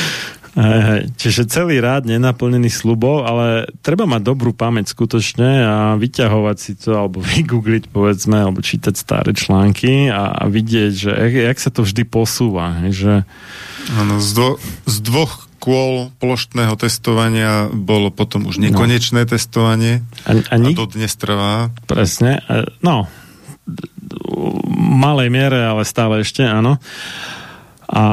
Čiže celý rád nenaplnených slubov, ale treba mať dobrú pamäť skutočne a vyťahovať si to, alebo vygoogliť povedzme, alebo čítať staré články a, a vidieť, že jak, jak sa to vždy posúva. Že Áno, z, dvo, z dvoch kôl ploštného testovania bolo potom už nekonečné testovanie a, a a nik, to dnes trvá. Presne. E, No, v malej miere, ale stále ešte, áno. A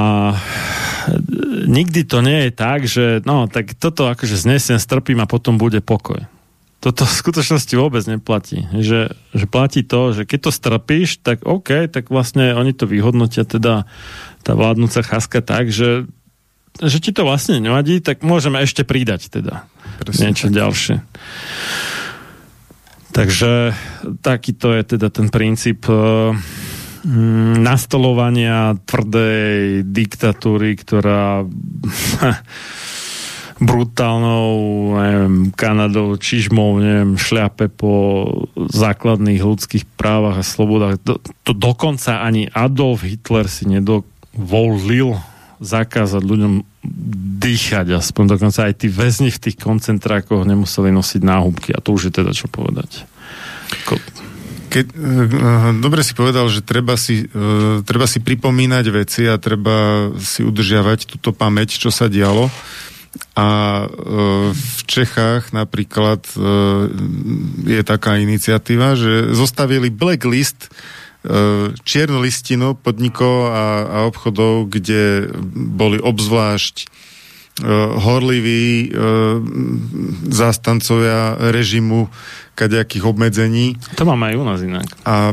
nikdy to nie je tak, že no, tak toto akože znesiem, strpím a potom bude pokoj. Toto v skutočnosti vôbec neplatí. Že, že platí to, že keď to strpíš, tak OK, tak vlastne oni to vyhodnotia teda tá vládnúca chaska tak, že, že ti to vlastne nevadí, tak môžeme ešte pridať teda Presne niečo tak. ďalšie. Takže takýto je teda ten princíp mm, nastolovania tvrdej diktatúry, ktorá brutálnou neviem, Kanadou, čižmou, neviem, šľape po základných ľudských právach a slobodách. To, to dokonca ani Adolf Hitler si nedovolil zakázať ľuďom dýchať aspoň dokonca aj tí väzni v tých koncentrákoch nemuseli nosiť náhubky a to už je teda čo povedať. Keď, uh, dobre si povedal, že treba si, uh, treba si pripomínať veci a treba si udržiavať túto pamäť, čo sa dialo. A v Čechách napríklad je taká iniciatíva, že zostavili blacklist čiernu listinu podnikov a, a obchodov, kde boli obzvlášť horliví uh, zástancovia režimu kadejakých obmedzení. To mám aj u nás inak. A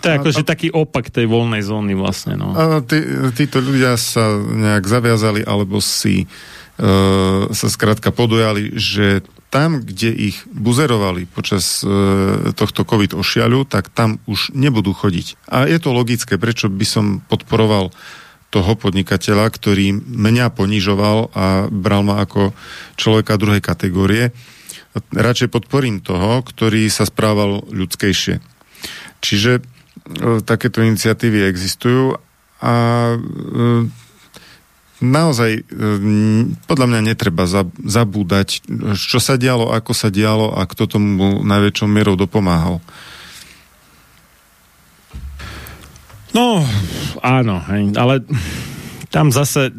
To je akože taký opak tej voľnej zóny vlastne, no. A tí, títo ľudia sa nejak zaviazali alebo si uh, sa skrátka podujali, že tam, kde ich buzerovali počas uh, tohto COVID ošiaľu, tak tam už nebudú chodiť. A je to logické, prečo by som podporoval toho podnikateľa, ktorý mňa ponižoval a bral ma ako človeka druhej kategórie. Radšej podporím toho, ktorý sa správal ľudskejšie. Čiže e, takéto iniciatívy existujú a e, naozaj e, podľa mňa netreba za- zabúdať, čo sa dialo, ako sa dialo a kto tomu najväčšou mierou dopomáhal. No, áno, ale tam zase,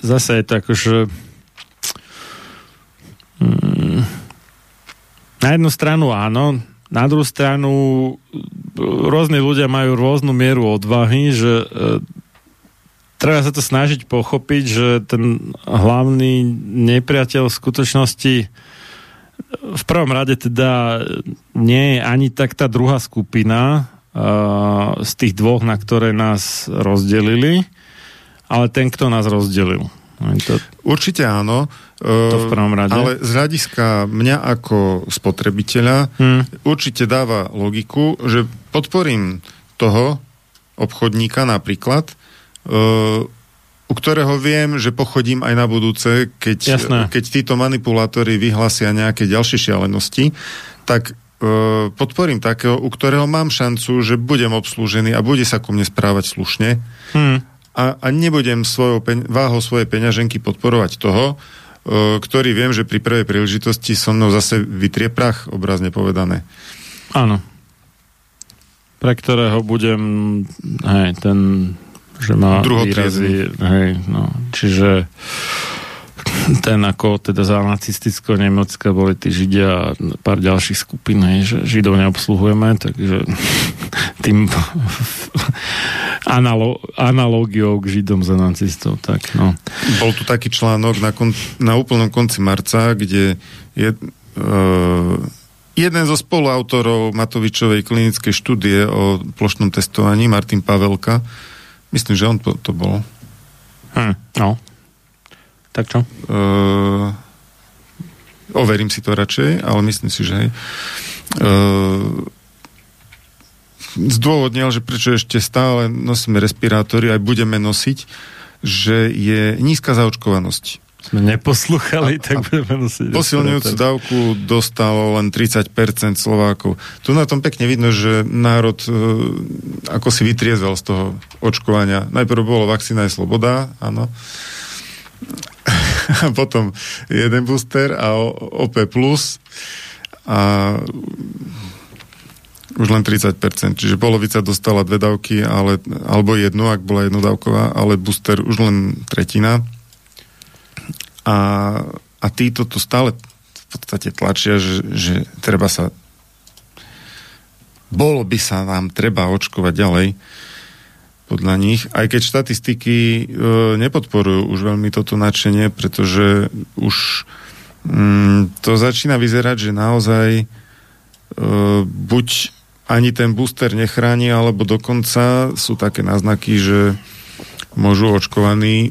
zase je to akože mm, na jednu stranu áno, na druhú stranu rôzni ľudia majú rôznu mieru odvahy, že e, treba sa to snažiť pochopiť, že ten hlavný nepriateľ v skutočnosti v prvom rade teda nie je ani tak tá druhá skupina z tých dvoch, na ktoré nás rozdelili, ale ten, kto nás rozdelil. To, Určite áno. to v prvom rade. Ale z hľadiska mňa ako spotrebiteľa Hm. určite dáva logiku, že podporím toho obchodníka napríklad, uh, u ktorého viem, že pochodím aj na budúce, keď, Jasné. keď títo manipulátori vyhlasia nejaké ďalšie šialenosti, tak podporím takého, u ktorého mám šancu, že budem obslúžený a bude sa ku mne správať slušne Hm. a, a nebudem svojou peň, váhou svojej peňaženky podporovať toho, e, ktorý viem, že pri prvej príležitosti so mnou zase vytrie prach, obrazne povedané. Áno. Pre ktorého budem, hej, ten, že má Druhotriedny. výrazy, hej, no, čiže ten ako teda za nacistického Nemecka boli tí Židia a pár ďalších skupín, hej, že Židov neobsluhujeme, takže tým analo, analógiou k Židom za nacistov, tak no. Bol tu taký článok na, kon, na úplnom konci marca, kde je uh, jeden zo spoluautorov Matovičovej klinickej štúdie o plošnom testovaní, Martin Pavelka, myslím, že on to, to bol, Hm, no. Tak čo? Uh, overím si to radšej, ale myslím si, že hej. Uh, zdôvodnil, že prečo ešte stále nosíme respirátory, aj budeme nosiť, že je nízka zaočkovanosť. Sme neposlúchali, tak budeme nosiť. Posilňujúcu dávku dostalo len 30% Slovákov. Tu na tom pekne vidno, že národ uh, ako si vytriezal z toho očkovania. Najprv bolo vakcína je sloboda, áno. A potom jeden booster a OP+, a už len 30%, čiže polovica dostala dve dávky, ale, alebo jednu, ak bola jednodávková, ale booster už len tretina. A, a títo tu stále v podstate tlačia, že, že treba sa bolo by sa nám treba očkovať ďalej podľa nich, aj keď štatistiky e, nepodporujú už veľmi toto nadšenie, pretože už mm, to začína vyzerať, že naozaj e, buď ani ten booster nechráni, alebo dokonca sú také náznaky, že môžu očkovaní,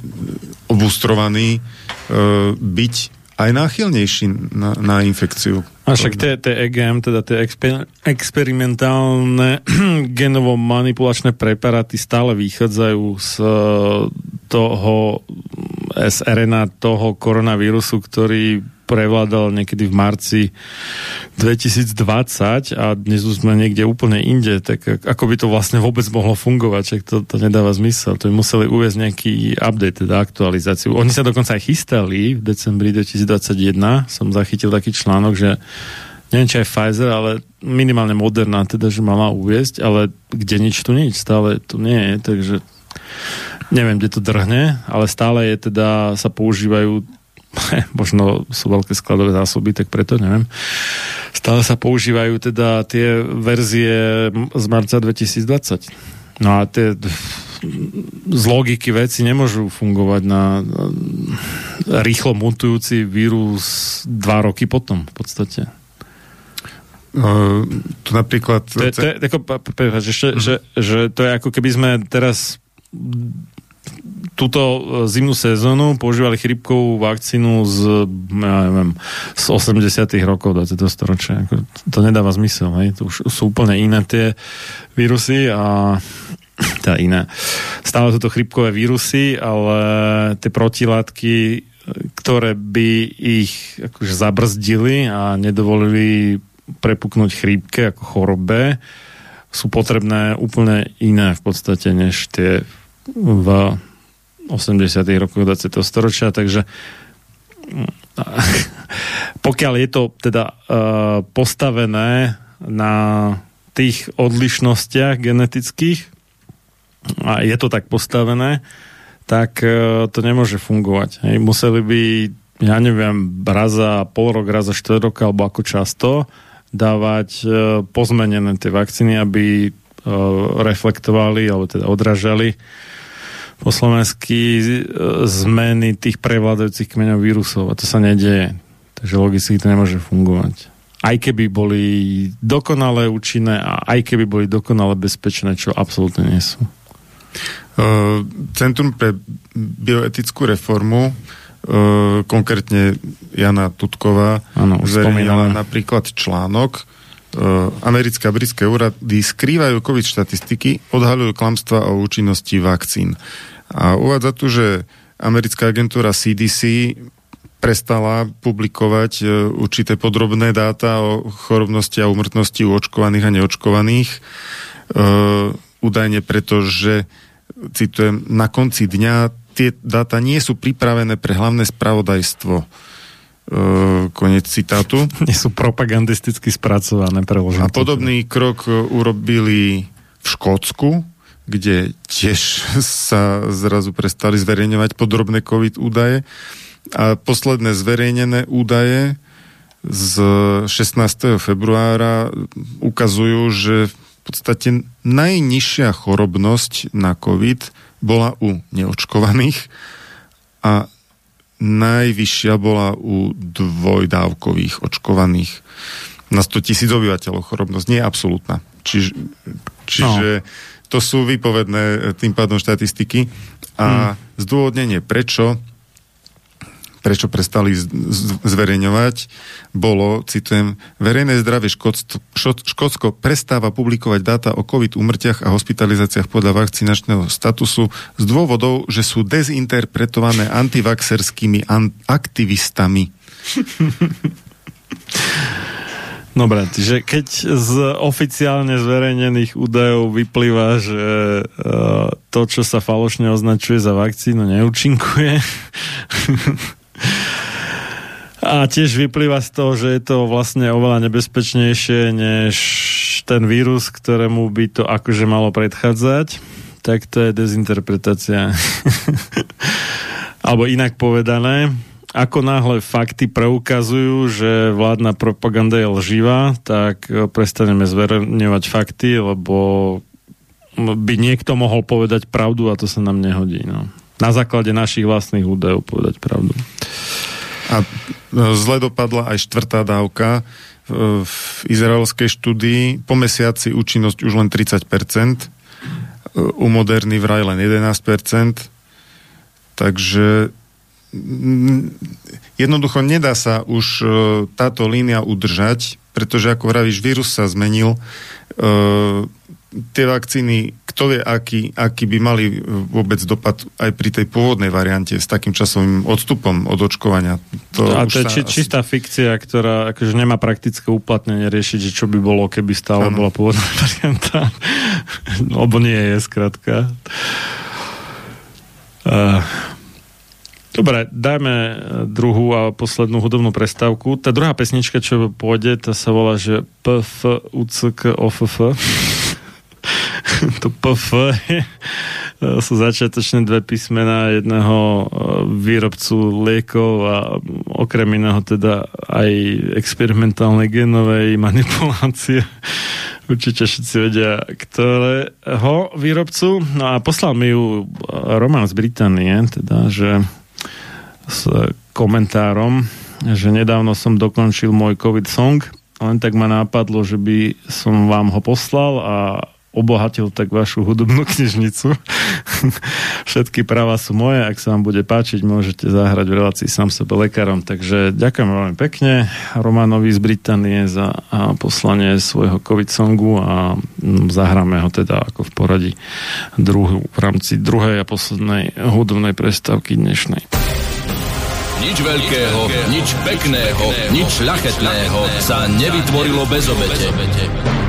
obustrovaní e, byť aj náchylnejší na, na infekciu. A však tie, tie EGM, teda tie exper- experimentálne genovo-manipulačné preparáty stále vychádzajú z eh, toho SRNA toho koronavírusu, ktorý prevládal niekedy v marci 2020 a dnes už sme niekde úplne inde, tak ako by to vlastne vôbec mohlo fungovať, čak to, to nedáva zmysel. To by museli uvieť nejaký update, teda aktualizáciu. Oni sa dokonca aj chystali v decembri 2021, som zachytil taký článok, že neviem, či aj Pfizer, ale minimálne Moderna, teda, že mala uviesť, ale kde nič tu nič, stále tu nie je, takže neviem, kde to drhne, ale stále je teda, sa používajú možno sú veľké skladové zásoby, tak preto neviem. Stále sa používajú teda tie verzie z marca 2020. No a tie z logiky veci nemôžu fungovať na rýchlo mutujúci vírus dva roky potom v podstate. Uh, tu napríklad... To je, to je, ako, prepáč, ešte, mm. že, že to je ako keby sme teraz túto zimnú sezónu používali chrypkovú vakcínu z, ja neviem, z 80 rokov 20. storočia. To nedáva zmysel. Hej? To už sú úplne iné tie vírusy a teda iné. Stále sú to chrypkové vírusy, ale tie protilátky, ktoré by ich akože zabrzdili a nedovolili prepuknúť chrípke ako chorobe, sú potrebné úplne iné v podstate, než tie v 80. rokoch 20. storočia, takže pokiaľ je to teda uh, postavené na tých odlišnostiach genetických a je to tak postavené, tak uh, to nemôže fungovať. Hej. Museli by, ja neviem, raz za pol rok, raz za štvrt rok, alebo ako často, dávať uh, pozmenené tie vakcíny, aby uh, reflektovali, alebo teda odražali po slovensky uh, zmeny tých prevládajúcich kmeňov vírusov. A to sa nedieje. Takže logicky to nemôže fungovať. Aj keby boli dokonale účinné a aj keby boli dokonale bezpečné, čo absolútne nie sú. Centrum pre bioetickú reformu Uh, konkrétne Jana Tutková už zverejnila napríklad článok americké a britské úrady skrývajú COVID štatistiky, odhaľujú klamstva o účinnosti vakcín. A uvádza tu, že americká agentúra CDC prestala publikovať uh, určité podrobné dáta o chorobnosti a umrtnosti u očkovaných a neočkovaných. Uh, údajne preto, že citujem, na konci dňa tie dáta nie sú pripravené pre hlavné spravodajstvo. E, konec citátu. Nie sú propagandisticky spracované, preložené. A podobný krok e, urobili v Škótsku, kde tiež sa zrazu prestali zverejňovať podrobné COVID údaje. A posledné zverejnené údaje z 16. februára ukazujú, že v podstate najnižšia chorobnosť na COVID bola u neočkovaných a najvyššia bola u dvojdávkových očkovaných na 100 tisíc obyvateľov chorobnosť. Nie je absolútna. Čiž, čiže no. to sú vypovedné tým pádom štatistiky a hmm. zdôvodnenie, prečo prečo prestali zverejňovať, bolo, citujem, verejné zdravie Škótsko, Škótsko prestáva publikovať dáta o COVID umrtiach a hospitalizáciách podľa vakcinačného statusu z dôvodov, že sú dezinterpretované antivaxerskými an- aktivistami. Dobre, čiže keď z oficiálne zverejnených údajov vyplýva, že uh, to, čo sa falošne označuje za vakcínu, neúčinkuje, a tiež vyplýva z toho, že je to vlastne oveľa nebezpečnejšie než ten vírus, ktorému by to akože malo predchádzať, tak to je dezinterpretácia. Alebo inak povedané, ako náhle fakty preukazujú, že vládna propaganda je lživá, tak e, prestaneme zverejňovať fakty, lebo by niekto mohol povedať pravdu a to sa nám nehodí. No. Na základe našich vlastných údajov povedať pravdu. A e, zle dopadla aj štvrtá dávka v, v izraelskej štúdii. Po mesiaci účinnosť už len 30%, e, u Moderny vraj len 11%. Takže mm, jednoducho nedá sa už e, táto línia udržať, pretože ako vravíš, vírus sa zmenil, tie vakcíny, kto vie, aký, aký by mali vôbec dopad aj pri tej pôvodnej variante s takým časovým odstupom od očkovania. To a to je či, asi- čistá fikcia, ktorá akože nemá praktické uplatnenie riešiť, že čo by bolo, keby stále Áno. bola pôvodná varianta. Lebo nie je, skrátka. Uh, Dobre, dajme eh, druhú a poslednú hudobnú prestávku. Tá druhá pesnička, čo pôjde, tá sa volá, že PFUCK OFF. to PF sú začiatočné dve písmená jedného eh, výrobcu liekov a okrem iného teda aj experimentálnej genovej manipulácie. Určite všetci vedia, ktorého výrobcu. No a poslal mi ju eh, Roman z Británie, teda, že s komentárom, že nedávno som dokončil môj COVID song, len tak ma nápadlo, že by som vám ho poslal a obohatil tak vašu hudobnú knižnicu. Všetky práva sú moje, ak sa vám bude páčiť, môžete zahrať v relácii sám sebe lekárom. Takže ďakujem veľmi pekne Romanovi z Británie za poslanie svojho COVID songu a mm, zahráme ho teda ako v poradí druhú, v rámci druhej a poslednej hudobnej prestávky dnešnej. Nič veľkého, nič pekného, nič šľachetného sa nevytvorilo bez obete.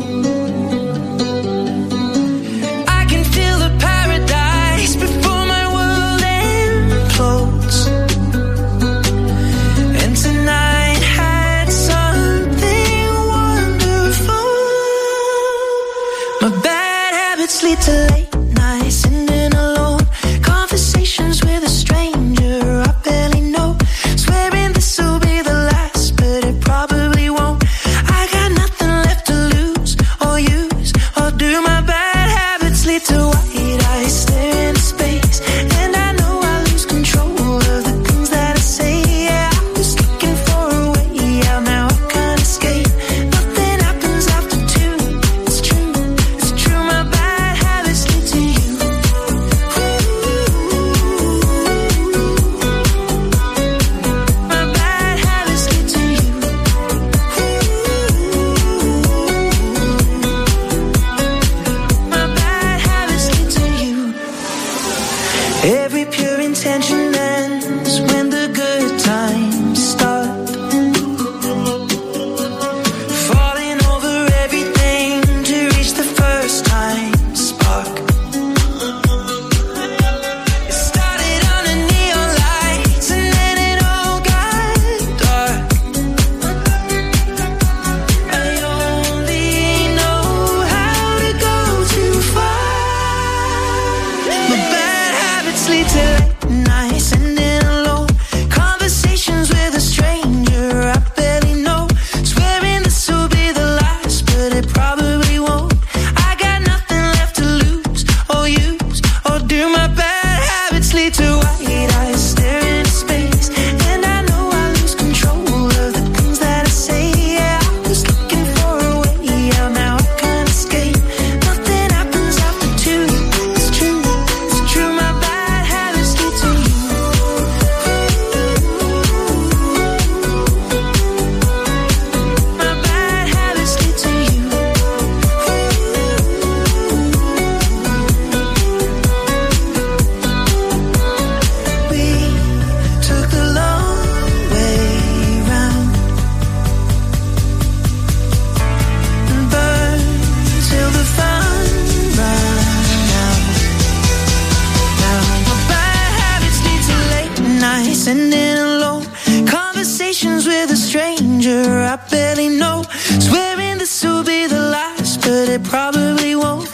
probably won't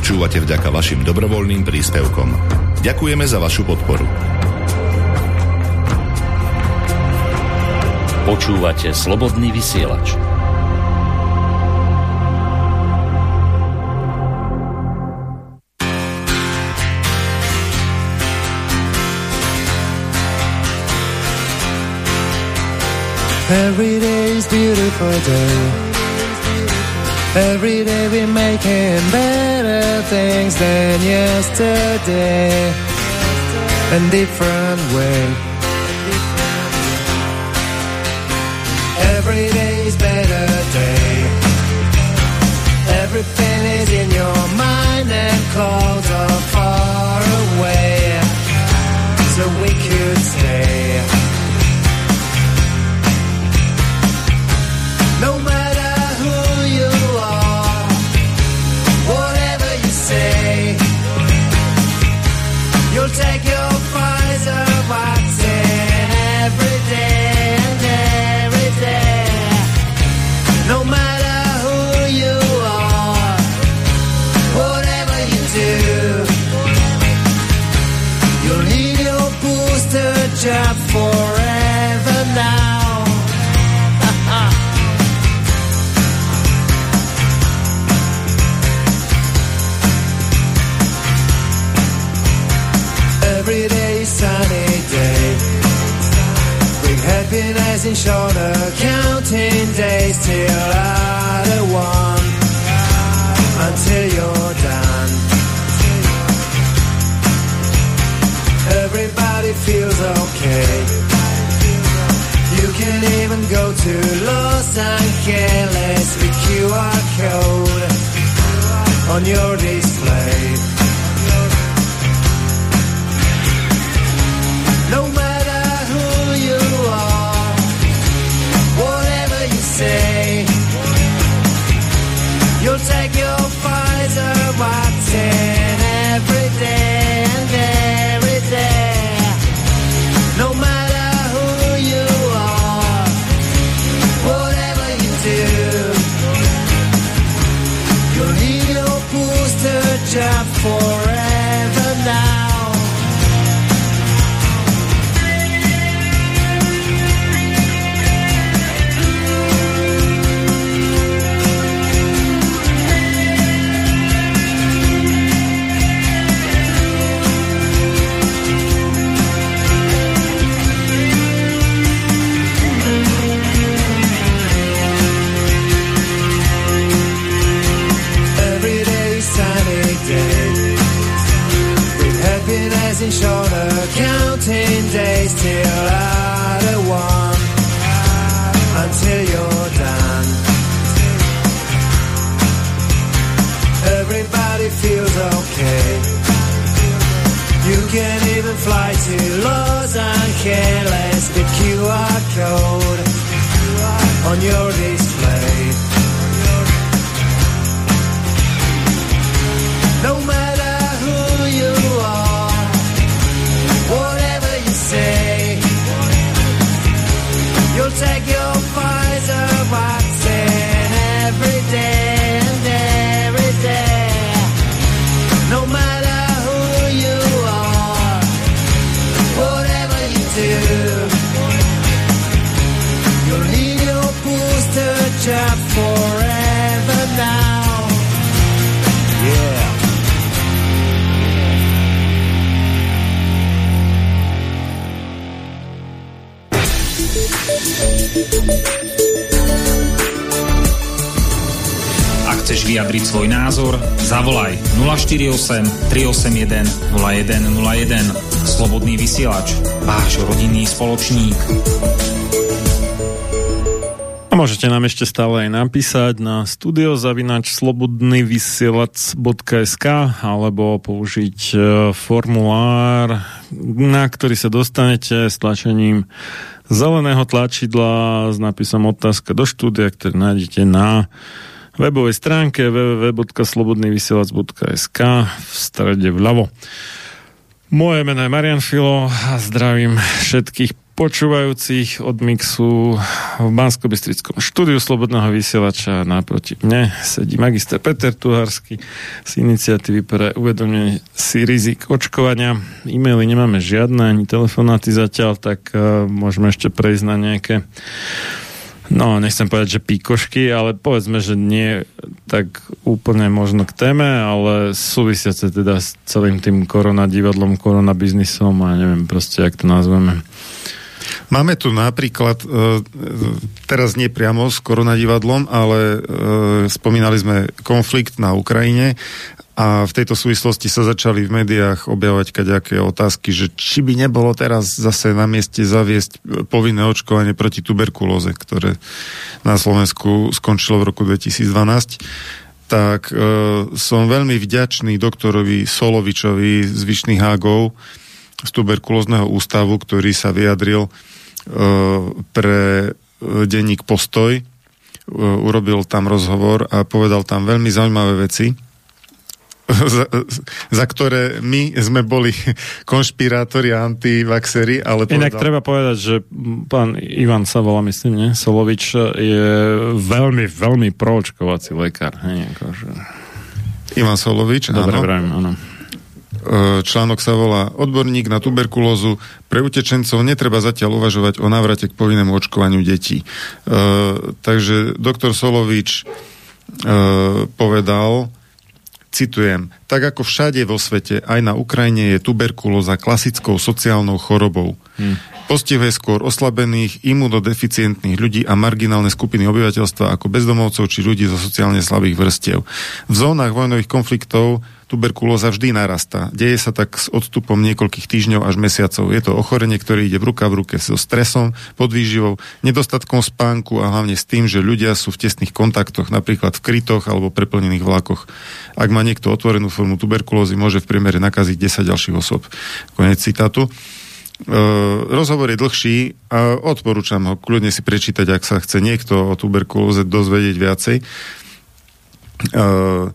počúvate vďaka vašim dobrovoľným príspevkom. Ďakujeme za vašu podporu. Počúvate slobodný vysielač. Every day is beautiful day Every day we're making better things than yesterday. in different way. Every day is better day. Everything is in your mind and clouds are far away. So we could stay. take your. shoulder, counting days till either one, until you're done. Everybody feels okay. You can even go to Los Angeles with QR code on your display. Quase. to Los Angeles, the QR code on your vyjadriť svoj názor? Zavolaj 048 381 0101. Slobodný vysielač. Váš rodinný spoločník. A môžete nám ešte stále aj napísať na studiozavinač slobodnyvysielac.sk alebo použiť e, formulár, na ktorý sa dostanete s tlačením zeleného tlačidla s nápisom otázka do štúdia, ktoré nájdete na webovej stránke www.slobodnyvysielac.sk v strede vľavo. Moje meno je Marian Filo a zdravím všetkých počúvajúcich od Mixu v bansko štúdiu Slobodného vysielača naproti mne sedí magister Peter Tuharsky z iniciatívy pre uvedomenie si rizik očkovania. E-maily nemáme žiadne, ani telefonáty zatiaľ, tak uh, môžeme ešte prejsť na nejaké No, nechcem povedať, že píkošky, ale povedzme, že nie tak úplne možno k téme, ale súvisiace teda s celým tým korona divadlom, korona biznisom a neviem proste, jak to nazveme. Máme tu napríklad, e, teraz nie priamo s koronadivadlom, ale e, spomínali sme konflikt na Ukrajine a v tejto súvislosti sa začali v médiách objavovať kaďaké otázky, že či by nebolo teraz zase na mieste zaviesť povinné očkovanie proti tuberkulóze, ktoré na Slovensku skončilo v roku 2012 tak e, som veľmi vďačný doktorovi Solovičovi z Vyšných Hágov z tuberkulózneho ústavu, ktorý sa vyjadril e, pre e, denník Postoj. E, urobil tam rozhovor a povedal tam veľmi zaujímavé veci za, za ktoré my sme boli konšpirátori a antivaxery, ale Inak povedal... treba povedať, že pán Ivan sa volá, myslím, nie? Solovič je veľmi, veľmi proočkovací lekár. Hej, akože... Ivan Solovič, Dobre, áno. vrajím, áno. E, Článok sa volá Odborník na tuberkulózu. Pre utečencov netreba zatiaľ uvažovať o návrate k povinnému očkovaniu detí. E, takže doktor Solovič e, povedal, citujem, tak ako všade vo svete, aj na Ukrajine je tuberkulóza klasickou sociálnou chorobou. Hmm. Postihuje skôr oslabených, imunodeficientných ľudí a marginálne skupiny obyvateľstva ako bezdomovcov či ľudí zo sociálne slabých vrstiev. V zónach vojnových konfliktov tuberkulóza vždy narastá. Deje sa tak s odstupom niekoľkých týždňov až mesiacov. Je to ochorenie, ktoré ide v ruka v ruke so stresom, podvýživou, nedostatkom spánku a hlavne s tým, že ľudia sú v tesných kontaktoch, napríklad v krytoch alebo preplnených vlakoch. Ak má niekto otvorenú formu tuberkulózy, môže v priemere nakaziť 10 ďalších osob. Konec citátu. Uh, rozhovor je dlhší a odporúčam ho kľudne si prečítať, ak sa chce niekto o tuberkulóze dozvedieť viacej. Uh,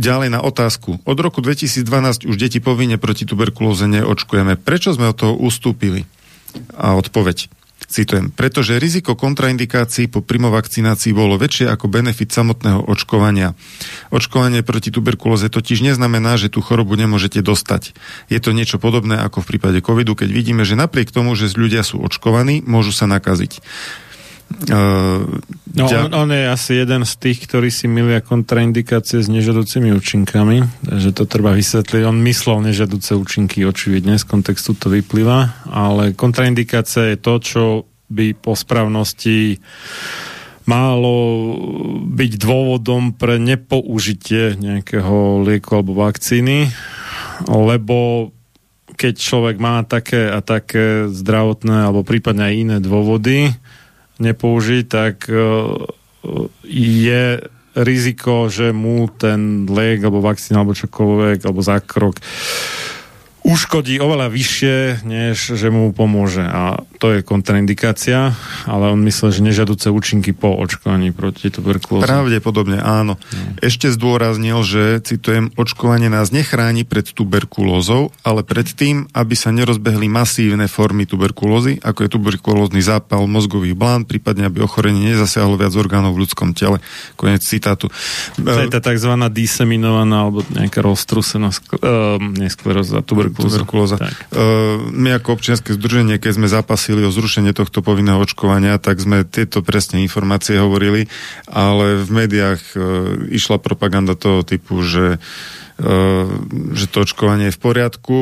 ďalej na otázku. Od roku 2012 už deti povinne proti tuberkulóze neočkujeme. Prečo sme od toho ustúpili? A odpoveď. Citujem, pretože riziko kontraindikácií po primovakcinácii bolo väčšie ako benefit samotného očkovania. Očkovanie proti tuberkulóze totiž neznamená, že tú chorobu nemôžete dostať. Je to niečo podobné ako v prípade covidu, keď vidíme, že napriek tomu, že ľudia sú očkovaní, môžu sa nakaziť. Uh, No, on, on je asi jeden z tých, ktorí si milia kontraindikácie s nežiaducimi účinkami, takže to treba vysvetliť. On myslel nežiaduce účinky, očividne z kontextu to vyplýva, ale kontraindikácia je to, čo by po správnosti malo byť dôvodom pre nepoužitie nejakého lieku alebo vakcíny, lebo keď človek má také a také zdravotné alebo prípadne aj iné dôvody, nepoužiť, tak e, je riziko, že mu ten liek alebo vakcína alebo čokoľvek alebo zákrok uškodí oveľa vyššie, než že mu pomôže. A to je kontraindikácia, ale on myslel, že nežiaduce účinky po očkovaní proti tuberkulóze. Pravdepodobne áno. No. Ešte zdôraznil, že, citujem, očkovanie nás nechráni pred tuberkulózou, ale pred tým, aby sa nerozbehli masívne formy tuberkulózy, ako je tuberkulózny zápal mozgových blán, prípadne aby ochorenie nezasiahlo viac orgánov v ľudskom tele. Konec citátu. To je tá tzv. diseminovaná alebo nejaká roztrusená skl- uh, neskleróza, tuberkulóza. Tuberkulóza. Tak. Uh, my ako občianske združenie, keď sme zapasili o zrušenie tohto povinného očkovania, tak sme tieto presne informácie hovorili, ale v médiách uh, išla propaganda toho typu, že, uh, že to očkovanie je v poriadku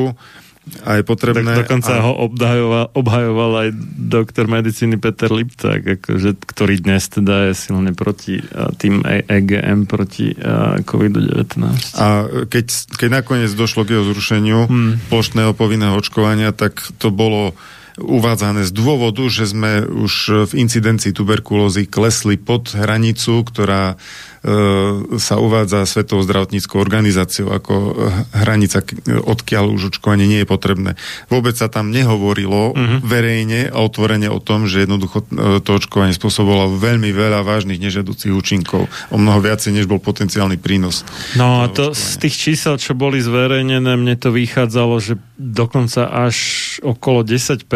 A je potrebné... Tak dokonca a, ho obhajoval, obhajoval aj doktor medicíny Peter Lipták, akože, ktorý dnes teda je silne proti tým E- EGM, proti a, COVID-19. a keď, keď nakoniec došlo k jeho zrušeniu hmm. plošného povinného očkovania, tak to bolo uvádzané z dôvodu, že sme už v incidencii tuberkulózy klesli pod hranicu, ktorá e, sa uvádza Svetovou zdravotníckou organizáciou ako e, hranica, odkiaľ už očkovanie nie je potrebné. Vôbec sa tam nehovorilo uh-huh. verejne a otvorene o tom, že jednoducho e, to očkovanie spôsobovalo veľmi veľa vážnych nežiaducich účinkov. O mnoho viacej, než bol potenciálny prínos. No a to z tých čísel, čo boli zverejnené, mne to vychádzalo, že dokonca až okolo 10%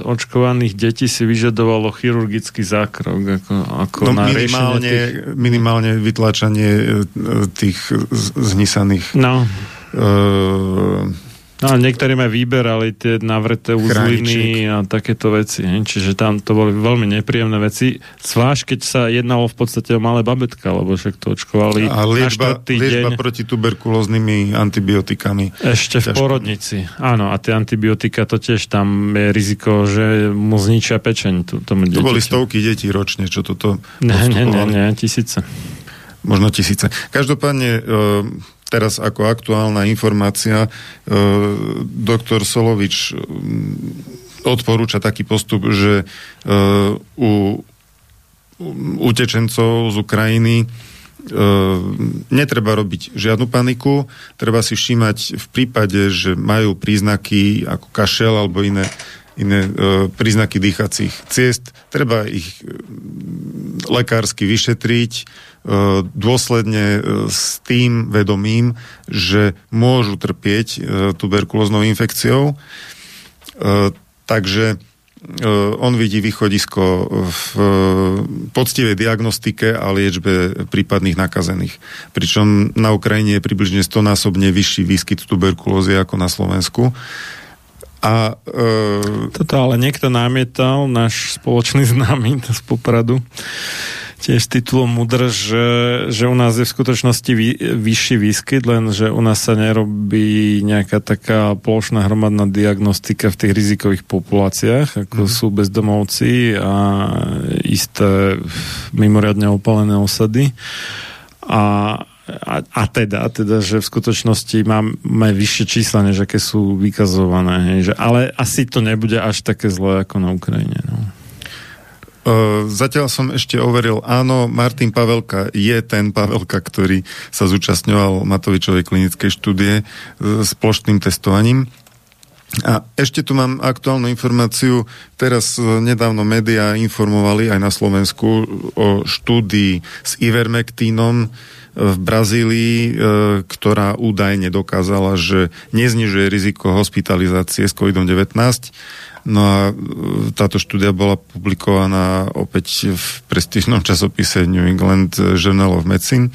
očkovaných detí si vyžadovalo chirurgický zákrok ako, ako No na minimálne, tých... minimálne vytlačanie e, tých z- zhnisaných No, e, no a niektorí ma vyberali tie navreté uzliny a takéto veci. hej. Čiže tam to boli veľmi nepríjemné veci. Zvlášť, keď sa jednalo v podstate o malé babetka, lebo však to očkovali a na liečba, štvrtý liečba deň. proti tuberkulóznymi antibiotikami. Ešte v porodnici. Áno, a tie antibiotika to tiež tam je riziko, že mu zničia pečeň tomu To boli dieťaťu. stovky detí ročne, čo toto Ne, ne, ne, ne, tisíce. Možno tisíce. Každopádne e, teraz ako aktuálna informácia e, doktor Solovič odporúča taký postup, že e, u utečencov z Ukrajiny netreba robiť žiadnu paniku, treba si všímať v prípade, že majú príznaky ako kašel alebo iné, iné e, príznaky dýchacích ciest, treba ich lekársky vyšetriť dôsledne e, s tým vedomím, že môžu trpieť e, tuberkulóznou infekciou. E, takže e, on vidí východisko v e, poctivej diagnostike a liečbe prípadných nakazených. Pričom na Ukrajine je približne 100-násobne vyšší výskyt tuberkulózy ako na Slovensku. A e, Toto ale niekto námietal, náš spoločný známy z Popradu, tiež titulom Mudr, že, že u nás je v skutočnosti vy, vyšší výskyt, len že u nás sa nerobí nejaká taká plošná hromadná diagnostika v tých rizikových populáciách, ako mm. sú bezdomovci a isté mimoriadne opalené osady. A a, a teda, teda, že v skutočnosti máme vyššie čísla, než aké sú vykazované. Hej, že, ale asi to nebude až také zlé ako na Ukrajine. No. Uh, zatiaľ som ešte overil, áno, Martin Pavelka je ten Pavelka, ktorý sa zúčastňoval Matovičovej klinickej štúdie uh, s plošným testovaním. A ešte tu mám aktuálnu informáciu. Teraz uh, nedávno médiá informovali aj na Slovensku o štúdii s Ivermectinom v Brazílii, ktorá údajne dokázala, že neznižuje riziko hospitalizácie s COVID-19 No a e, táto štúdia bola publikovaná opäť v prestížnom časopise New England Journal of Medicine.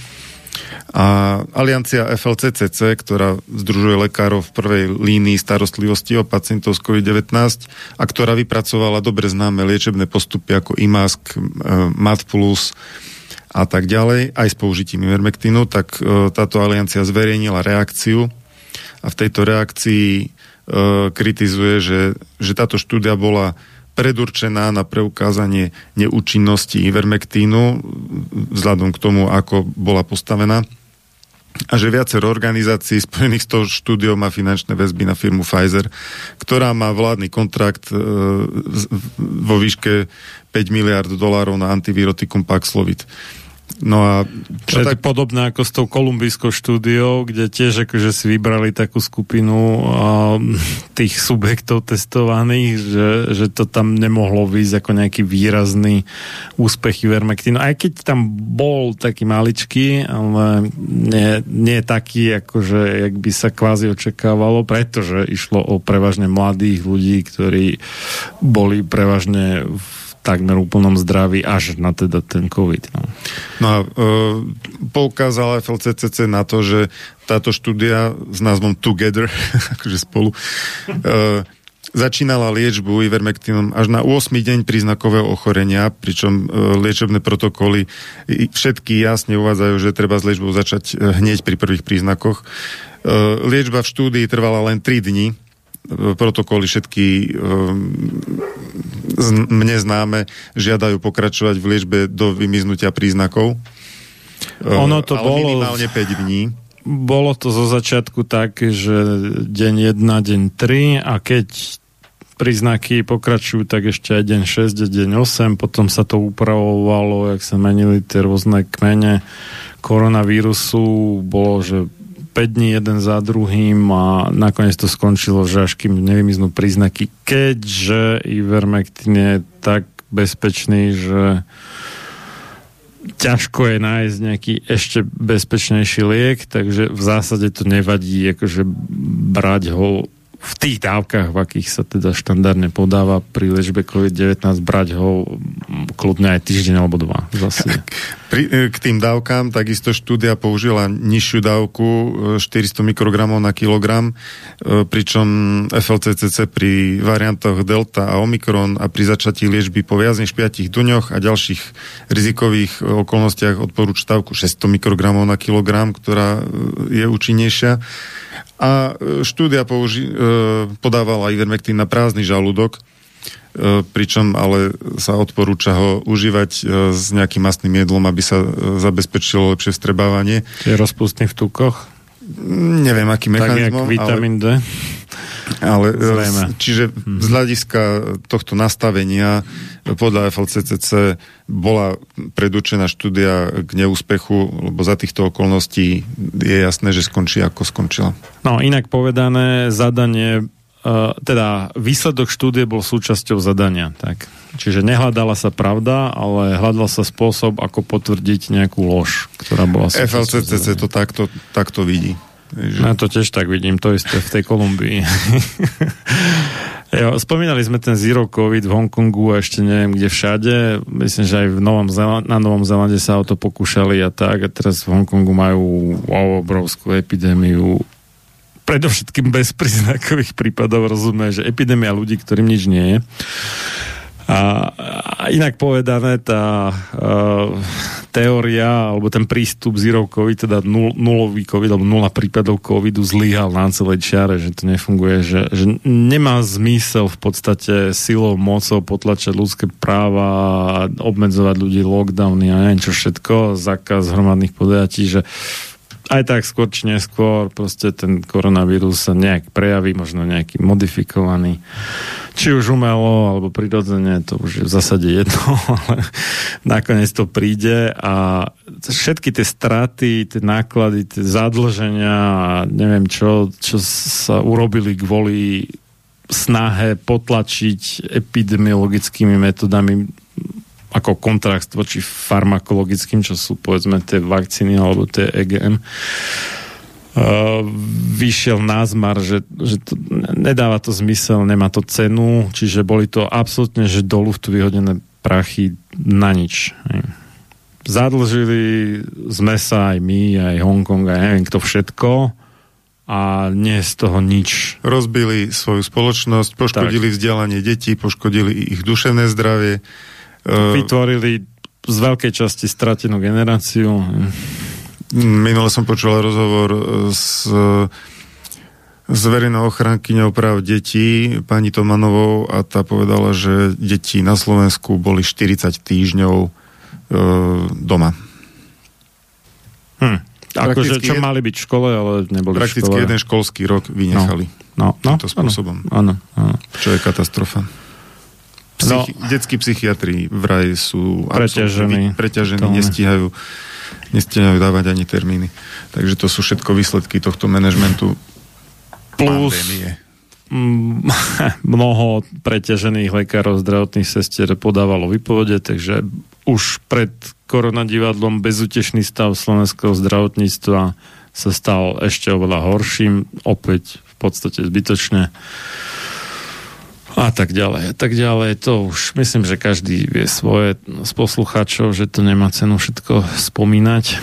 A aliancia FLCCC, ktorá združuje lekárov v prvej línii starostlivosti o pacientov s COVID-19 a ktorá vypracovala dobre známe liečebné postupy ako IMASK, MAT+, a tak ďalej, aj s použitím Ivermectinu, tak e, táto aliancia zverejnila reakciu a v tejto reakcii kritizuje, že, že táto štúdia bola predurčená na preukázanie neúčinnosti Ivermectínu vzhľadom k tomu, ako bola postavená a že viacero organizácií spojených s tou štúdiou má finančné väzby na firmu Pfizer, ktorá má vládny kontrakt e, vo výške 5 miliard dolárov na antivirotikum Paxlovid. No a čo tak... podobné ako s tou kolumbijskou štúdiou, kde tiež akože si vybrali takú skupinu um, tých subjektov testovaných, že, že to tam nemohlo výjsť ako nejaký výrazný úspech Ivermectinu. Aj keď tam bol taký maličký, ale nie, nie taký, akože jak by sa kvázi očakávalo, pretože išlo o prevažne mladých ľudí, ktorí boli prevažne v takmer úplnom zdraví až na teda ten COVID. No, no a e, poukázala FLCCC na to, že táto štúdia s názvom Together, akože spolu, e, začínala liečbu Ivermectinom až na 8. deň príznakového ochorenia, pričom e, liečebné protokoly všetky jasne uvádzajú, že treba s liečbou začať hneď pri prvých príznakoch. E, liečba v štúdii trvala len 3 dni, protokoly všetky mne známe žiadajú pokračovať v liečbe do vymiznutia príznakov. Ono to ale bolo- minimálne 5 dní. Bolo to zo začiatku tak, že deň 1, deň 3 a keď príznaky pokračujú, tak ešte aj deň 6, deň 8, potom sa to upravovalo, jak sa menili tie rôzne kmene koronavírusu, bolo, že 5 dní jeden za druhým a nakoniec to skončilo, že až kým nevymiznú príznaky, keďže Ivermectin je tak bezpečný, že ťažko je nájsť nejaký ešte bezpečnejší liek, takže v zásade to nevadí akože brať ho v tých dávkach, v akých sa teda štandardne podáva pri liečbe COVID-19, brať ho mm, kľudne aj týždeň alebo dva. Zase. Pri, e, k tým dávkam takisto štúdia použila nižšiu dávku e, 400 mikrogramov na kilogram, e, pričom FLCCC pri variantoch Delta a Omikron a pri začatí liečby po viac než 5 duňoch a ďalších rizikových e, okolnostiach odporúča dávku 600 mikrogramov na kilogram, ktorá e, je účinnejšia. A e, štúdia použi- e, podávala Ivermectin na prázdny žalúdok, E, pričom ale sa odporúča ho užívať s nejakým mastným jedlom, aby sa zabezpečilo lepšie vstrebávanie. Je rozpustný v tukoch, Neviem, tak jak mechanizmom, ale, vitamín D. ale e, Zrejme. čiže z hľadiska tohto nastavenia podľa FLCCC bola predurčená štúdia k neúspechu, lebo za týchto okolností je jasné, že skončí ako skončila. No, inak povedané, zadanie, teda výsledok štúdie bol súčasťou zadania. Tak. Čiže nehľadala sa pravda, ale hľadal sa spôsob, ako potvrdiť nejakú lož, ktorá bola FLCCC to takto, takto vidí. Takže- Ja to tiež tak vidím, to isté v tej Kolumbii. jo, spomínali sme ten Zero Covid v Hongkongu a ešte neviem kde všade. Myslím, že aj v Novom Zela- na Novom Zelande sa o to pokúšali a tak. A teraz v Hongkongu majú wow, obrovskú epidémiu predovšetkým bez príznakových prípadov rozumie, že epidémia ľudí, ktorým nič nie je. A, a inak povedané, tá uh, teória, alebo ten prístup zero COVID, teda nul, nulový COVID, alebo nula prípadov covidu zlyhal na celej čiare, že to nefunguje, že, že nemá zmysel v podstate silou, mocou potlačať ľudské práva, obmedzovať ľudí, lockdowny a neviem čo všetko, zákaz hromadných podujatí, že aj tak skôr či neskôr proste ten koronavírus sa nejak prejaví, možno nejaký modifikovaný. Či už umelo, alebo prirodzene, to už je v zásade jedno, ale nakoniec to príde a všetky tie straty, tie náklady, tie zadlženia a neviem čo, čo sa urobili kvôli snahe potlačiť epidemiologickými metodami ako kontrast voči farmakologickým, čo sú povedzme tie vakcíny alebo tie EGM, uh, vyšiel názmar, že, že to nedáva to zmysel, nemá to cenu, čiže boli to absolútne, že do luftu vyhodené prachy na nič. Zadlžili sme sa aj my, aj Hongkong, aj neviem kto všetko a nie z toho nič. rozbili svoju spoločnosť, poškodili tak. vzdelanie detí, poškodili ich duševné zdravie. Uh, Vytvorili z veľkej časti stratenú generáciu. minule som počul rozhovor e, s, s verejnou ochrankyňou práv detí, pani Tomanovou, a tá povedala, že deti na Slovensku boli 40 týždňov uh, doma. Hm. Akože, čo jed- mali byť v škole, ale neboli v Prakticky škole. jeden školský rok vynechali. No, no, týmto spôsobom. Áno, áno. Čo je katastrofa. No. Psychi- detskí psychiatri vraj sú Preťažení. preťažení, nestíhajú, nestíhajú dávať ani termíny. Takže to sú všetko výsledky tohto manažmentu Plus pandémie. mm, mnoho preťažených lekárov, zdravotných sestier podávalo vypovede, takže už pred koronadivadlom bezutešný stav slovenského zdravotníctva sa stal ešte oveľa horším, opäť v podstate zbytočne. A tak ďalej, a tak ďalej. To už myslím, že každý vie svoje z poslucháčov, že to nemá cenu všetko spomínať.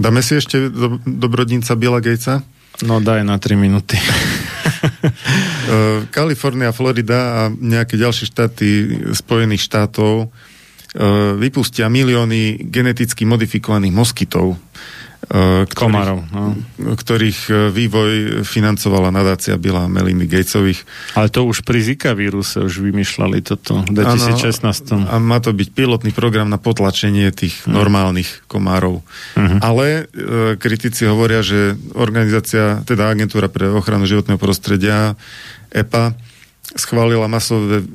Dáme si ešte do, dobrodinca Billa Gatesa? No daj na 3 minúty. Uh, Kalifornia, Florida a nejaké ďalšie štáty Spojených štátov uh, vypustia milióny geneticky modifikovaných moskytov. E, ktorých, Komárov, no. ktorých e, vývoj financovala nadácia Billa Meliny Gatesových. Ale to už pri Zika víruse už vymýšľali toto v 2016. A má to byť pilotný program na potlačenie tých normálnych komárov. Mhm. Ale e, kritici hovoria, že organizácia, teda agentúra pre ochranu životného prostredia EPA schválila masové e,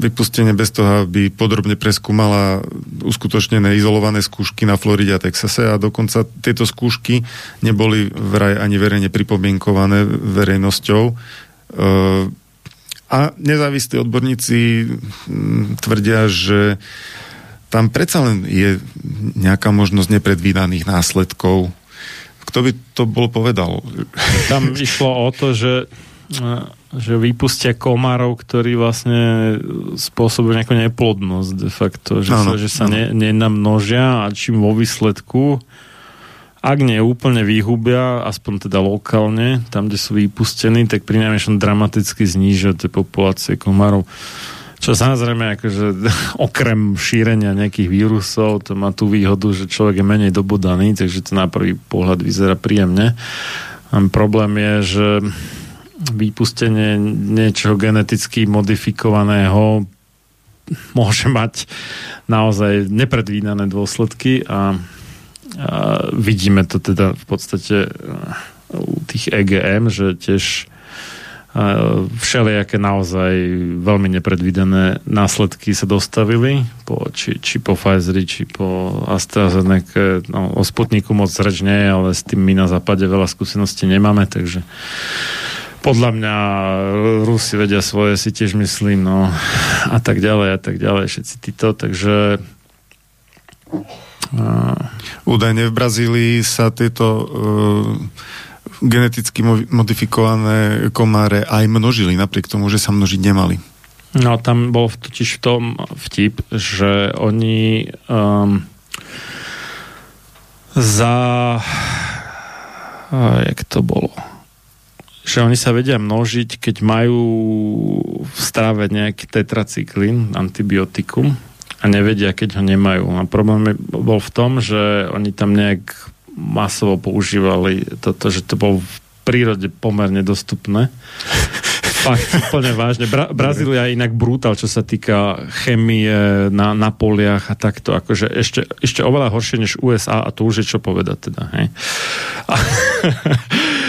vypustenie bez toho, aby podrobne preskúmala uskutočnené izolované skúšky na Floride a Texase a dokonca tieto skúšky neboli vraj ani verejne pripomienkované verejnosťou. E, a nezávislí odborníci tvrdia, že tam predsa len je nejaká možnosť nepredvídaných následkov. Kto by to bol povedal? Tam išlo o to, že e, že vypustia komárov, ktorí vlastne spôsobujú nejakú neplodnosť de facto, že Áno, sa, že sa ne, nenamnožia a čím vo výsledku ak nie úplne vyhubia, aspoň teda lokálne, tam, kde sú vypustení, tak pri najmenšom dramaticky znížia tie populácie komárov. Čo samozrejme, akože okrem šírenia nejakých vírusov, to má tú výhodu, že človek je menej dobodaný, takže to na prvý pohľad vyzerá príjemne. A problém je, že vypustenie niečoho geneticky modifikovaného môže mať naozaj nepredvídané dôsledky a, a vidíme to teda v podstate uh, u tých EGM, že tiež uh, všelijaké naozaj veľmi nepredvídané následky sa dostavili, po, či, či po Pfizeri, či po AstraZeneca. No, o Sputniku moc reč nie, ale s tým my na západe veľa skúseností nemáme, takže podľa mňa Rusi vedia svoje, si tiež myslím, no a tak ďalej, a tak ďalej, všetci títo, takže a, Údajne v Brazílii sa tieto uh, geneticky mo- modifikované komáre aj množili, napriek tomu, že sa množiť nemali. No tam bol totiž v tom vtip, že oni um, za a, jak to bolo že oni sa vedia množiť, keď majú v strave nejaký tetracyklín, antibiotikum a nevedia, keď ho nemajú. A problém bol v tom, že oni tam nejak masovo používali toto, že to bolo v prírode pomerne dostupné. Fakt, úplne vážne. Bra- Brazília je inak brutál, čo sa týka chemie na, na poliach a takto. Akože ešte, ešte oveľa horšie než USA a to už je čo povedať teda. Hej. A,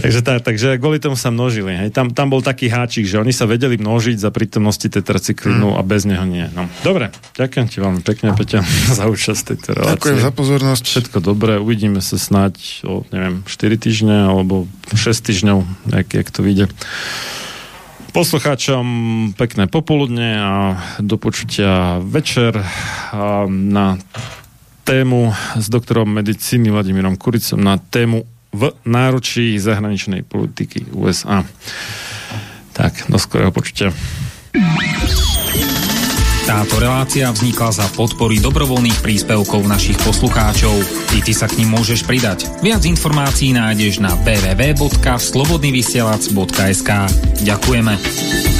takže, tá, takže kvôli tomu sa množili. Hej. Tam, tam bol taký háčik, že oni sa vedeli množiť za prítomnosti tetracyklínu a bez neho nie. No. Dobre, ďakujem ti veľmi pekne, Peťa, za účasť tejto relácii. Ďakujem za pozornosť. Všetko dobré, uvidíme sa snáď o, neviem, 4 týždne alebo 6 týždňov, jak, jak to vyjde. Poslucháčom pekné popoludne a do počutia večer na tému s doktorom medicíny Vladimírom Kuricom na tému v náručí zahraničnej politiky USA. Tak, do skorého počutia. Táto relácia vznikla za podpory dobrovoľných príspevkov našich poslucháčov. I ty sa k ním môžeš pridať. Viac informácií nájdeš na www.slobodnyvysielac.sk Ďakujeme.